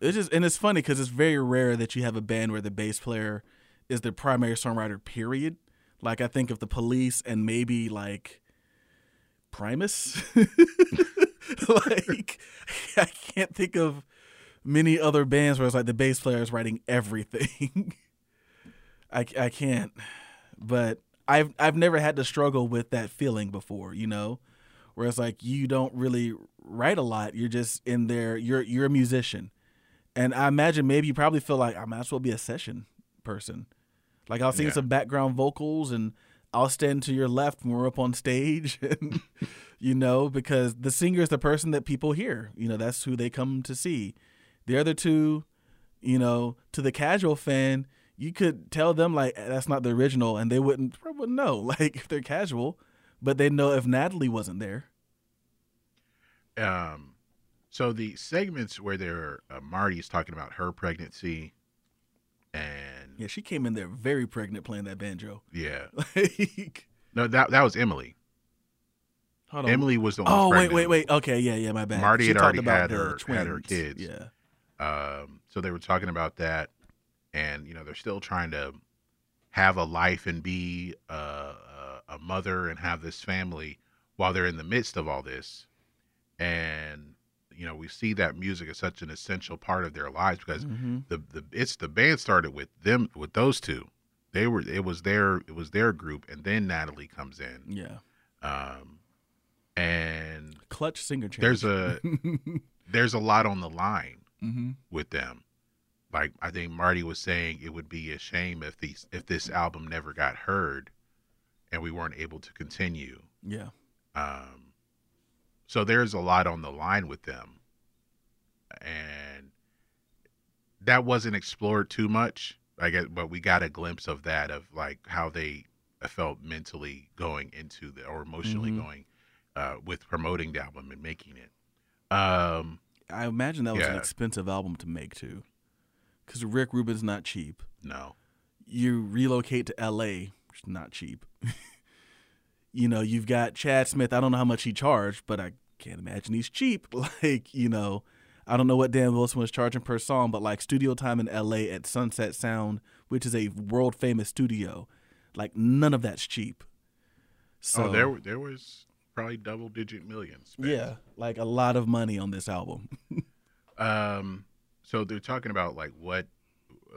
It's just and it's funny because it's very rare that you have a band where the bass player is the primary songwriter. Period. Like I think of the Police and maybe like Primus. like I can't think of many other bands where it's like the bass player is writing everything. I I can't. But I've I've never had to struggle with that feeling before. You know. Where it's like you don't really write a lot. You're just in there. You're you're a musician, and I imagine maybe you probably feel like I might as well be a session person. Like I'll sing Yeah. some background vocals, and I'll stand to your left when we're up on stage, you know, because the singer is the person that people hear. You know, that's who they come to see. The other two, you know, to the casual fan, you could tell them like that's not the original, and they wouldn't probably know. Like if they're casual, but they know if Natalie wasn't there. Um, so the segments where they're uh, Martie's talking about her pregnancy, and Yeah, she came in there very pregnant playing that banjo. yeah, Like, no, that that was Emily. hold on. Emily was the one. Oh wait, wait, wait. Okay, yeah, yeah, my bad. Martie She had talked already about had her- had her kids. Yeah. Um, so they were talking about that, and you know they're still trying to have a life and be a, a, a mother and have this family while they're in the midst of all this. And you know we see that music is such an essential part of their lives because hmm the the it's the band started with them with those two. They were it was their it was their group, and then Natalie comes in. Yeah. Um, and Clutch singer change. there's a there's a lot on the line hmm with them. Like I think Martie was saying, it would be a shame if these if this album never got heard, and we weren't able to continue. Yeah. Um, so there's a lot on the line with them, and that wasn't explored too much. I guess, but we got a glimpse of that of like how they felt mentally going into the or emotionally Mhm. going uh, with promoting the album and making it. Um, I imagine that was an expensive album to make too, because Rick Rubin's not cheap. no, You relocate to L.A., which is not cheap. you know, you've got Chad Smith. I don't know how much he charged, but I can't imagine he's cheap. Like, you know, I don't know what Dan Wilson was charging per song, but like studio time in LA at Sunset Sound, which is a world famous studio, like none of that's cheap. So oh, there there was probably double digit millions. spent. yeah, like a lot of money on this album. Um, so they're talking about like what,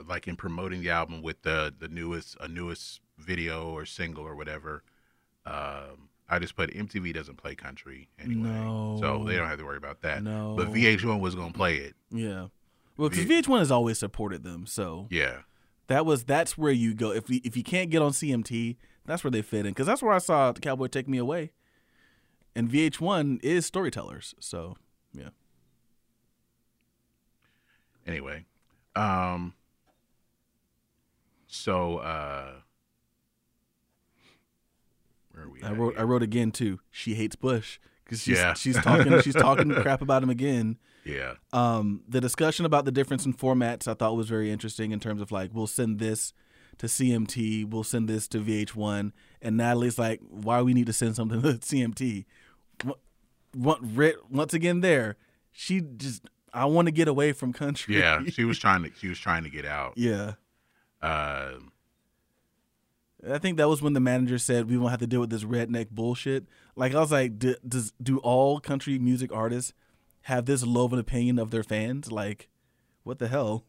like in promoting the album with the the newest a newest video or single or whatever. Um, I just put MTV doesn't play country anyway, so they don't have to worry about that. No. But VH1 was gonna play it. Yeah, well, because V- VH1 has always supported them, so Yeah, that was that's where you go if you, if you can't get on CMT, that's where they fit in because that's where I saw the Cowboy Take Me Away, and VH1 is storytellers, so yeah. anyway um so uh Where are we? I wrote I wrote again too. She hates Bush because she's Yeah. she's talking she's talking crap about him again. Yeah. Um, the discussion about the difference in formats I thought was very interesting in terms of like we'll send this to CMT, we'll send this to VH1, and Natalie's like, why we need to send something to CMT? Once again, there, she just I want to get away from country. Yeah. She was trying to. She was trying to get out. yeah. Uh, I think that was when the manager said we won't have to deal with this redneck bullshit. Like I was like, do, does do all country music artists have this low of an opinion of their fans? Like, what the hell?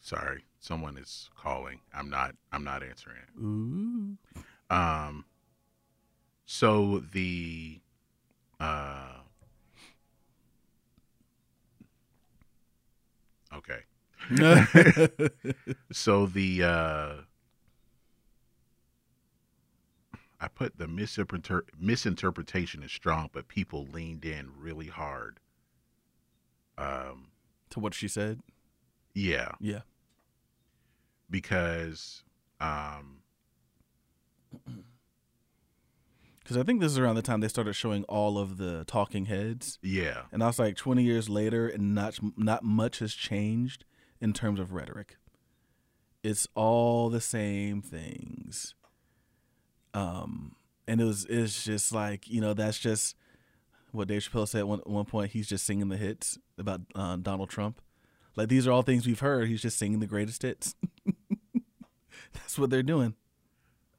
sorry, someone is calling. I'm not. I'm not answering it. Ooh. Um. So the. Uh. Okay. So the uh I put the misinter- misinterpretation is strong, but people leaned in really hard. Um to what she said. yeah, Yeah. because um Because I think this is around the time they started showing all of the talking heads, yeah, and I was like, twenty years later, and not not much has changed in terms of rhetoric. It's all the same things. Um, and it was it's just like you know that's just what Dave Chappelle said at one, one point. He's just singing the hits about uh, Donald Trump. Like these are all things we've heard. He's just singing the greatest hits. that's what they're doing.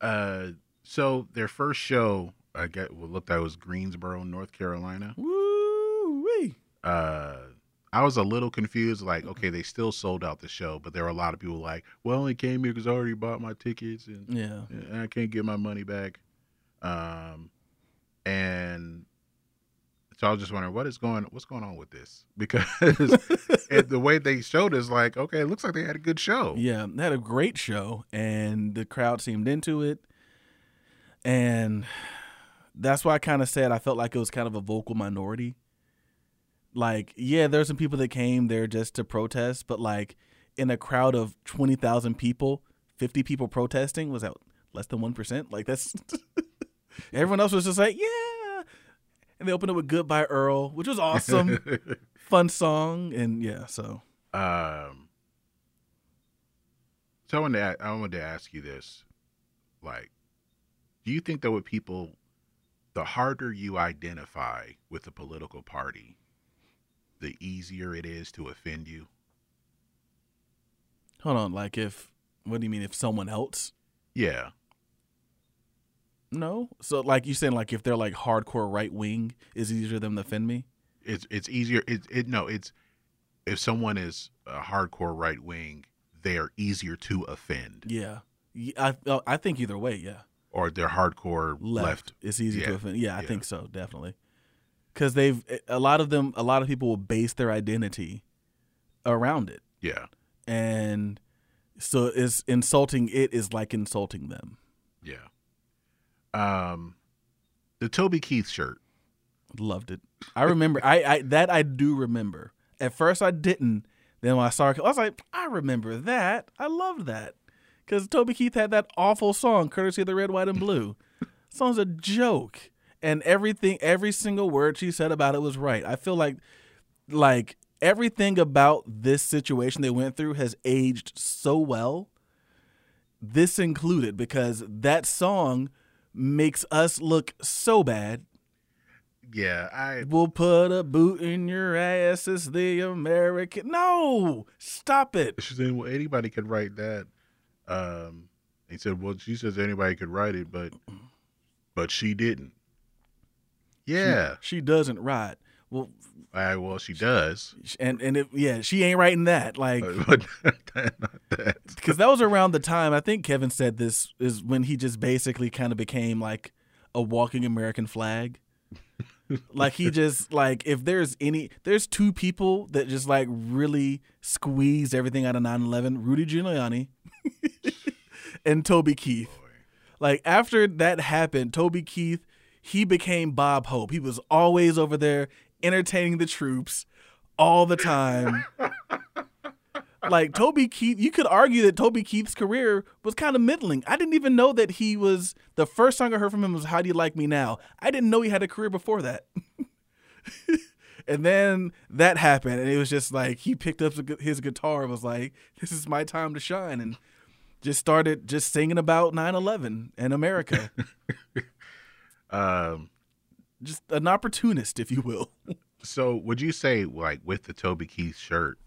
uh so their first show I get well, looked at was Greensboro, North Carolina. Woo wee. uh I was a little confused. Like, okay, they still sold out the show, but there were a lot of people like, "Well, I only came here because I already bought my tickets and, Yeah. and I can't get my money back." Um, and so I was just wondering what is going, what's going on with this? Because it, the way they showed is like, okay, it looks like they had a good show. Yeah, they had a great show, and the crowd seemed into it. And that's why I kind of said I felt like it was kind of a vocal minority. Like, yeah, there's some people that came there just to protest, but like in a crowd of 20,000 people, 50 people protesting was that less than 1%? Like, that's everyone else was just like, yeah. And they opened it with Goodbye Earl, which was awesome. Fun song. And yeah, so Um, so I wanted, to, I wanted to ask you this: like, do you think that with people, the harder you identify with a political party, the easier it is to offend you? hold on. Like, if, what do you mean, if someone else? Yeah, No. So like you saying like if they're like hardcore right wing is easier for them to offend me? it's it's easier. It it no, it's if someone is a hardcore right wing, they are easier to offend, Yeah. Yeah, I uh, I think either way, yeah. or they're hardcore Left, left. it's easy to offend. Yeah, I Yeah. think so, definitely. Cuz they've a lot of them a lot of people will base their identity around it. Yeah, And so it's insulting it is like insulting them. yeah. Um, the Toby Keith shirt. Loved it. I remember I, I that I do remember. At first I didn't. Then when I saw it, I was like, I remember that. I loved that. Because Toby Keith had that awful song, courtesy of the Red, White, and Blue. song's a joke. And everything, every single word she said about it was right. I feel like like everything about this situation they went through has aged so well. This included, because that song makes us look so bad Yeah, I We'll put a boot in your ass. It's the American. No, stop it. She said, "Well, anybody could write that." Um, he said, "Well, she says anybody could write it, but but she didn't." Yeah, She doesn't write. Well, I, well, she does, and and it, yeah, she ain't writing that. Like, uh, that. because that was around the time I think Kevin said this is when he just basically kind of became like a walking American flag. like he just like if there's any there's two people that just like really squeezed everything out of 9-11 rudy giuliani and toby keith like after that happened toby keith he became bob hope he was always over there entertaining the troops all the time like Toby Keith, you could argue that Toby Keith's career was kind of middling. I didn't even know that he was the first song I heard from him was "How Do You Like Me Now." I didn't know he had a career before that. and then that happened, and it was just like he picked up his guitar and was like, "This is my time to shine," and just started just singing about 9/11 and America. Um, just an opportunist, if you will. so would you say like with the Toby Keith shirt,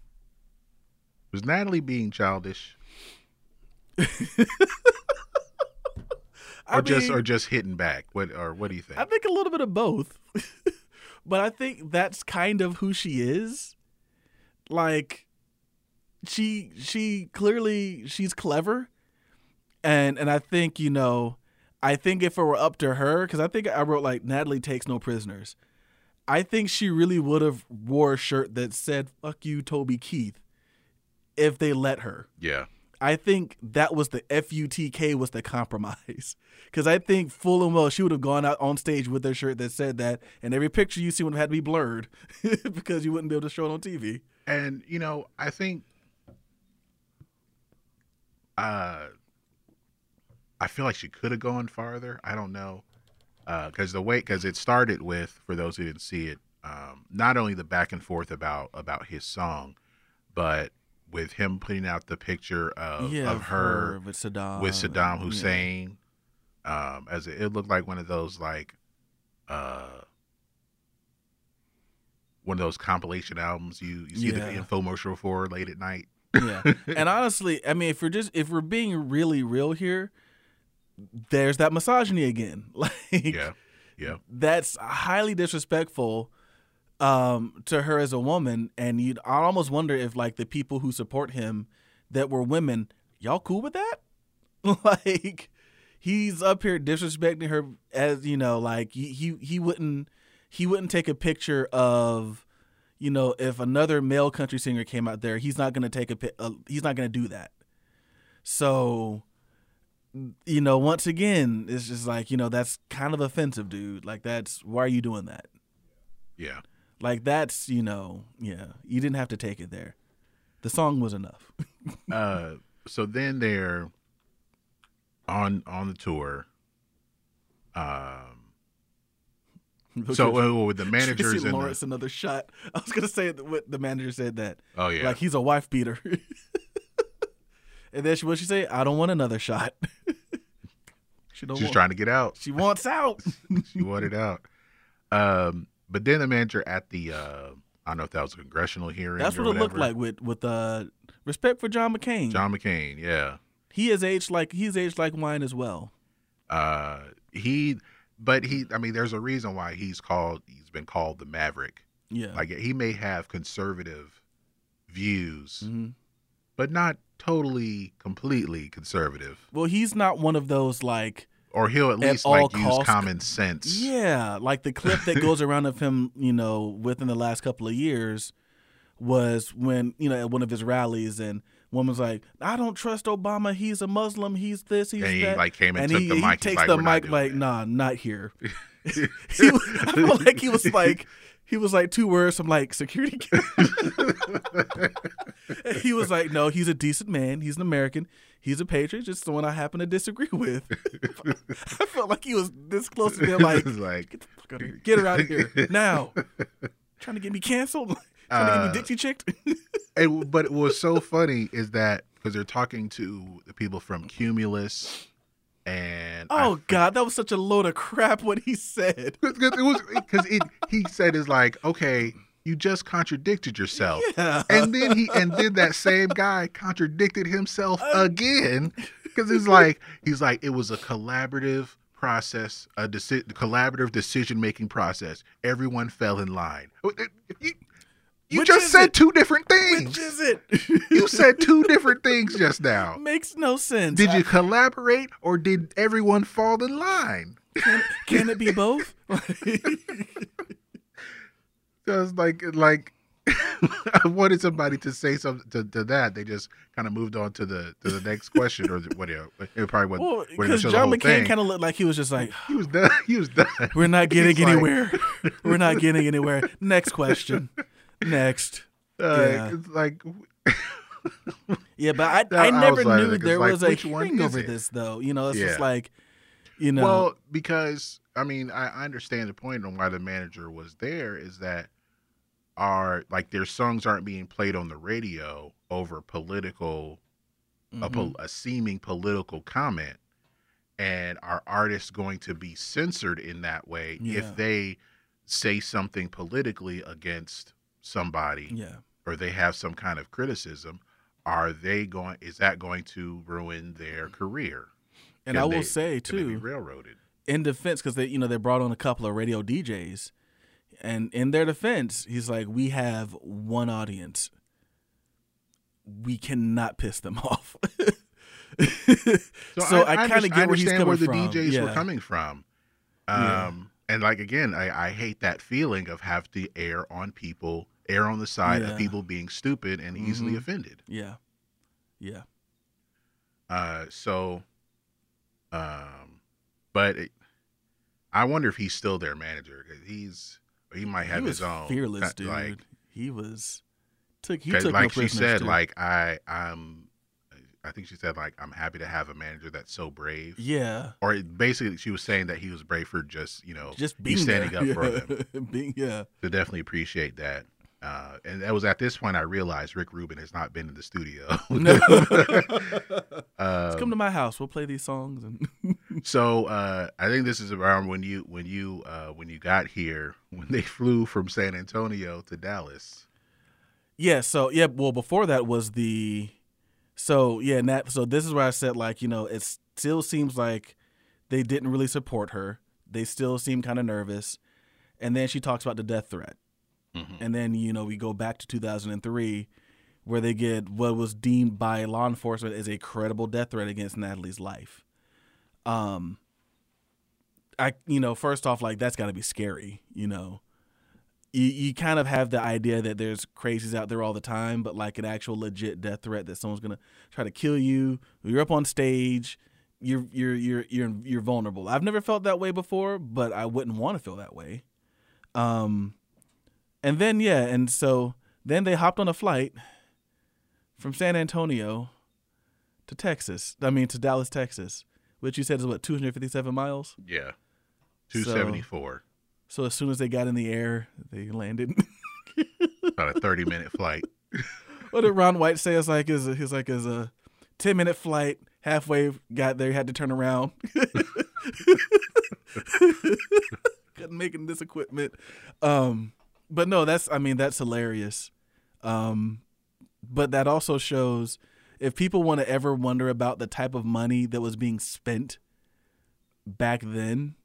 was Natalie being childish? I or just or just hitting back? What or what do you think? I think a little bit of both. but I think that's kind of who she is. Like she she clearly she's clever. And and I think, you know, I think if it were up to her cuz I think I wrote like Natalie takes no prisoners. I think she really would have wore a shirt that said fuck you Toby Keith if they let her. yeah. I think that was the FUTK was the compromise. Because I think full and well she would have gone out on stage with her shirt that said that, and every picture you see would have had to be blurred because you wouldn't be able to show it on TV. And you know, I think uh I feel like she could have gone farther. I don't know. Uh cuz the way cuz it started with for those who didn't see it, um not only the back and forth about about his song, but with him putting out the picture of, of her with Saddam. with Saddam yeah. Hussein. Um, as it, it looked like one of those like, uh, one of those compilation albums you, you see Yeah. the infomercial for late at night. yeah. And honestly, I mean, if we're just if we're being really real here, there's that misogyny again. Like, Yeah, yeah, that's highly disrespectful um, to her as a woman. And you, I almost wonder if like the people who support him that were women, y'all cool with that? like he's up here disrespecting her as you know, like he he, he wouldn't he wouldn't take a picture of. You know, if another male country singer came out there, he's not gonna take a. pi- Uh, he's not gonna do that. So, you know, once again, it's just like, you know, that's kind of offensive, dude. Like, that's why are you doing that? yeah. Like, that's, you know, yeah, you didn't have to take it there. The song was enough. Uh, so then they're on on the tour. Um, so with the managers and Lawrence, the, another shot. I was gonna say what the manager said that, oh yeah, like he's a wife beater. and then she, what she say? I don't want another shot. she don't. she's want, trying to get out. She wants out. she wanted out. Um, but then the manager at the uh, I don't know if that was a congressional hearing. That's what it looked like with with uh respect for John McCain. John McCain, yeah. he is aged like he's aged like wine as well. Uh, he, but he, I mean, there's a reason why he's called. He's been called the Maverick. Yeah. Like he may have conservative views, hmm but not totally, completely conservative. Well, he's not one of those like Or he'll at At least all like use common sense. yeah, like the clip that goes around of him, you know, within the last couple of years was when you know at one of his rallies and woman's like, "I don't trust Obama. He's a Muslim. He's this. He's And he that." like came and, and took he, the mic. He's takes like, the mic like, that." "Nah, not here." he, was- I felt like he was like he was like two words from like security. he was like, "No, he's a decent man. He's an American. He's a patriot. Just the one I happen to disagree with." I felt like he was this close to being like, like "Get the fuck out of here! Get her out of here now!" Trying to get me canceled. Trying to Uh, get me Dixie chicked. And but what's so funny is that because they're talking to the people from Cumulus, and I oh God, that was such a load of crap. What he said. Because it was because it he said is like okay you just contradicted yourself Yeah. and then he and then that same guy contradicted himself uh, again because he's like he's like it was a collaborative process a deci- collaborative decision making process everyone fell in line uh, you, Which just said it? two different things. Which is it? you said two different things just now Makes no sense. did you collaborate or did everyone fall in line Can, can it be both? Just like like I wanted somebody to say something to, to that. They just kind of moved on to the to the next question or whatever. It probably wasn't. well, because the John McCain kind of looked like he was just like, he was done. He was done. "We're not getting He's like- anywhere. We're not getting anywhere." Next question. Next. Uh, Yeah. Like Yeah, but I, I I never like- knew there like, was a hearing over it? this, though. You know, it's just like, you know, Well, because I mean, I, I understand the point on why the manager was there is that our like their songs aren't being played on the radio over political a, mhm. pol- a seeming political comment, and are artists going to be censored in that way Yeah. if they say something politically against somebody yeah, or they have some kind of criticism? Are they going? Is that going to ruin their career? and Can I will they- say Can they be too, railroaded? in defense, because they, you know, they brought on a couple of radio DJs, and in their defense, he's like, we have one audience. We cannot piss them off. so, I, kind of get where he's coming where the from. DJs yeah. were coming from. Um, Yeah. and like again, I, I hate that feeling of have to air on people, air on the side Yeah. of people being stupid and easily Mhm. offended. Yeah, yeah. Uh, so, um, but it, I wonder if he's still their manager. he's or he might have he was his own fearless, dude. Like, he was took he took no like she said, too. like I I'm. I think she said like I'm happy to have a manager that's so brave. yeah, Or it, basically, she was saying that he was brave for just you know just being standing there. up for yeah. them. being yeah. to definitely appreciate that. Uh, and it was at this point I realized Rick Rubin has not been in the studio. No. Um, Come to my house. We'll play these songs and so uh, I think this is around when you when you uh, when you got here when they flew from San Antonio to Dallas. Yeah, so yeah, well before that was the so yeah, and that so this is where I said like, you know, it still seems like they didn't really support her. They still seem kind of nervous. And then she talks about the death threat. Mhm. And then, you know, we go back to 2003 where they get what was deemed by law enforcement as a credible death threat against Natalie's life. Um I you know, first off like that's got to be scary, you know you, you kind of have the idea that there's crazies out there all the time, but like an actual legit death threat that someone's gonna try to kill you. You're up on stage. You're you're you're you're you're vulnerable. I've never felt that way before, but I wouldn't want to feel that way. Um, and then yeah, and so then they hopped on a flight from San Antonio to Texas. I mean to Dallas, Texas, which you said is what 257 miles. Yeah, two seventy four. So as soon as they got in the air, they landed. About a thirty minute flight. what did Ron White say? It's like is he's like is a ten minute flight. Halfway got there, had to turn around. Couldn't make it in this equipment. Um, but no, that's I mean that's hilarious. Um, but that also shows if people want to ever wonder about the type of money that was being spent back then,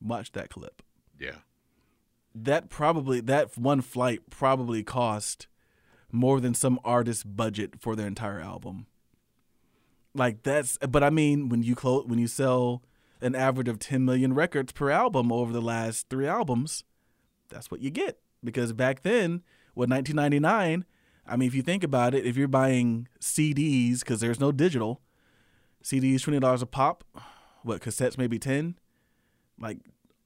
watch that clip Yeah, that probably that one flight probably cost more than some artist's budget for their entire album. Like that's but I mean when you close when you sell an average of 10 million records per album over the last 3 albums, that's what you get because back then with 1999, I mean if you think about it, if you're buying CDs cuz there's no digital, CDs $20 a pop, what cassettes maybe 10, like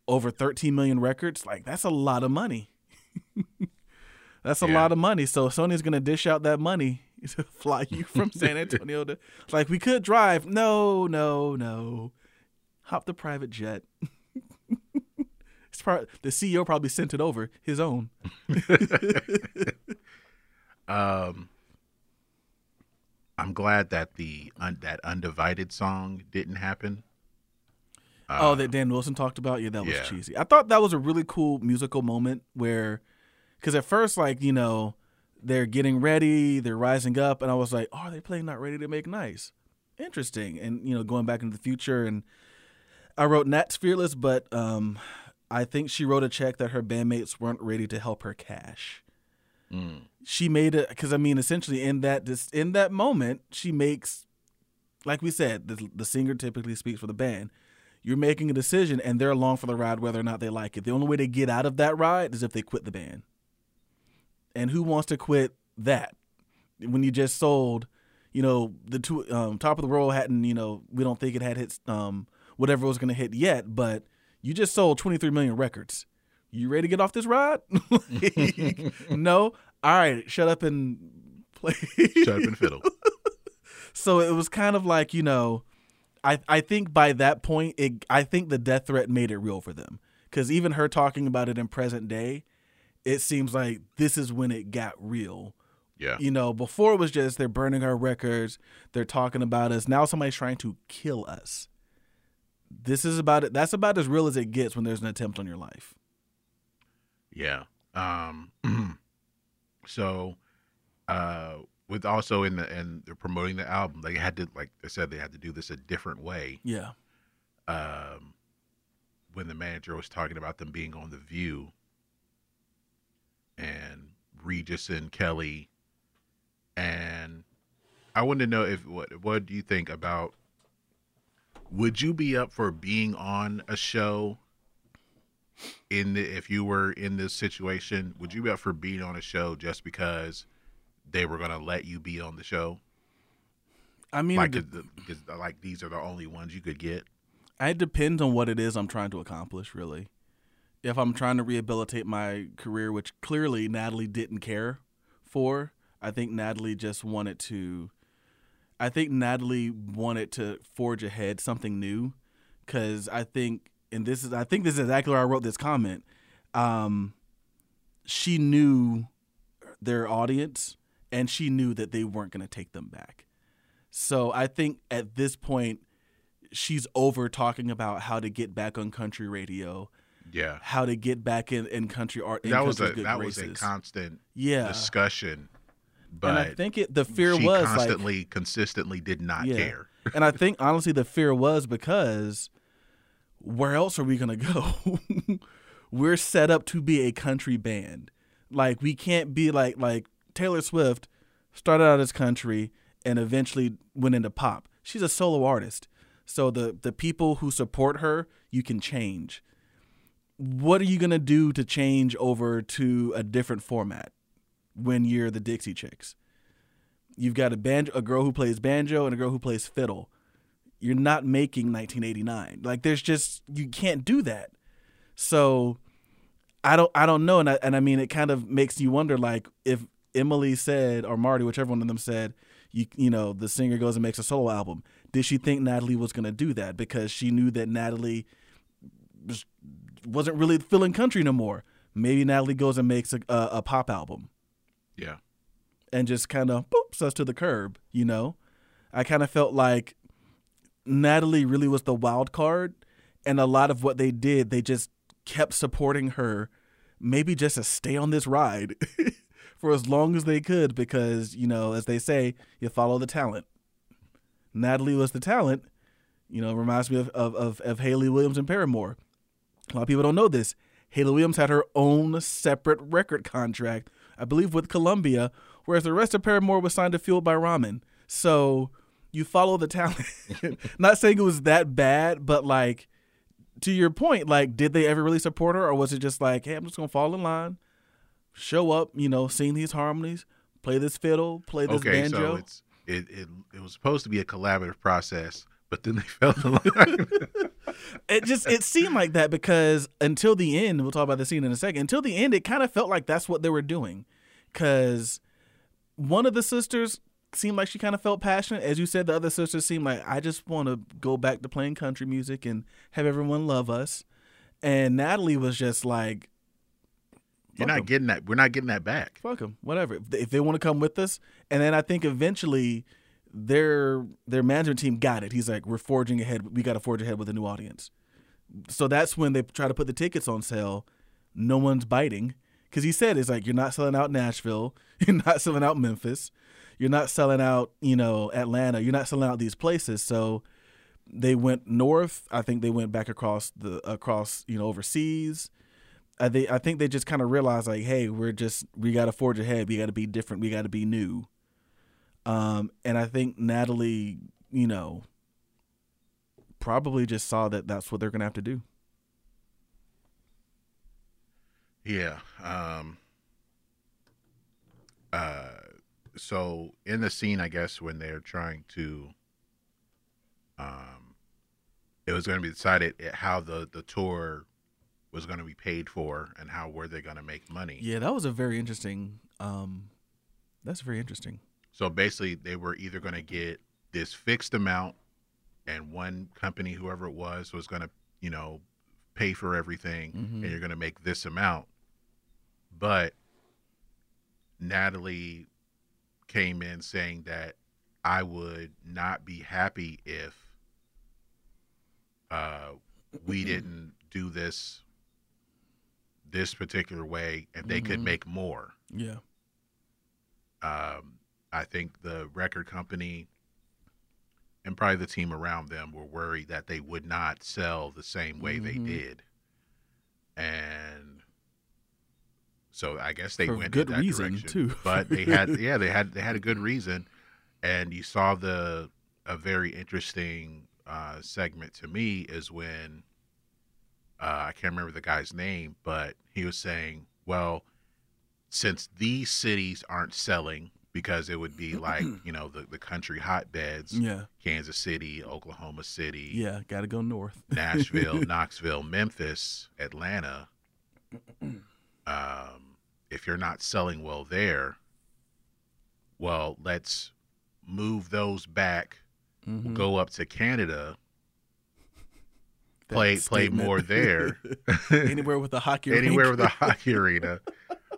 over 13 million records like that's a lot of money. That's a Yeah. lot of money. So sony's gonna dish out that money to fly you from san antonio to like we could drive. No no no. Hop the private jet part the ceo probably sent it over his own um, I'm glad that the un, that undivided song didn't happen. oh Uh, that dan wilson talked about yeah that was yeah. cheesy i thought that was a really cool musical moment where because at first like you know they're getting ready they're rising up and i was like oh, are they playing not ready to make nice interesting and you know going back into the future and i wrote nat's fearless but um i think she wrote a check that her bandmates weren't ready to help her cash. Mm, she made it because i mean essentially in that this in that moment she makes like we said the, the singer typically speaks for the band. You're making a decision and they're along for the ride whether or not they like it. The only way to get out of that ride is if they quit the band. And who wants to quit that? When you just sold you know the two um, top of the world hadn't you know we don't think it had hit um, whatever was going to hit yet but you just sold 23 million records you ready to get off this ride no all right shut up and Like, Shut up and fiddle. so it was kind of like you know, I I think by that point, it I think the death threat made it real for them because even her talking about it in present day, it seems like this is when it got real. Yeah. You know, before it was just they're burning our records, they're talking about us. Now somebody's trying to kill us. This is about it. That's about as real as it gets when there's an attempt on your life. Yeah. Um so uh with also in the and they're promoting the album, they had to like they said they had to do this a different way. Yeah. Um when the manager was talking about them being on the view and Regis and Kelly and I wanted to know if what what do you think about would you be up for being on a show in the, if you were in this situation would you be up for being on a show just because they were going to let you be on the show I mean, like because uh, like these are the only ones you could get it depends on what it is I'm trying to accomplish, really. If I'm trying to rehabilitate my career, which clearly Natalie didn't care for, I think Natalie just wanted to. I think Natalie wanted to forge ahead something new, because I think, and this is, I think this is exactly where I wrote this comment. Um, she knew their audience, and she knew that they weren't going to take them back. So I think at this point, she's over talking about how to get back on country radio, yeah how to get back in, in country art. in that was a that was a constant yeah. discussion but and I think it the fear she was like, constantly consistently did not Yeah. care and I think honestly the fear was because where else are we gonna go? We're set up to be a country band. Like we can't be like like Taylor Swift started out as country and eventually went into pop. She's a solo artist. So the the people who support her, you can change. What are you gonna do to change over to a different format when you're the Dixie Chicks? You've got a banjo, a girl who plays banjo, and a girl who plays fiddle. You're not making 1989. Like there's just you can't do that. So I don't I don't know, and I and I mean it kind of makes you wonder like if Emily said or Martie, whichever one of them said, you you know the singer goes and makes a solo album. Did she think Natalie was going to do that because she knew that Natalie was, wasn't really feeling country no more? Maybe Natalie goes and makes a, a, a pop album yeah and just kind of boops us to the curb, you know? I kind of felt like Natalie really was the wild card, and a lot of what they did, they just kept supporting her, maybe just to stay on this ride for as long as they could, because, you know, as they say, you follow the talent. Natalie was the talent, you know, reminds me of, of, of, of Hayley Williams and Paramore. A lot of people don't know this. Hayley Williams had her own separate record contract, I believe, with Columbia, whereas the rest of Paramore was signed to Fueled by Ramen. So you follow the talent. Not saying it was that bad, but like to your point, like did they ever really support her, or was it just like, hey, I'm just gonna fall in line, show up, you know, sing these harmonies, play this fiddle, play this okay banjo? so it's it, it it was supposed to be a collaborative process but then they fell in line it just it seemed like that because until the end we'll talk about the scene in a second until the end it kind of felt like that's what they were doing because one of the sisters seemed like she kind of felt passionate as you said the other sisters seemed like i just want to go back to playing country music and have everyone love us and natalie was just like you're not 'em. getting that we're not getting that back fuck them, whatever. If they, if they want to come with us, and then I think eventually their their management team got it. He's like, we're forging ahead. We got to forge ahead with a new audience. So that's when they try to put the tickets on sale. No one's biting because he said it's like you're not selling out Nashville, you're not selling out Memphis, you're not selling out you know Atlanta, you're not selling out these places. So they went north. I think they went back across the across you know overseas. I think they just kind of realized like, hey, we're just we got to forge ahead. We got to be different. We got to be new. Um, and I think Natalie, you know, probably just saw that that's what they're gonna have to do. Yeah. Um uh so in the scene I guess when they're trying to um it was going to be decided how the the tour was going to be paid for and how were they going to make money. Yeah, that was a very interesting. Um, that's very interesting. So basically, they were either going to get this fixed amount, and one company, whoever it was, was going to, you know, pay for everything, Mhm. and you're going to make this amount. But Natalie came in saying that I would not be happy if uh, we didn't do this this particular way, and they could Mhm. make more Yeah. um, I think the record company and probably the team around them were worried that they would not sell the same way they Mhm. did, and so I guess they For went good reason, direction. too. But they had, yeah, they had they had a good reason, and you saw the a very interesting uh, segment to me is when uh, I can't remember the guy's name, but he was saying, well since these cities aren't selling because it would be like you know the, the country hotbeds Yeah. kansas city oklahoma city Yeah. Got to go north. nashville knoxville memphis atlanta um, if you're not selling well there well let's move those back Mhm. go up to canada play play more there Anywhere with a hockey anywhere with a hockey arena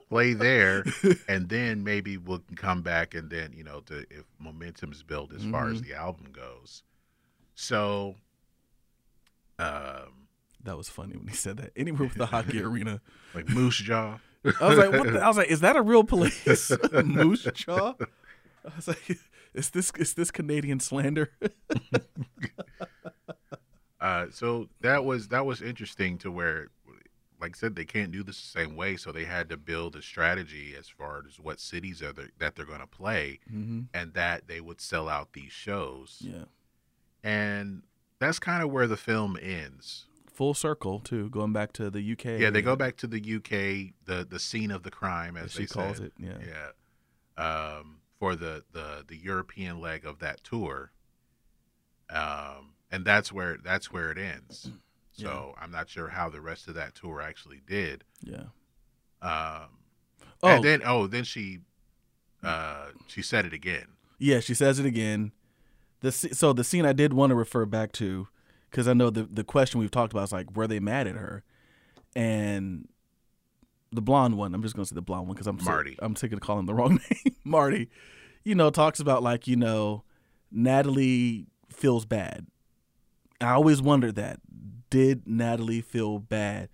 play there and then maybe we'll come back and then you know to if momentum's built as far as Mhm. the album goes so um That was funny when he said that. Anywhere with a hockey arena. like moose jaw I was like, what the? I was like, is that a real place? Moose Jaw? I was like, is this is this Canadian slander? uh so that was that was interesting to where like I said, they can't do this the same way, so they had to build a strategy as far as what cities are they, that they're going to play, mm-hmm. and that they would sell out these shows. Yeah. And that's kind of where the film ends. Full circle too, going back to the UK. Yeah, they go back to the UK, the the scene of the crime, as as she they calls said. it. Yeah. Yeah, um, for the the the European leg of that tour, um, and that's where that's where it ends. So I'm not sure how the rest of that tour actually did. Yeah. Um, Oh, and then oh, then she uh, she said it again. yeah. She says it again. The so the scene I did want to refer back to, because I know the the question we've talked about is like, were they mad at her? And the blonde one, I'm just gonna say the blonde one because I'm sick- Martie. I'm sick of calling him the wrong name. Martie, you know, talks about like you know, Natalie feels bad. I always wondered that. Did Natalie feel bad?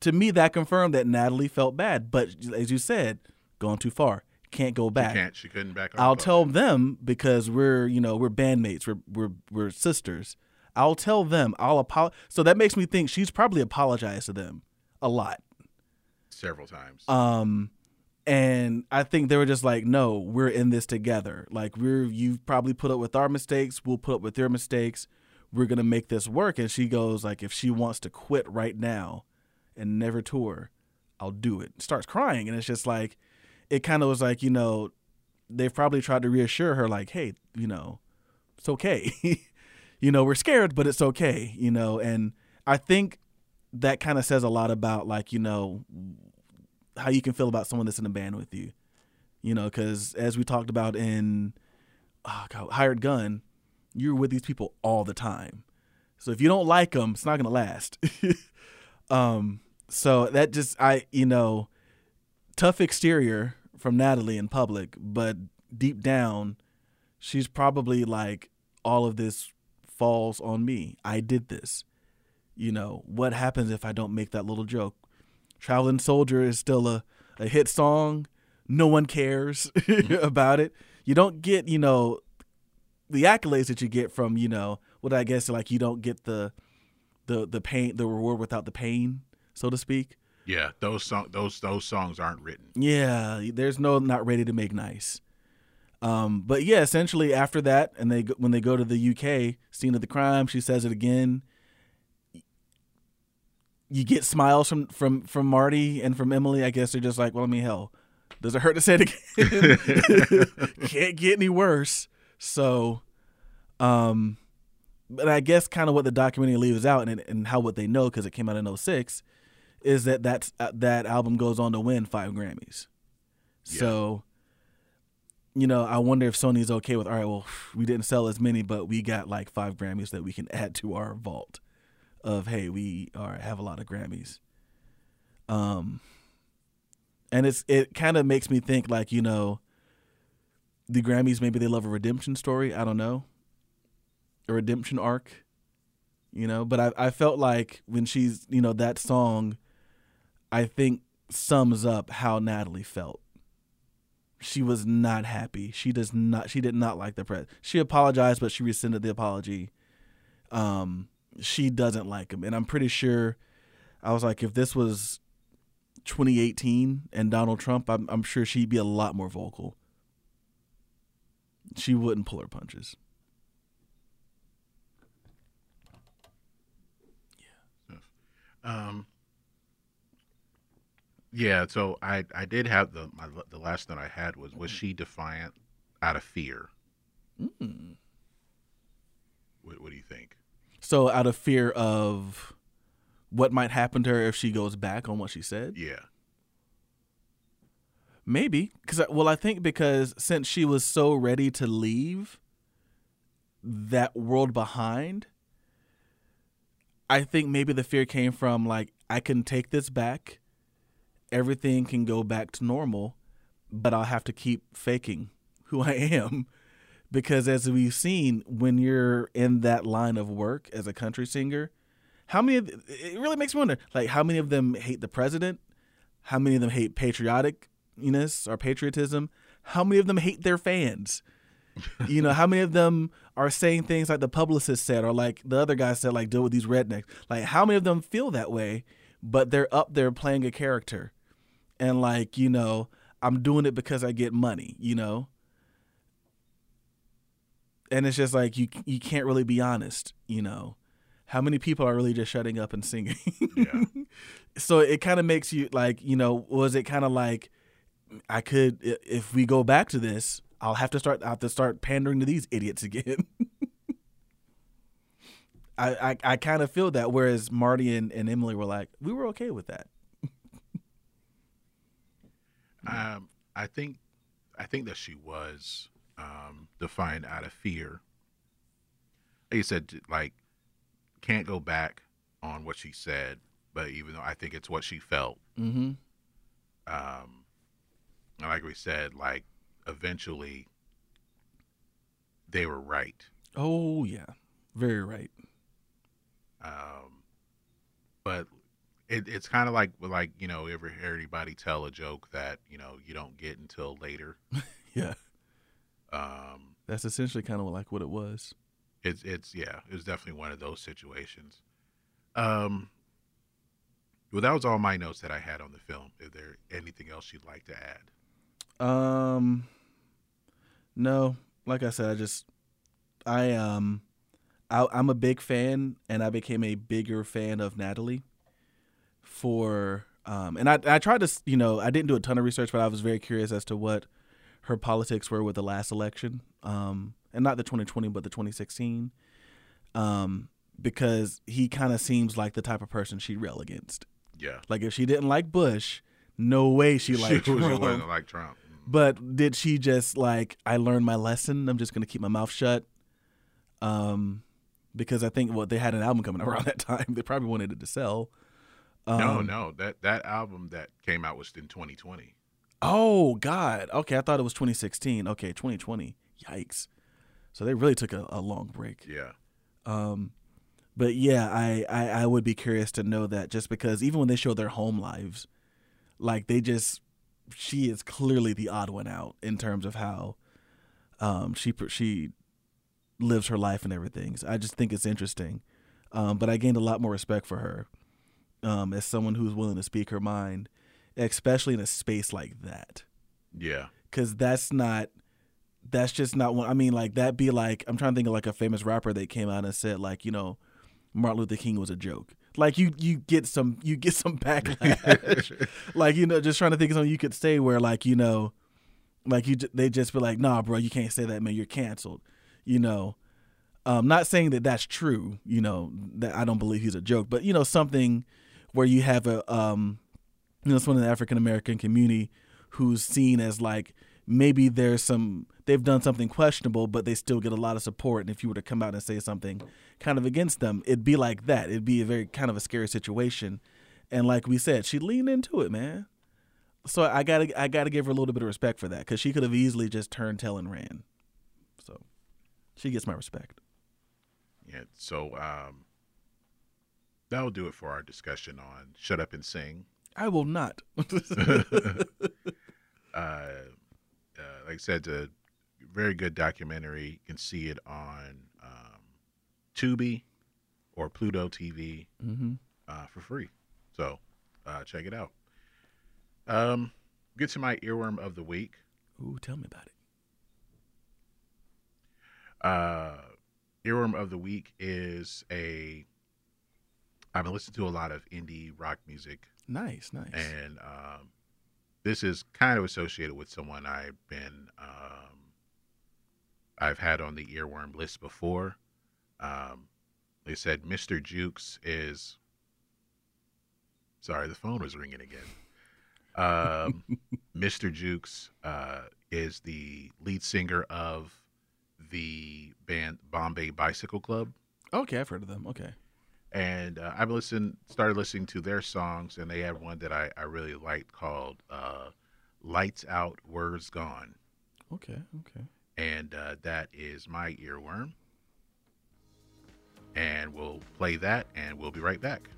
To me, that confirmed that Natalie felt bad. But as you said, going too far. Can't go She back. can't. She couldn't back. I'll tell them because we're you know we're bandmates we're we're we're sisters. I'll tell them I'll apologize. So that makes me think she's probably apologized to them a lot. several times. Um, and I think they were just like, no, we're in this together. Like we're you've probably put up with our mistakes. We'll put up with your mistakes. We're gonna make this work. And she goes like, if she wants to quit right now and never tour, I'll do it. Starts crying, and it's just like, it kind of was like, you know, they've probably tried to reassure her, like, hey, you know, it's okay. you know, we're scared, but it's okay. You know, and I think that kind of says a lot about like, you know, how you can feel about someone that's in a band with you. You know, because as we talked about in oh God, Hired Gun, you're with these people all the time. So if you don't like them, it's not gonna last. um, so that just I you know, tough exterior from Natalie in public, but deep down, she's probably like all of this falls on me. I did this. You know, what happens if I don't make that little joke? Traveling Soldier is still a, a hit song. No one cares about it. You don't get, you know, the accolades that you get from, you know, what I guess like you don't get the the the pain the reward without the pain, so to speak. yeah, those song those those songs aren't written. Yeah, there's no not ready to make nice. Um, but yeah, essentially after that, and they go- when they go to the UK scene of the crime, she says it again. You get smiles from from from Martie and from Emily. I guess they're just like, well, I mean, hell, does it hurt to say it again? Can't get any worse. So, um, but I guess kind of what the documentary leaves out and and how what they know because it came out in 06 is that that's, uh, that album goes on to win five Grammys. So you know, I wonder if Sony's okay with all right, well, we didn't sell as many, but we got like five Grammys that we can add to our vault of hey, we are have a lot of Grammys. Um and it's it kind of makes me think like, you know, the Grammys maybe they love a redemption story, I don't know. A redemption arc. You know, but I I felt like when she's, you know, that song I think sums up how Natalie felt she was not happy. She does not. She did not like the press. She apologized, but she rescinded the apology. Um, she doesn't like him, and I'm pretty sure. I was like, if this was 2018 and Donald Trump, I'm, I'm sure she'd be a lot more vocal. She wouldn't pull her punches. Yeah. Um, yeah, so I I did have the my the last note I had was was she defiant out of fear? Mm. What, what do you think? So, out of fear of what might happen to her if she goes back on what she said, Yeah, maybe because well, I think because since she was so ready to leave that world behind, I think maybe the fear came from like I can take this back, everything can go back to normal, but I'll have to keep faking who I am. Because as we've seen, when you're in that line of work as a country singer, how many of it really makes me wonder, like how many of them hate the president? How many of them hate patrioticness or patriotism? How many of them hate their fans? you know, how many of them are saying things like the publicist said or like the other guy said, like deal with these rednecks? Like how many of them feel that way, but they're up there playing a character and like, you know, I'm doing it because I get money, you know? And it's just like you you can't really be honest, you know. How many people are really just shutting up and singing? yeah, so it kind of makes you like, you know, was it kind of like I could if we go back to this, I'll have to start I have to start pandering to these idiots again. I I, I kind of feel that whereas Martie and, and Emily were like, we were okay with that. um, I think I think that she was um defiant out of fear. Like you said, like can't go back on what she said, but even though I think it's what she felt, Mm-hmm. um, and like we said, like eventually they were right. Oh yeah, very right. Um, but it, it's kind of like like you know, ever hear anybody tell a joke that you know you don't get until later. Yeah, Um, that's essentially kind of like what it was. it's it's yeah, it was definitely one of those situations. Um, well, that was all my notes that I had on the film. Is there anything else you'd like to add? Um, no, like I said, I just, I um, I, I'm a big fan, and I became a bigger fan of Natalie. For um, and I I tried to you know I didn't do a ton of research, but I was very curious as to what her politics were with the last election, um, and not the 2020, but the 2016, um, because he kind of seems like the type of person she'd rail against. Yeah, Like if she didn't like Bush, no way she liked was Trump. wasn't like Trump. But did she just like I learned my lesson? I'm just gonna keep my mouth shut. Um, because I think well they had an album coming around that time. They probably wanted it to sell. Um, no, no, that that album that came out was in 2020. Oh God. Okay, I thought it was 2016. Okay, 2020. Yikes. So they really took a, a long break. Yeah, Um, but yeah, I, I I would be curious to know that just because even when they show their home lives, like they just she is clearly the odd one out in terms of how um she she lives her life and everything. So I just think it's interesting. Um, but I gained a lot more respect for her um, as someone who's willing to speak her mind, especially in a space like that yeah, because that's not that's just not one i mean like that be like i'm trying to think of like a famous rapper that came out and said like you know martin luther king was a joke like you you get some you get some backlash. Like you know just trying to think of something you could say where like you know like you they just be like nah bro you can't say that man. You're canceled you know? Um not saying that that's true you know that i don't believe he's a joke but you know something where you have a um you know someone in the african american community who's seen as like maybe there's some they've done something questionable, but they still get a lot of support. And if you were to come out and say something kind of against them, it'd be like that. It'd be a very kind of a scary situation. And like we said, she leaned into it, man. So I gotta I gotta give her a little bit of respect for that because she could have easily just turned tail and ran. So she gets my respect. Yeah. So um, that'll do it for our discussion on "Shut Up and Sing." I will not. uh, uh, like I said, a very good documentary. You can see it on um, Tubi or Pluto TV mm-hmm. uh, for free. So uh, check it out. Um, get to my earworm of the week. Ooh, tell me about it. Uh, earworm of the week is a. I've been listening to a lot of indie rock music Nice, nice. and um, this is kind of associated with someone I've been um, I've had on the earworm list before. Um, they said Mr. Jukes is sorry, the phone was ringing again. Um, Mr. Jukes uh, is the lead singer of the band Bombay Bicycle Club okay, I've heard of them. Okay. And uh, I've listened, started listening to their songs, and they had one that I, I really liked called uh, "Lights Out, Words Gone," Okay, okay. and uh, that is my earworm. And we'll play that, and we'll be right back.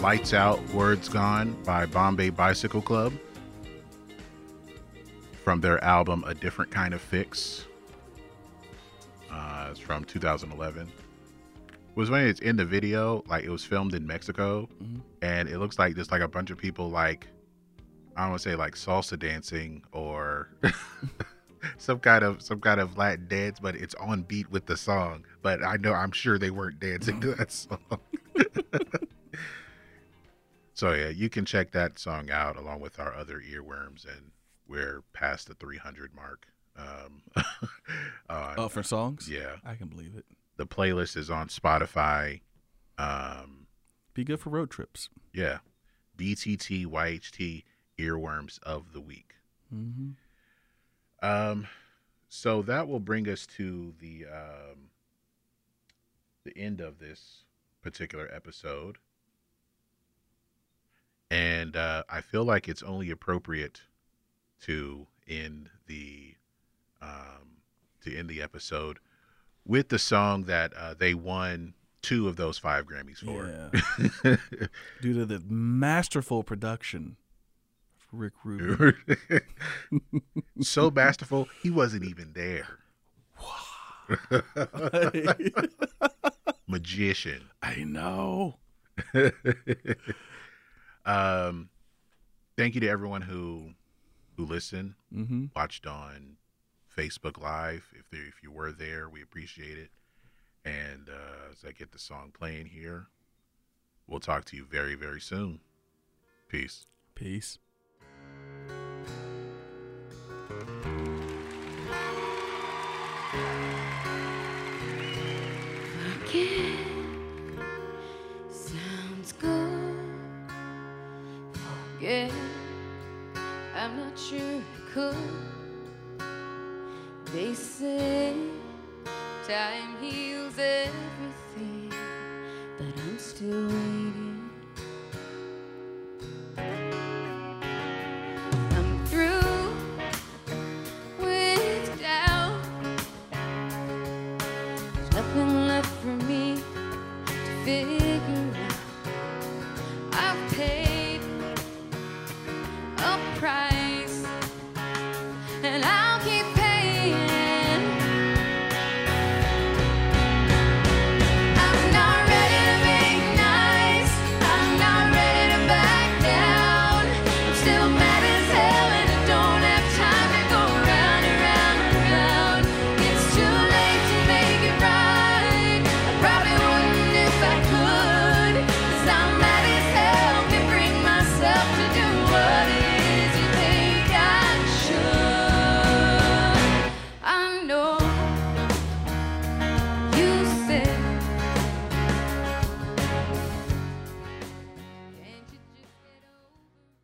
"Lights Out, Words Gone" by Bombay Bicycle Club from their album "A Different Kind of Fix." Uh, it's from 2011. It was when it's in the video, like it was filmed in Mexico, Mhm. and it looks like just like a bunch of people like I don't want to say like salsa dancing or some kind of some kind of Latin dance, but it's on beat with the song. But I know I'm sure they weren't dancing to that song. so yeah, you can check that song out along with our other earworms, and we're past the 300 mark. Um, on, Oh, for songs? yeah, I can believe it. the playlist is on Spotify. Um, Be good for road trips. yeah, BTT YHT earworms of the week. Mm-hmm. Um, so that will bring us to the um, the end of this particular episode. And uh, I feel like it's only appropriate to end the um, to end the episode with the song that uh, they won two of those five Grammys for. Yeah. Due to the masterful production of Rick Rubin. so masterful, he wasn't even there. Magician. I know. Um, thank you to everyone who who listened, Mm-hmm. watched on Facebook Live. If there, if you were there, we appreciate it. And uh, as I get the song playing here, we'll talk to you very very soon. Peace. Peace. Forget sounds Forget, I'm not sure I could. They say time heals everything, but I'm still waiting.